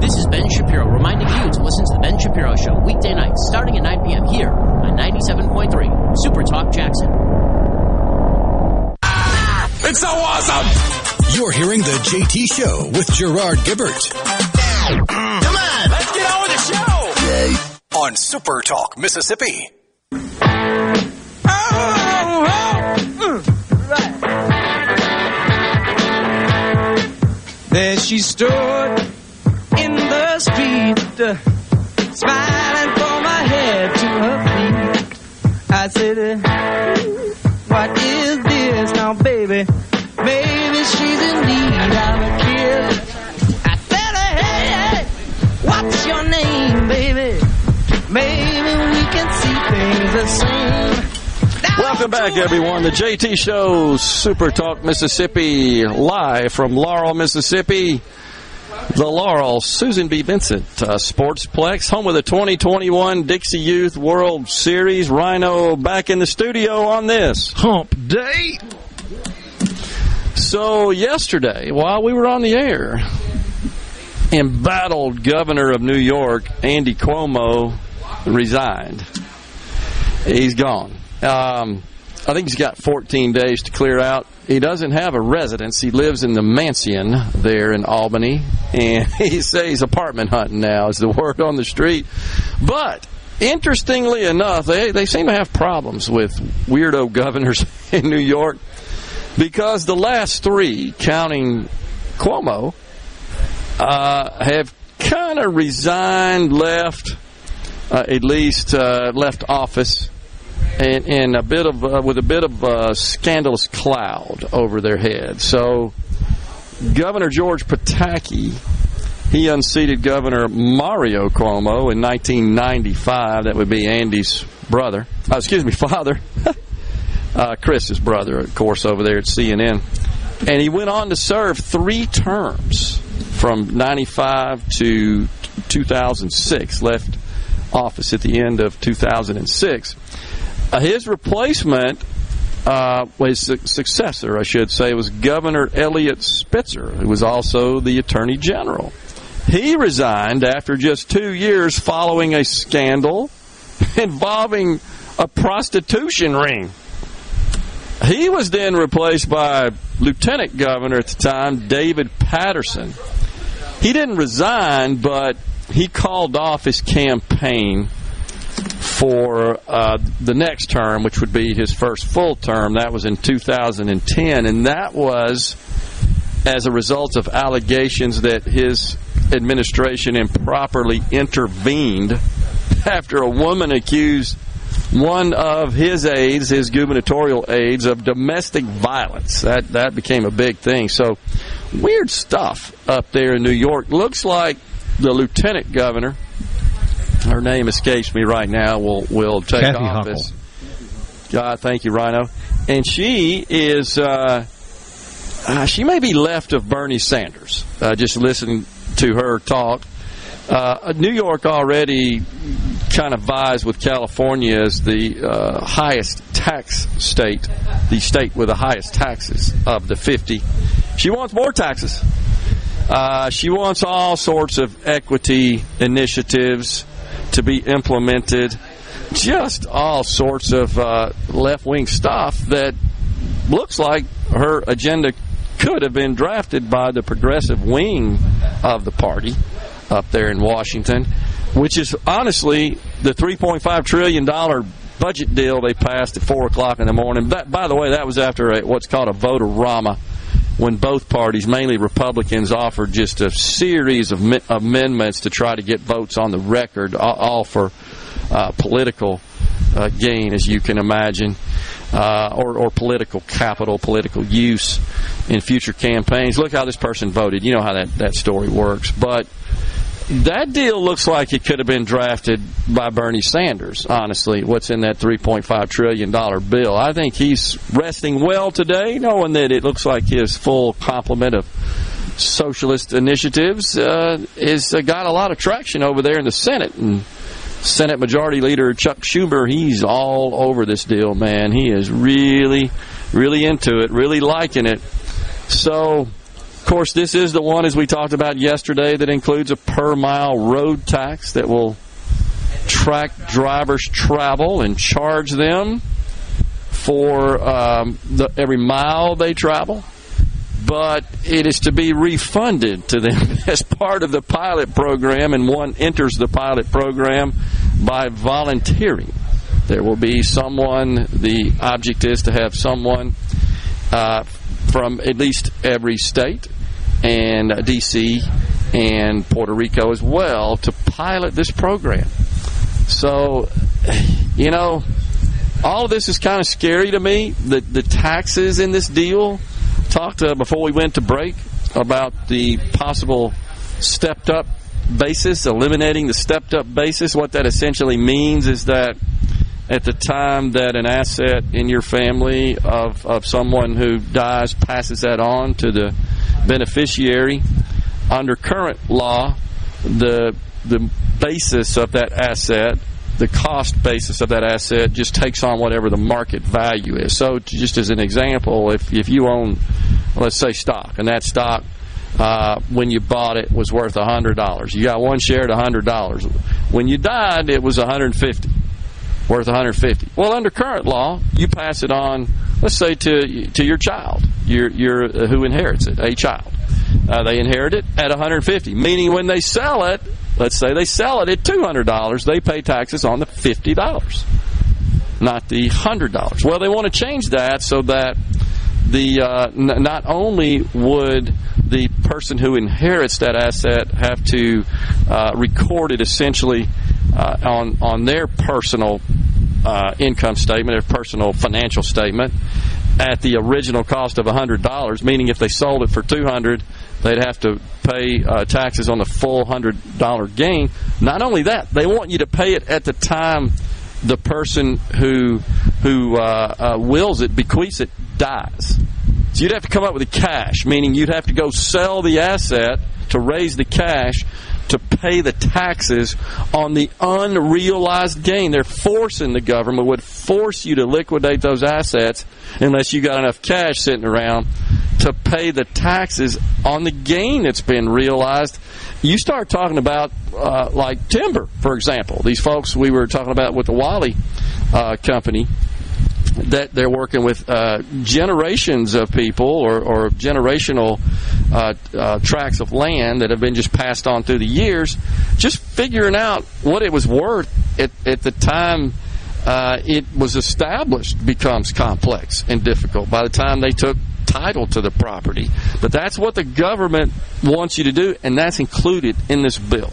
This is Ben Shapiro reminding you to listen to The Ben Shapiro Show weekday nights starting at 9 p.m. here on 97.3 Super Talk Jackson. It's so awesome! You're hearing The JT Show with Gerard Gibert. Come on, let's get on with the show! On Super Talk, Mississippi. There she stood in the street, uh, smiling from my head to her feet. I said, uh, What is this now, baby? Maybe she's in need of a kiss. I said, Hey, hey, what's your name, baby? Maybe we can see things the same. Welcome back, everyone. The JT Show, Super Talk Mississippi, live from Laurel, Mississippi. The Laurel, Susan B. Vincent uh, Sportsplex, home of the 2021 Dixie Youth World Series. Rhino back in the studio on this hump day. So, yesterday, while we were on the air, embattled governor of New York, Andy Cuomo, resigned. He's gone. Um, I think he's got 14 days to clear out. He doesn't have a residence. He lives in the mansion there in Albany, and he says apartment hunting now. Is the word on the street. But interestingly enough, they they seem to have problems with weirdo governors in New York because the last three, counting Cuomo, uh, have kind of resigned, left, uh, at least uh, left office and, and a bit of uh, with a bit of a scandalous cloud over their head. So Governor George Pataki, he unseated Governor Mario Cuomo in 1995. That would be Andy's brother. Uh, excuse me, father. uh, Chris's brother, of course, over there at CNN. And he went on to serve three terms from 95 to 2006, left office at the end of 2006. Uh, his replacement, uh, his successor, I should say, was Governor Eliot Spitzer, who was also the Attorney General. He resigned after just two years following a scandal involving a prostitution ring. He was then replaced by Lieutenant Governor at the time, David Paterson. He didn't resign, but he called off his campaign for uh, the next term, which would be his first full term. That was in 2010, and that was as a result of allegations that his administration improperly intervened after a woman accused one of his aides, his gubernatorial aides, of domestic violence. That that became a big thing. So weird stuff up there in New York. Looks like the lieutenant governor, her name escapes me right now, will will take Kathy office. God, thank you, Rhino. And she is. Uh, uh, she may be left of Bernie Sanders. Uh, just listening to her talk. Uh, New York already kind of vies with California as the uh, highest tax state, the state with the highest taxes of the 50. She wants more taxes. Uh, she wants all sorts of equity initiatives to be implemented, just all sorts of uh, left wing stuff that looks like her agenda could have been drafted by the progressive wing of the party up there in Washington, which is honestly the $3.5 trillion budget deal they passed at 4 o'clock in the morning. That, by the way, that was after a, what's called a vote-a-rama when both parties, mainly Republicans, offered just a series of mi- amendments to try to get votes on the record, all, for uh, political uh, gain, as you can imagine, uh, or, or political capital, political use in future campaigns. Look how this person voted. You know how that, that story works. But that deal looks like it could have been drafted by Bernie Sanders, honestly, what's in that $3.5 trillion bill. I think he's resting well today, knowing that it looks like his full complement of socialist initiatives uh, is uh, got a lot of traction over there in the Senate. And Senate Majority Leader Chuck Schumer, he's all over this deal, man. He is really, really into it, really liking it. So course, this is the one, as we talked about yesterday, that includes a per mile road tax that will track drivers' travel and charge them for um, the, every mile they travel. But it is to be refunded to them as part of the pilot program, and one enters the pilot program by volunteering. There will be someone, the object is to have someone uh, from at least every state and uh, D.C. and Puerto Rico as well to pilot this program. So, you know, all of this is kind of scary to me. The the taxes in this deal. Talked uh, before we went to break about the possible stepped up basis, eliminating the stepped up basis. What that essentially means is that at the time that an asset in your family of, of someone who dies passes that on to the beneficiary. Under current law, the the basis of that asset, the cost basis of that asset, just takes on whatever the market value is. So, just as an example, if if you own, let's say, stock, and that stock uh, when you bought it was worth hundred dollars. You got one share at hundred dollars. When you died, it was 150, worth 150. Well, under current law, you pass it on let's say to to your child, your your uh, who inherits it, a child. Uh, they inherit it at 150, meaning when they sell it, let's say they sell it at $200, they pay taxes on the $50, not the $100. Well, they want to change that so that the uh, n- not only would the person who inherits that asset have to uh, record it essentially uh, on on their personal uh, income statement, their personal financial statement, at the original cost of $100, meaning if they sold it for 200 they'd have to pay uh, taxes on the full $100 gain. Not only that, they want you to pay it at the time the person who who uh, uh, wills it, bequeaths it, dies. So you'd have to come up with the cash, meaning you'd have to go sell the asset to raise the cash to pay the taxes on the unrealized gain. They're forcing the government would force you to liquidate those assets unless you got enough cash sitting around to pay the taxes on the gain that's been realized. You start talking about uh, like timber, for example. These folks we were talking about with the Wiley uh, company that they're working with uh, generations of people or, or generational uh, uh, tracts of land that have been just passed on through the years, just figuring out what it was worth at, at the time uh, it was established becomes complex and difficult by the time they took title to the property. But that's what the government wants you to do, and that's included in this bill.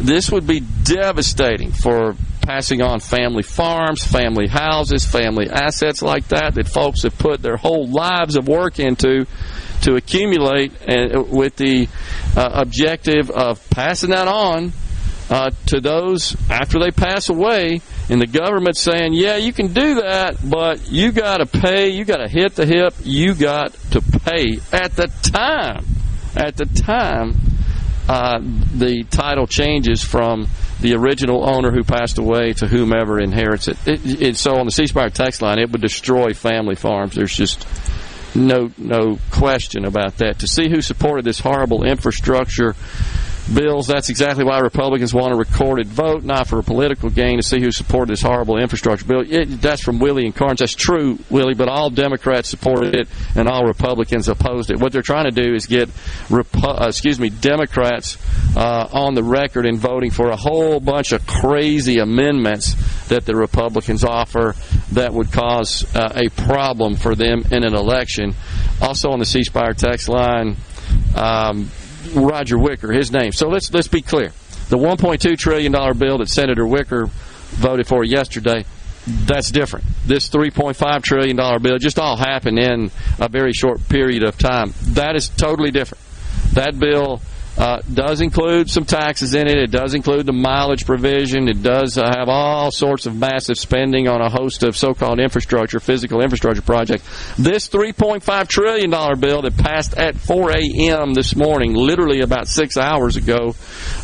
This would be devastating for passing on family farms, family houses, family assets like that that folks have put their whole lives of work into to accumulate uh, with the uh, objective of passing that on uh, to those after they pass away. And the government saying, yeah, you can do that, but you got to pay, you got to hit the hip, you got to pay at the time. At the time, uh, the title changes from the original owner who passed away to whomever inherits it. it, it so on the C Spire text line, it would destroy family farms. There's just no no question about that. To see who supported this horrible infrastructure bills. That's exactly why Republicans want a recorded vote, not for a political gain to see who supported this horrible infrastructure bill. It, that's from Willie and Karnes. That's true, Willie, but all Democrats supported it and all Republicans opposed it. What they're trying to do is get, uh, excuse me, Democrats uh, on the record in voting for a whole bunch of crazy amendments that the Republicans offer that would cause uh, a problem for them in an election. Also on the C Spire text line. Um, Roger Wicker, his name. So let's let's be clear. The 1.2 trillion dollar bill that Senator Wicker voted for yesterday, that's different. This 3.5 trillion dollar bill just all happened in a very short period of time. That is totally different. That bill uh, does include some taxes in it. It does include the mileage provision. It does uh, have all sorts of massive spending on a host of so-called infrastructure, physical infrastructure projects. This $3.5 trillion bill that passed at 4 a.m. this morning, literally about six hours ago,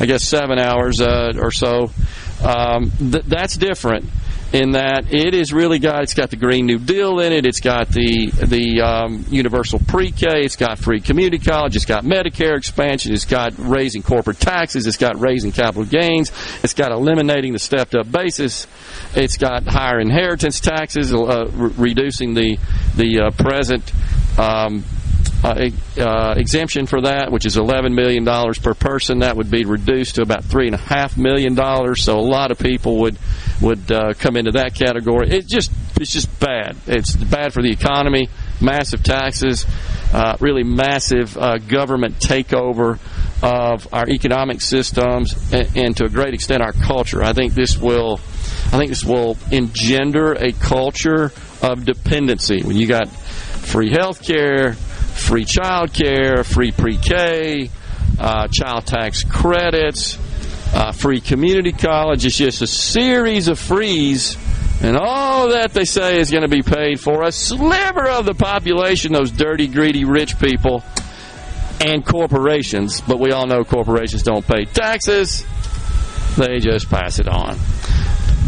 I guess seven hours uh, or so, um, th- that's different in that it is really got it's got the Green New Deal in it. It's got the the um, universal pre-K. It's got free community college. It's got Medicare expansion. It's got raising corporate taxes. It's got raising capital gains. It's got eliminating the stepped-up basis. It's got higher inheritance taxes, uh, re- reducing the the uh, present. Um, uh, uh, exemption for that, which is $11 million per person. That would be reduced to about $3.5 million. So a lot of people would would uh, come into that category. It's just it's just bad. It's bad for the economy. Massive taxes, uh, really massive uh, government takeover of our economic systems, and, and, to a great extent our culture. I think this will, I think this will engender a culture of dependency. When you got free health care, free child care, free pre-K, uh, child tax credits uh, free community college. It's just a series of frees, and all that they say is going to be paid for a sliver of the population, those dirty, greedy, rich people, and corporations. But we all know corporations don't pay taxes, they just pass it on.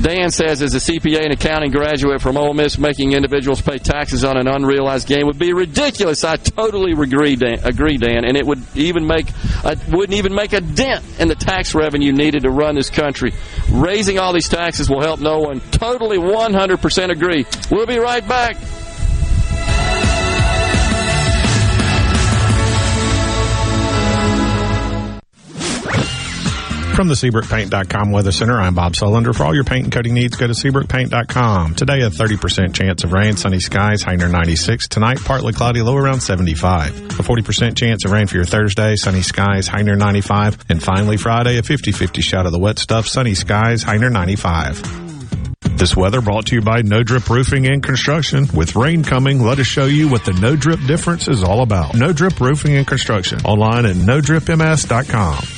Dan says, as a CPA and accounting graduate from Ole Miss, making individuals pay taxes on an unrealized gain would be ridiculous. I totally agree, Dan, agree, Dan, and it would even make a, wouldn't even make a dent in the tax revenue needed to run this country. Raising all these taxes will help no one. Totally, 100% agree. We'll be right back. From the SeabrookPaint.com Weather Center, I'm Bob Sullender. For all your paint and coating needs, go to SeabrookPaint.com. Today, a 30% chance of rain, sunny skies, high near 96. Tonight, partly cloudy, low around 75. A 40% chance of rain for your Thursday, sunny skies, high near 95. And finally, Friday, a 50-50 shot of the wet stuff, sunny skies, high near 95. This weather brought to you by No Drip Roofing and Construction. With rain coming, let us show you what the No Drip difference is all about. No Drip Roofing and Construction. Online at NoDripMS.com.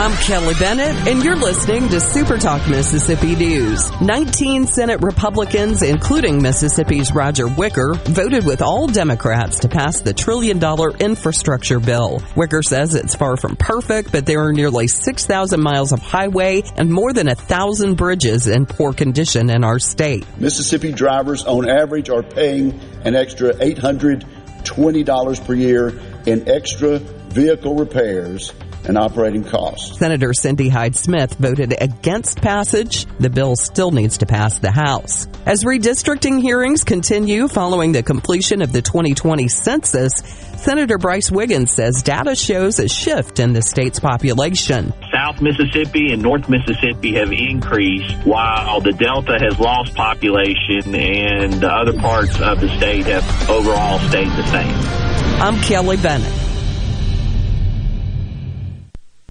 I'm Kelly Bennett, and you're listening to Super Talk Mississippi News. 19 Senate Republicans, including Mississippi's Roger Wicker, voted with all Democrats to pass the trillion dollar infrastructure bill. Wicker says it's far from perfect, but there are nearly 6,000 miles of highway and more than a thousand bridges in poor condition in our state. Mississippi drivers, on average, are paying an extra $820 per year in extra vehicle repairs and operating costs. Senator Cindy Hyde Smith voted against passage. The bill still needs to pass the House. As redistricting hearings continue following the completion of the 2020 census, Senator Brice Wiggins says data shows a shift in the state's population. South Mississippi and North Mississippi have increased while the Delta has lost population and the other parts of the state have overall stayed the same. I'm Kelly Bennett.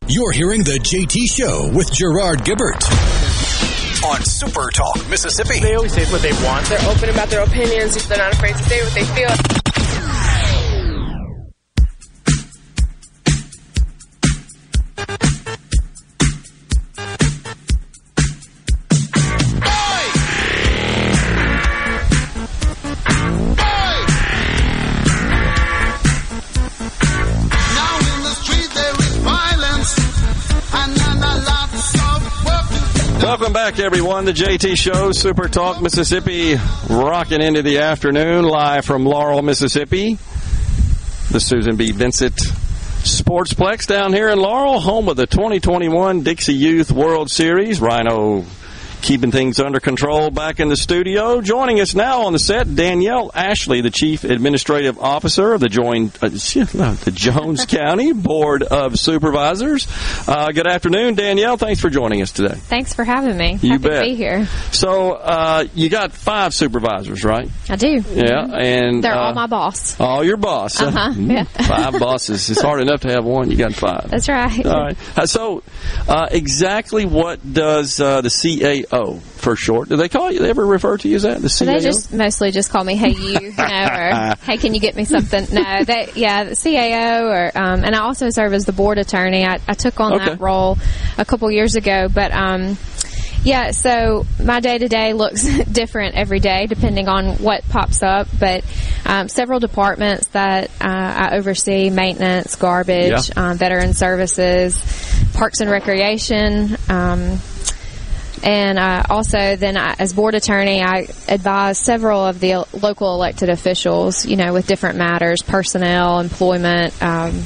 Mississippi. You're hearing the JT Show with Gerard Gibert on Super Talk, Mississippi. They always say what they want. They're open about their opinions. They're not afraid to say what they feel. Welcome back, everyone. The JT Show, Super Talk Mississippi, rocking into the afternoon, live from Laurel, Mississippi. The Susan B. Vincent Sportsplex down here in Laurel, home of the 2021 Dixie Youth World Series. Rhino keeping things under control back in the studio. Joining us now on the set, Danielle Ashley, the Chief Administrative Officer of the, Join, uh, the Jones County Board of Supervisors. Uh, good afternoon, Danielle. Thanks for joining us today. Thanks for having me. You Happy bet. to be here. So uh, you got five supervisors, right? I do. Yeah, and They're uh, all my boss. all your boss. huh? Uh-huh, Mm, yeah. Five bosses. It's hard enough to have one. You got five. That's right. All right. Uh, So, uh, exactly what does uh, the CAO for short? Do they call you? They ever refer to you as that? The CAO. they just mostly just call me "Hey you," you know, or "Hey, can you get me something?" No, they yeah, the CAO, or um, and I also serve as the board attorney. I, I took on Okay. that role a couple years ago, but um, yeah. So my day to day looks different every day depending on what pops up. But um, several departments that uh, I oversee: maintenance, garbage, Yeah. um, veteran services, parks and recreation. Um, and uh, also, then I, as board attorney, I advise several of the local elected officials, you know, with different matters, personnel, employment, um,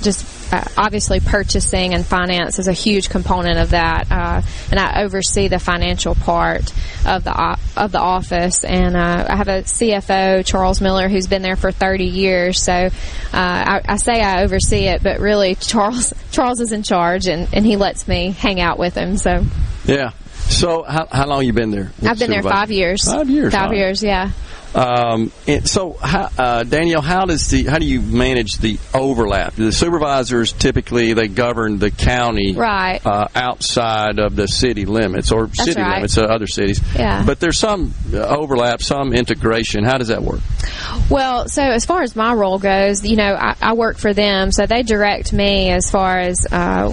just uh, obviously purchasing and finance is a huge component of that. Uh, and I oversee the financial part of the o- of the office. And uh, I have a CFO, Charles Miller, who's been there for 30 years. So uh, I, I say I oversee it, but really Charles Charles is in charge, and, and he lets me hang out with him. So. Yeah. So, how, how long you been there? I've been there five years. Five years. Five huh? years, yeah. Um, so, how, uh, Danielle, how does the how do you manage the overlap? The supervisors typically they govern the county Right. uh, outside of the city limits or That's city right. limits of other cities. Yeah. But there's some overlap, some integration. How does that work? Well, so as far as my role goes, you know, I, I work for them, so they direct me as far as, uh,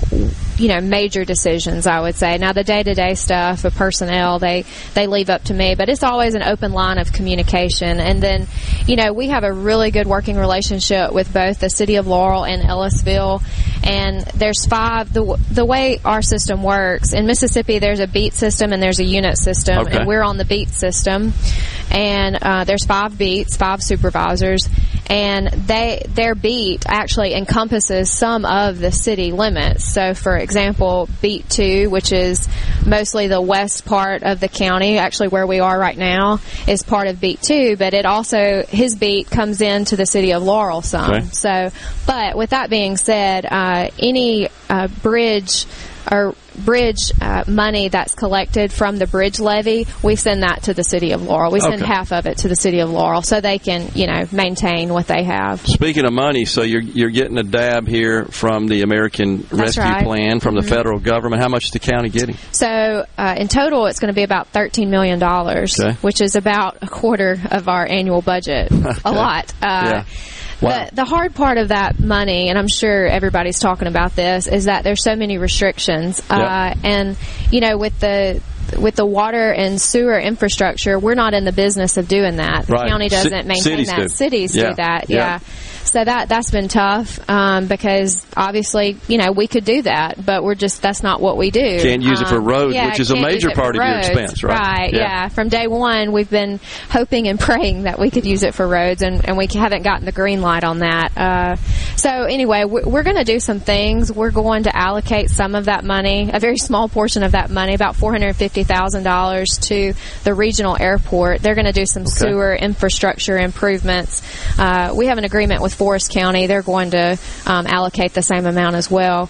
you know, major decisions, I would say. Now, the day to day stuff, the personnel, they, they leave up to me, but it's always an open line of communication. And then, you know, we have a really good working relationship with both the city of Laurel and Ellisville. And there's five, the, the way our system works, in Mississippi, there's a beat system and there's a unit system, Okay. and we're on the beat system. And uh, there's five beats, five supervisors, and they their beat actually encompasses some of the city limits. So, for example, beat two, which is mostly the west part of the county, actually where we are right now, is part of beat two. But it also his beat comes into the city of Laurel some. Okay. So, but with that being said, uh, any uh, bridge or bridge uh, money that's collected from the bridge levy, we send that to the city of Laurel. We send Okay. half of it to the city of Laurel so they can, you know, maintain what they have. Speaking of money, so you're you're getting a dab here from the American Rescue right. Plan from Mhm. the federal government. How much is the county getting? So uh, in total, it's going to be about thirteen million dollars, Okay. which is about a quarter of our annual budget. A lot. Uh, yeah. Wow. The, the hard part of that money, and I'm sure everybody's talking about this, is that there's so many restrictions. Uh, and, you know, with the with the water and sewer infrastructure, we're not in the business of doing that. The Right. county doesn't maintain cities that. do. Cities Yeah. do that, Yeah. yeah. So that that's been tough um, because obviously you know we could do that, but we're just that's not what we do. Can't use it for Um, roads, yeah, which is a major part of your roads. expense, right? Right. Yeah. Yeah. From day one, we've been hoping and praying that we could use it for roads, and, and we haven't gotten the green light on that. Uh, so anyway, we're, we're going to do some things. We're going to allocate some of that money, a very small portion of that money, about four hundred fifty thousand dollars, to the regional airport. They're going to do some sewer infrastructure improvements. Uh, we have an agreement with Forrest County. They're going to um, allocate the same amount as well.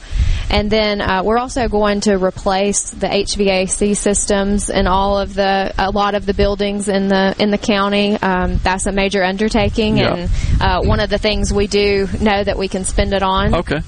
And then uh, we're also going to replace the HVAC systems in all of the a lot of the buildings in the in the county. Um, that's a major undertaking, Yeah. and uh, one of the things we do know that we can spend it on. Okay.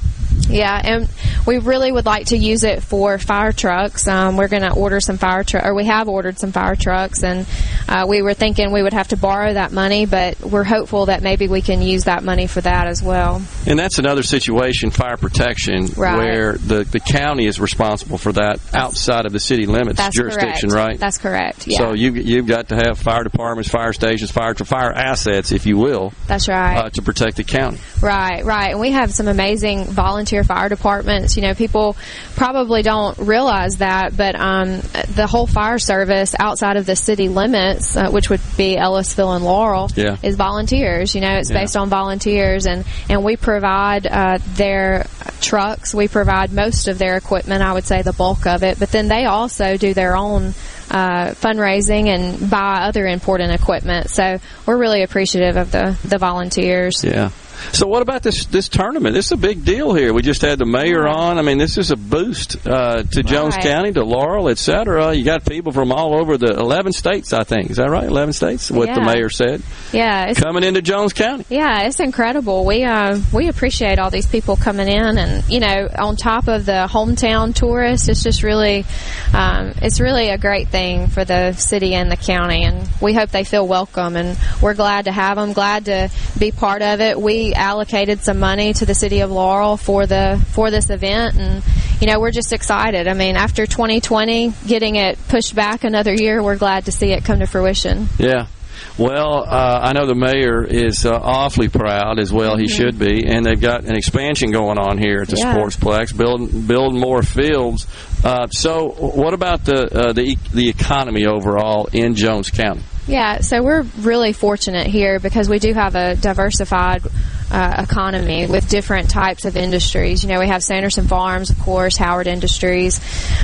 Yeah, and we really would like to use it for fire trucks. Um, we're going to order some fire truck, or we have ordered some fire trucks, and uh, we were thinking we would have to borrow that money, but we're hopeful that maybe we can use that money for that as well. And that's another situation, fire protection, Right. where the, the county is responsible for that outside of the city limits That's jurisdiction, correct. right? That's correct. Yeah, So you you've got to have fire departments, fire stations, fire fire assets, if you will, that's right. uh, to protect the county. Right, right. And we have some amazing volunteer fire departments. You know, people probably don't realize that, but um, the whole fire service outside of the city limits, uh, which would be Ellisville and Laurel, Yeah. is volunteers. You know, it's Yeah. based on volunteers, and, and we provide uh, their trucks. We provide most of their equipment, I would say the bulk of it, but then they also do their own uh, fundraising and buy other important equipment. So we're really appreciative of the, the volunteers. Yeah. So what about this this tournament? This is a big deal here. We just had the mayor on. I mean, this is a boost uh, to Jones Right. County, to Laurel, et cetera. You got people from all over the 11 states, I think. Is that right? 11 states, what the mayor said. Yeah, it's Coming into Jones County. Yeah, it's incredible. We uh, we appreciate all these people coming in, and you know, on top of the hometown tourists, it's just really, um, it's really a great thing for the city and the county, and we hope they feel welcome. And we're glad to have them, glad to be part of it. We allocated some money to the city of Laurel for the for this event, and you know, we're just excited. I mean, after 2020, getting it pushed back another year, we're glad to see it come to fruition. Yeah. Well, uh, I know the mayor is uh, awfully proud, as well he should be, and they've got an expansion going on here at the Mm-hmm. Yeah. Sportsplex, building building more fields. Uh, so, what about the uh, the the economy overall in Jones County? Yeah, so we're really fortunate here because we do have a diversified uh, economy with different types of industries. You know, we have Sanderson Farms, of course, Howard Industries.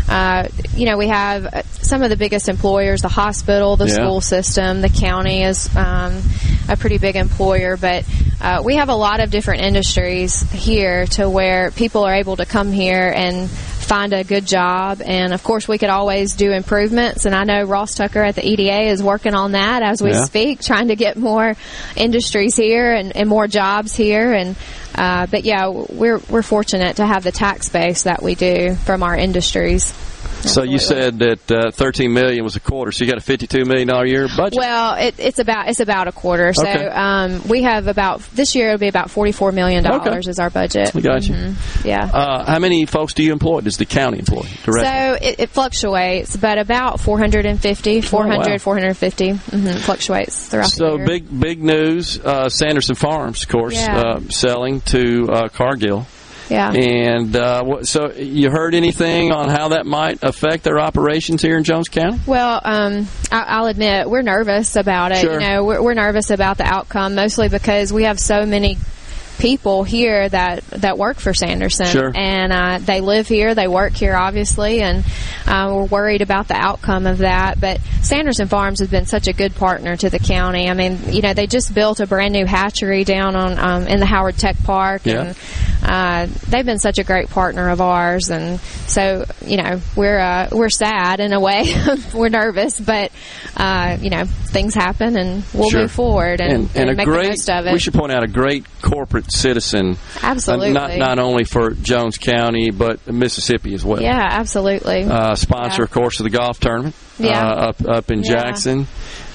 Uh, you know, we have uh, some of the biggest employers: the hospital, the Yeah. school system, the county is um, a pretty big employer. But uh, we have a lot of different industries here to where people are able to come here and find a good job. And of course, we could always do improvements. And I know Ross Tucker at the EDA is working on that as we Yeah. speak, trying to get more industries here and, and more jobs here. And uh, but yeah, we're we're fortunate to have the tax base that we do from our industries. So you said that uh, 13 million was a quarter, so you got a 52 million dollar year budget. Well, it, it's about it's about a quarter. So Okay. um, we have about this year it'll be about forty four million dollars Okay. is our budget. We got you. Mhm. Yeah. Uh, how many folks do you employ? Does the county employ directly? So it, it fluctuates, but about 450, 400, Oh, wow. 450 mhm, fluctuates throughout the So big, big news. Uh, Sanderson Farms, of course, Yeah. uh, selling to uh, Cargill. Yeah. And uh, so, you heard anything on how that might affect their operations here in Jones County? Well, um, I, I'll admit we're nervous about it. Sure. You know, we're, we're nervous about the outcome, mostly because we have so many people here that that work for Sanderson, Sure. and uh, they live here, they work here, obviously, and uh, we're worried about the outcome of that. But Sanderson Farms has been such a good partner to the county. I mean, you know, they just built a brand new hatchery down on um, in the Howard Tech Park, Yeah. and uh, they've been such a great partner of ours, and so you know we're uh, we're sad in a way, we're nervous, but uh, you know things happen, and we'll Sure. move forward and, and, a make great, the most of it. we should point out a great corporate citizen. Absolutely. uh, not not only for Jones County but Mississippi as well. yeah, absolutely. Uh, sponsor, Yeah. of course, of the golf tournament. Yeah. Uh, up up in. Jackson,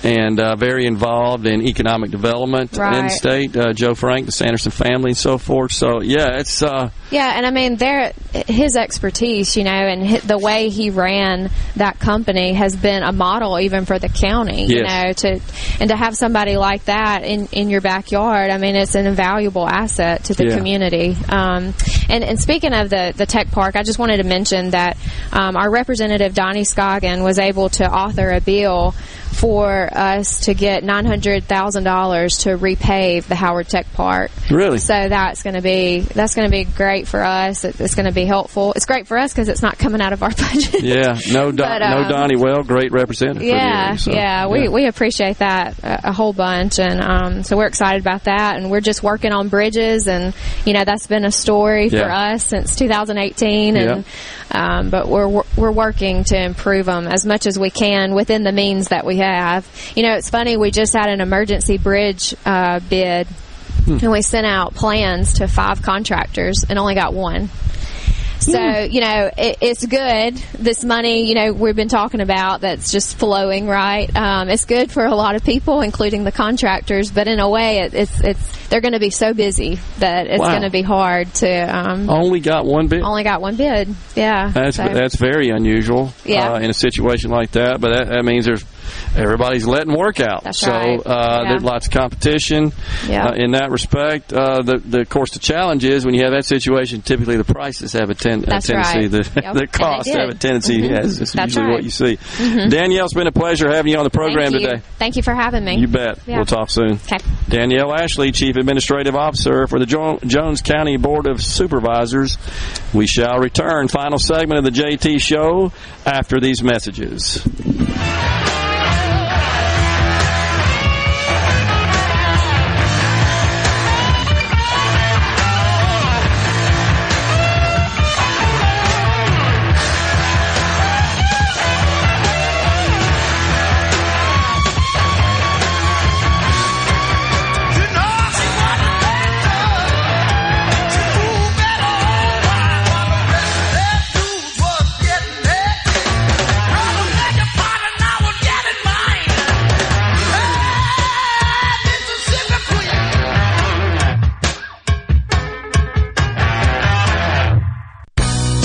and uh, very involved in economic development in the state. Uh, Joe Frank, the Sanderson family, and so forth. So yeah, it's uh, Yeah, and I mean, there, his expertise, you know, and the way he ran that company has been a model even for the county. You Yes. know, to and to have somebody like that in in your backyard, I mean, it's an invaluable asset to the Yeah. community. Um, and and speaking of the the tech park, I just wanted to mention that um, our representative Donnie Scoggin was able to author a bill for us to get nine hundred thousand dollars to repave the Howard Tech Park. Really? So that's going to be that's going to be great for us. It- It's going to be helpful. It's great for us because it's not coming out of our budget. yeah, no, Don, But, no um, Donnie Well, great representative. Yeah, so, yeah, we we appreciate that a, a whole bunch, and um, so we're excited about that, and we're just working on bridges, and you know that's been a story for Yeah. us since 2018, and um, but we're we're working to improve them as much as we can within the means that we have. You know, it's funny we just had an emergency bridge uh, bid, and we sent out plans to five contractors and only got one. So, you know, it, it's good. This money, you know, we've been talking about that's just flowing, right? Um, it's good for a lot of people, including the contractors, but in a way, it, it's, it's, they're going to be so busy that it's Wow. going to be hard to, um, Only got one bid. only got one bid. Yeah. That's So- that's very unusual Yeah. uh, in a situation like that. But that, that means there's everybody's letting work out. That's so right. uh, Yeah. there's lots of competition Yeah. uh, in that respect. Uh, the, the of course the challenge is when you have that situation. Typically the prices have a, ten, a tendency. right. The, Yep. The costs have a tendency. Mhm. Yes, it's That's usually right. what you see. Mhm. Danielle, it's been a pleasure having you on the program Thank today. Thank you for having me. You bet. Yeah. We'll talk soon. Okay. Danielle Ashley, Chief Administrative Officer for the jo- Jones County Board of Supervisors. We shall return. Final segment of the JT Show after these messages.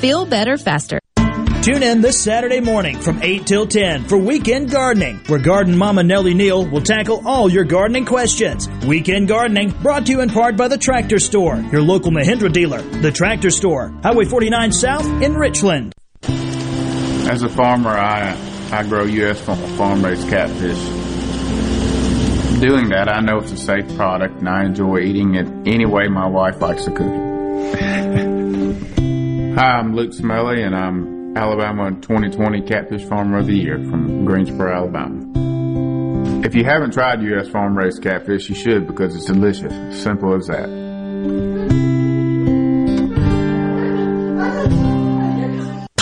Feel better faster. Tune in this Saturday morning from 8 till 10 for Weekend Gardening, where Garden Mama Nellie Neal will tackle all your gardening questions. Weekend Gardening brought to you in part by the Tractor Store, your local Mahindra dealer. The Tractor Store, Highway 49 South in Richland. As a farmer, I I grow U.S. farm raised catfish. Doing that, I know it's a safe product, and I enjoy eating it any way my wife likes to cook it. Hi, I'm Luke Smelly, and I'm Alabama 2020 Catfish Farmer of the Year from Greensboro, Alabama. If you haven't tried U.S. farm raised catfish, you should because it's delicious. Simple as that.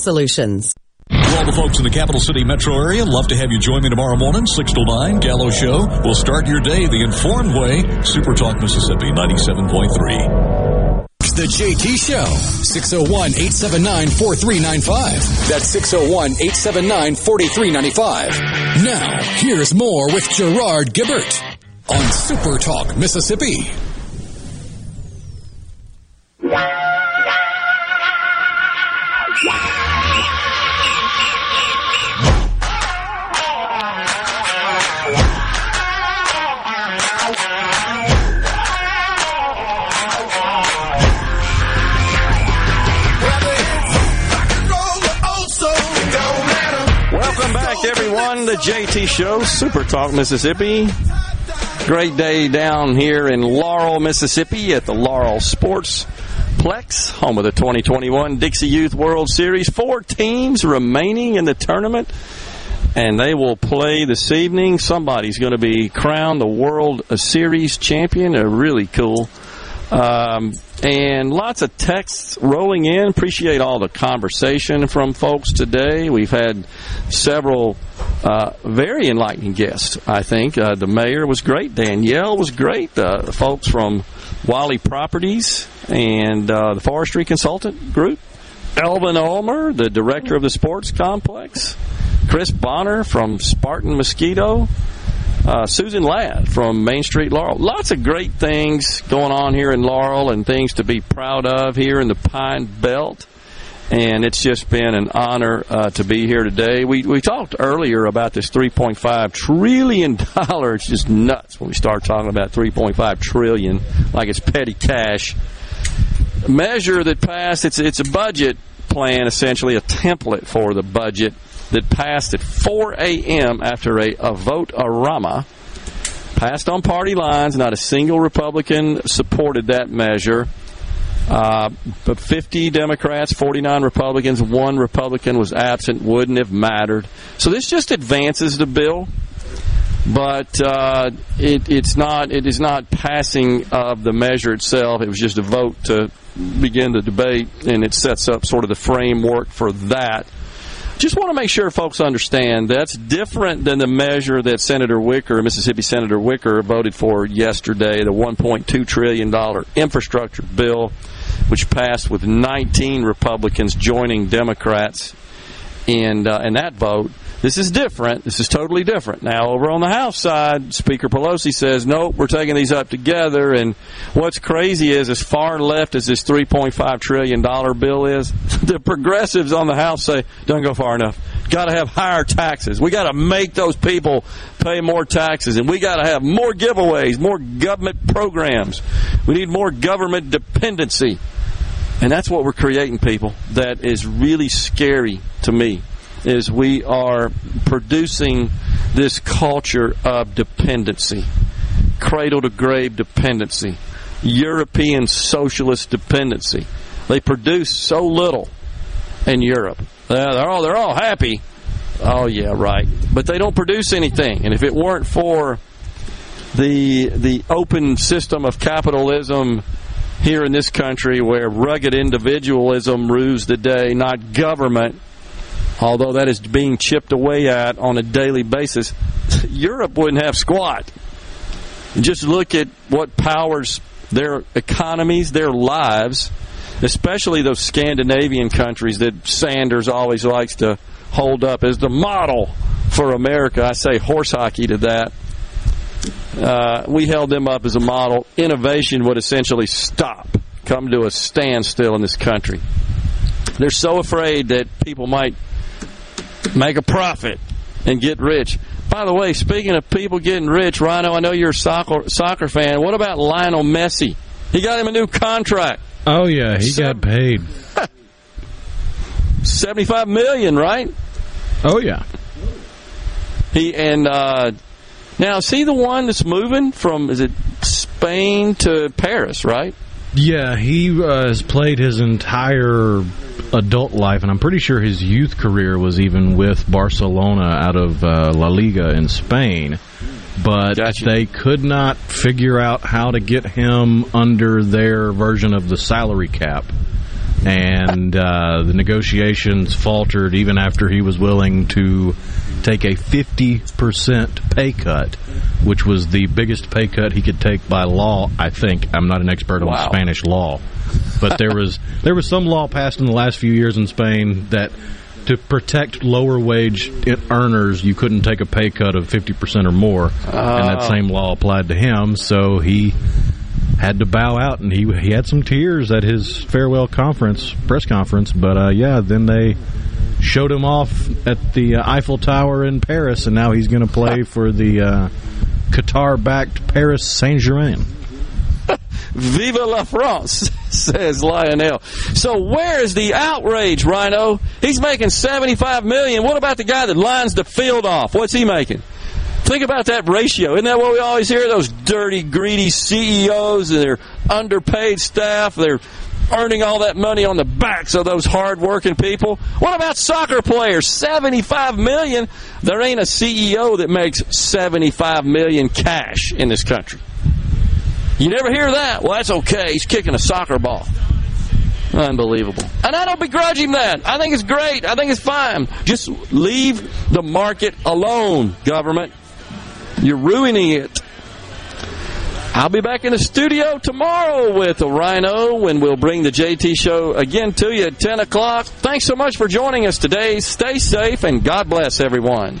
solutions. For all the folks in the capital city metro area, love to have you join me tomorrow morning, 6 to 9, Gallo Show. We'll start your day the informed way. Super Talk Mississippi 97.3. The JT Show, 601 879 4395. That's 601 879 4395. Now, here's more with Gerard Gibert on Super Talk Mississippi. The JT Show, Super Talk Mississippi. Great day down here in Laurel, Mississippi at the Laurel Sports Plex, home of the 2021 Dixie Youth World Series. Four teams remaining in the tournament, and they will play this evening. Somebody's going to be crowned the World Series champion. They're really cool. Um, and lots of texts rolling in. Appreciate all the conversation from folks today. We've had several uh, very enlightening guests, I think. Uh, the mayor was great. Danielle was great. Uh, the folks from Wally Properties and uh, the Forestry Consultant Group. Elvin Ulmer, the director of the sports complex. Chris Bonner from Spartan Mosquito. Uh, Susan Ladd from Main Street Laurel. Lots of great things going on here in Laurel and things to be proud of here in the Pine Belt. And it's just been an honor uh, to be here today. We we talked earlier about this 3.5 trillion dollar. It's just nuts when we start talking about 3.5 trillion, like it's petty cash. Measure that passed. It's it's a budget plan, essentially a template for the budget that passed at 4 a.m. after a, a vote arama passed on party lines. Not a single Republican supported that measure. Uh, but 50 Democrats, 49 Republicans, one Republican was absent, wouldn't have mattered. So this just advances the bill, but uh, it, it's not. It is not passing of the measure itself. It was just a vote to begin the debate, and it sets up sort of the framework for that. Just want to make sure folks understand that's different than the measure that Senator Wicker, Mississippi Senator Wicker, voted for yesterday, the $1.2 trillion infrastructure bill, which passed with 19 Republicans joining Democrats in, uh, in that vote. This is different. This is totally different. Now, over on the House side, Speaker Pelosi says, nope, we're taking these up together. And what's crazy is, as far left as this $3.5 trillion bill is, the progressives on the House say, don't go far enough. Got to have higher taxes. We got to make those people pay more taxes. And we got to have more giveaways, more government programs. We need more government dependency. And that's what we're creating, people. That is really scary to me. Is we are producing this culture of dependency, cradle to grave dependency, European socialist dependency. They produce so little in Europe. Uh, they're all they're all happy. Oh yeah, right. But they don't produce anything. And if it weren't for the the open system of capitalism here in this country where rugged individualism rules the day, not government, although that is being chipped away at on a daily basis, Europe wouldn't have squat. Just look at what powers their economies, their lives, especially those Scandinavian countries that Sanders always likes to hold up as the model for America. I say horse hockey to that. Uh, we held them up as a model. Innovation would essentially stop, come to a standstill in this country. They're so afraid that people might make a profit and get rich. By the way, speaking of people getting rich, Rhino, I know you're a soccer, soccer fan. What about Lionel Messi? He got him a new contract. Oh yeah, he got paid. 75 million, right? Oh yeah. He and uh, now see the one that's moving from is it Spain to Paris, right? Yeah, he uh, has played his entire adult life, and I'm pretty sure his youth career was even with Barcelona out of uh, La Liga in Spain. But they could not figure out how to get him under their version of the salary cap. And uh, the negotiations faltered even after he was willing to take a 50% pay cut, which was the biggest pay cut he could take by law, I think. I'm not an expert on Spanish law. But there was there was some law passed in the last few years in Spain that to protect lower wage earners, you couldn't take a pay cut of 50% or more. And that same law applied to him, so he had to bow out and he he had some tears at his farewell conference press conference. But uh yeah then they showed him off at the uh, Eiffel Tower in Paris. And now he's going to play for the uh Qatar backed Paris Saint-Germain Viva la France, says Lionel. So where is the outrage, Rhino? He's making 75 million. What about the guy that lines the field off? What's he making? Think about that ratio. Isn't that what we always hear? Those dirty, greedy CEOs and their underpaid staff. They're earning all that money on the backs of those hard-working people. What about soccer players? 75 million. There ain't a CEO that makes 75 million cash in this country. You never hear that. Well, that's okay. He's kicking a soccer ball. Unbelievable. And I don't begrudge him that. I think it's great. I think it's fine. Just leave the market alone, government. You're ruining it. I'll be back in the studio tomorrow with a Rhino when we'll bring the JT show again to you at 10 o'clock. Thanks so much for joining us today. Stay safe and God bless everyone.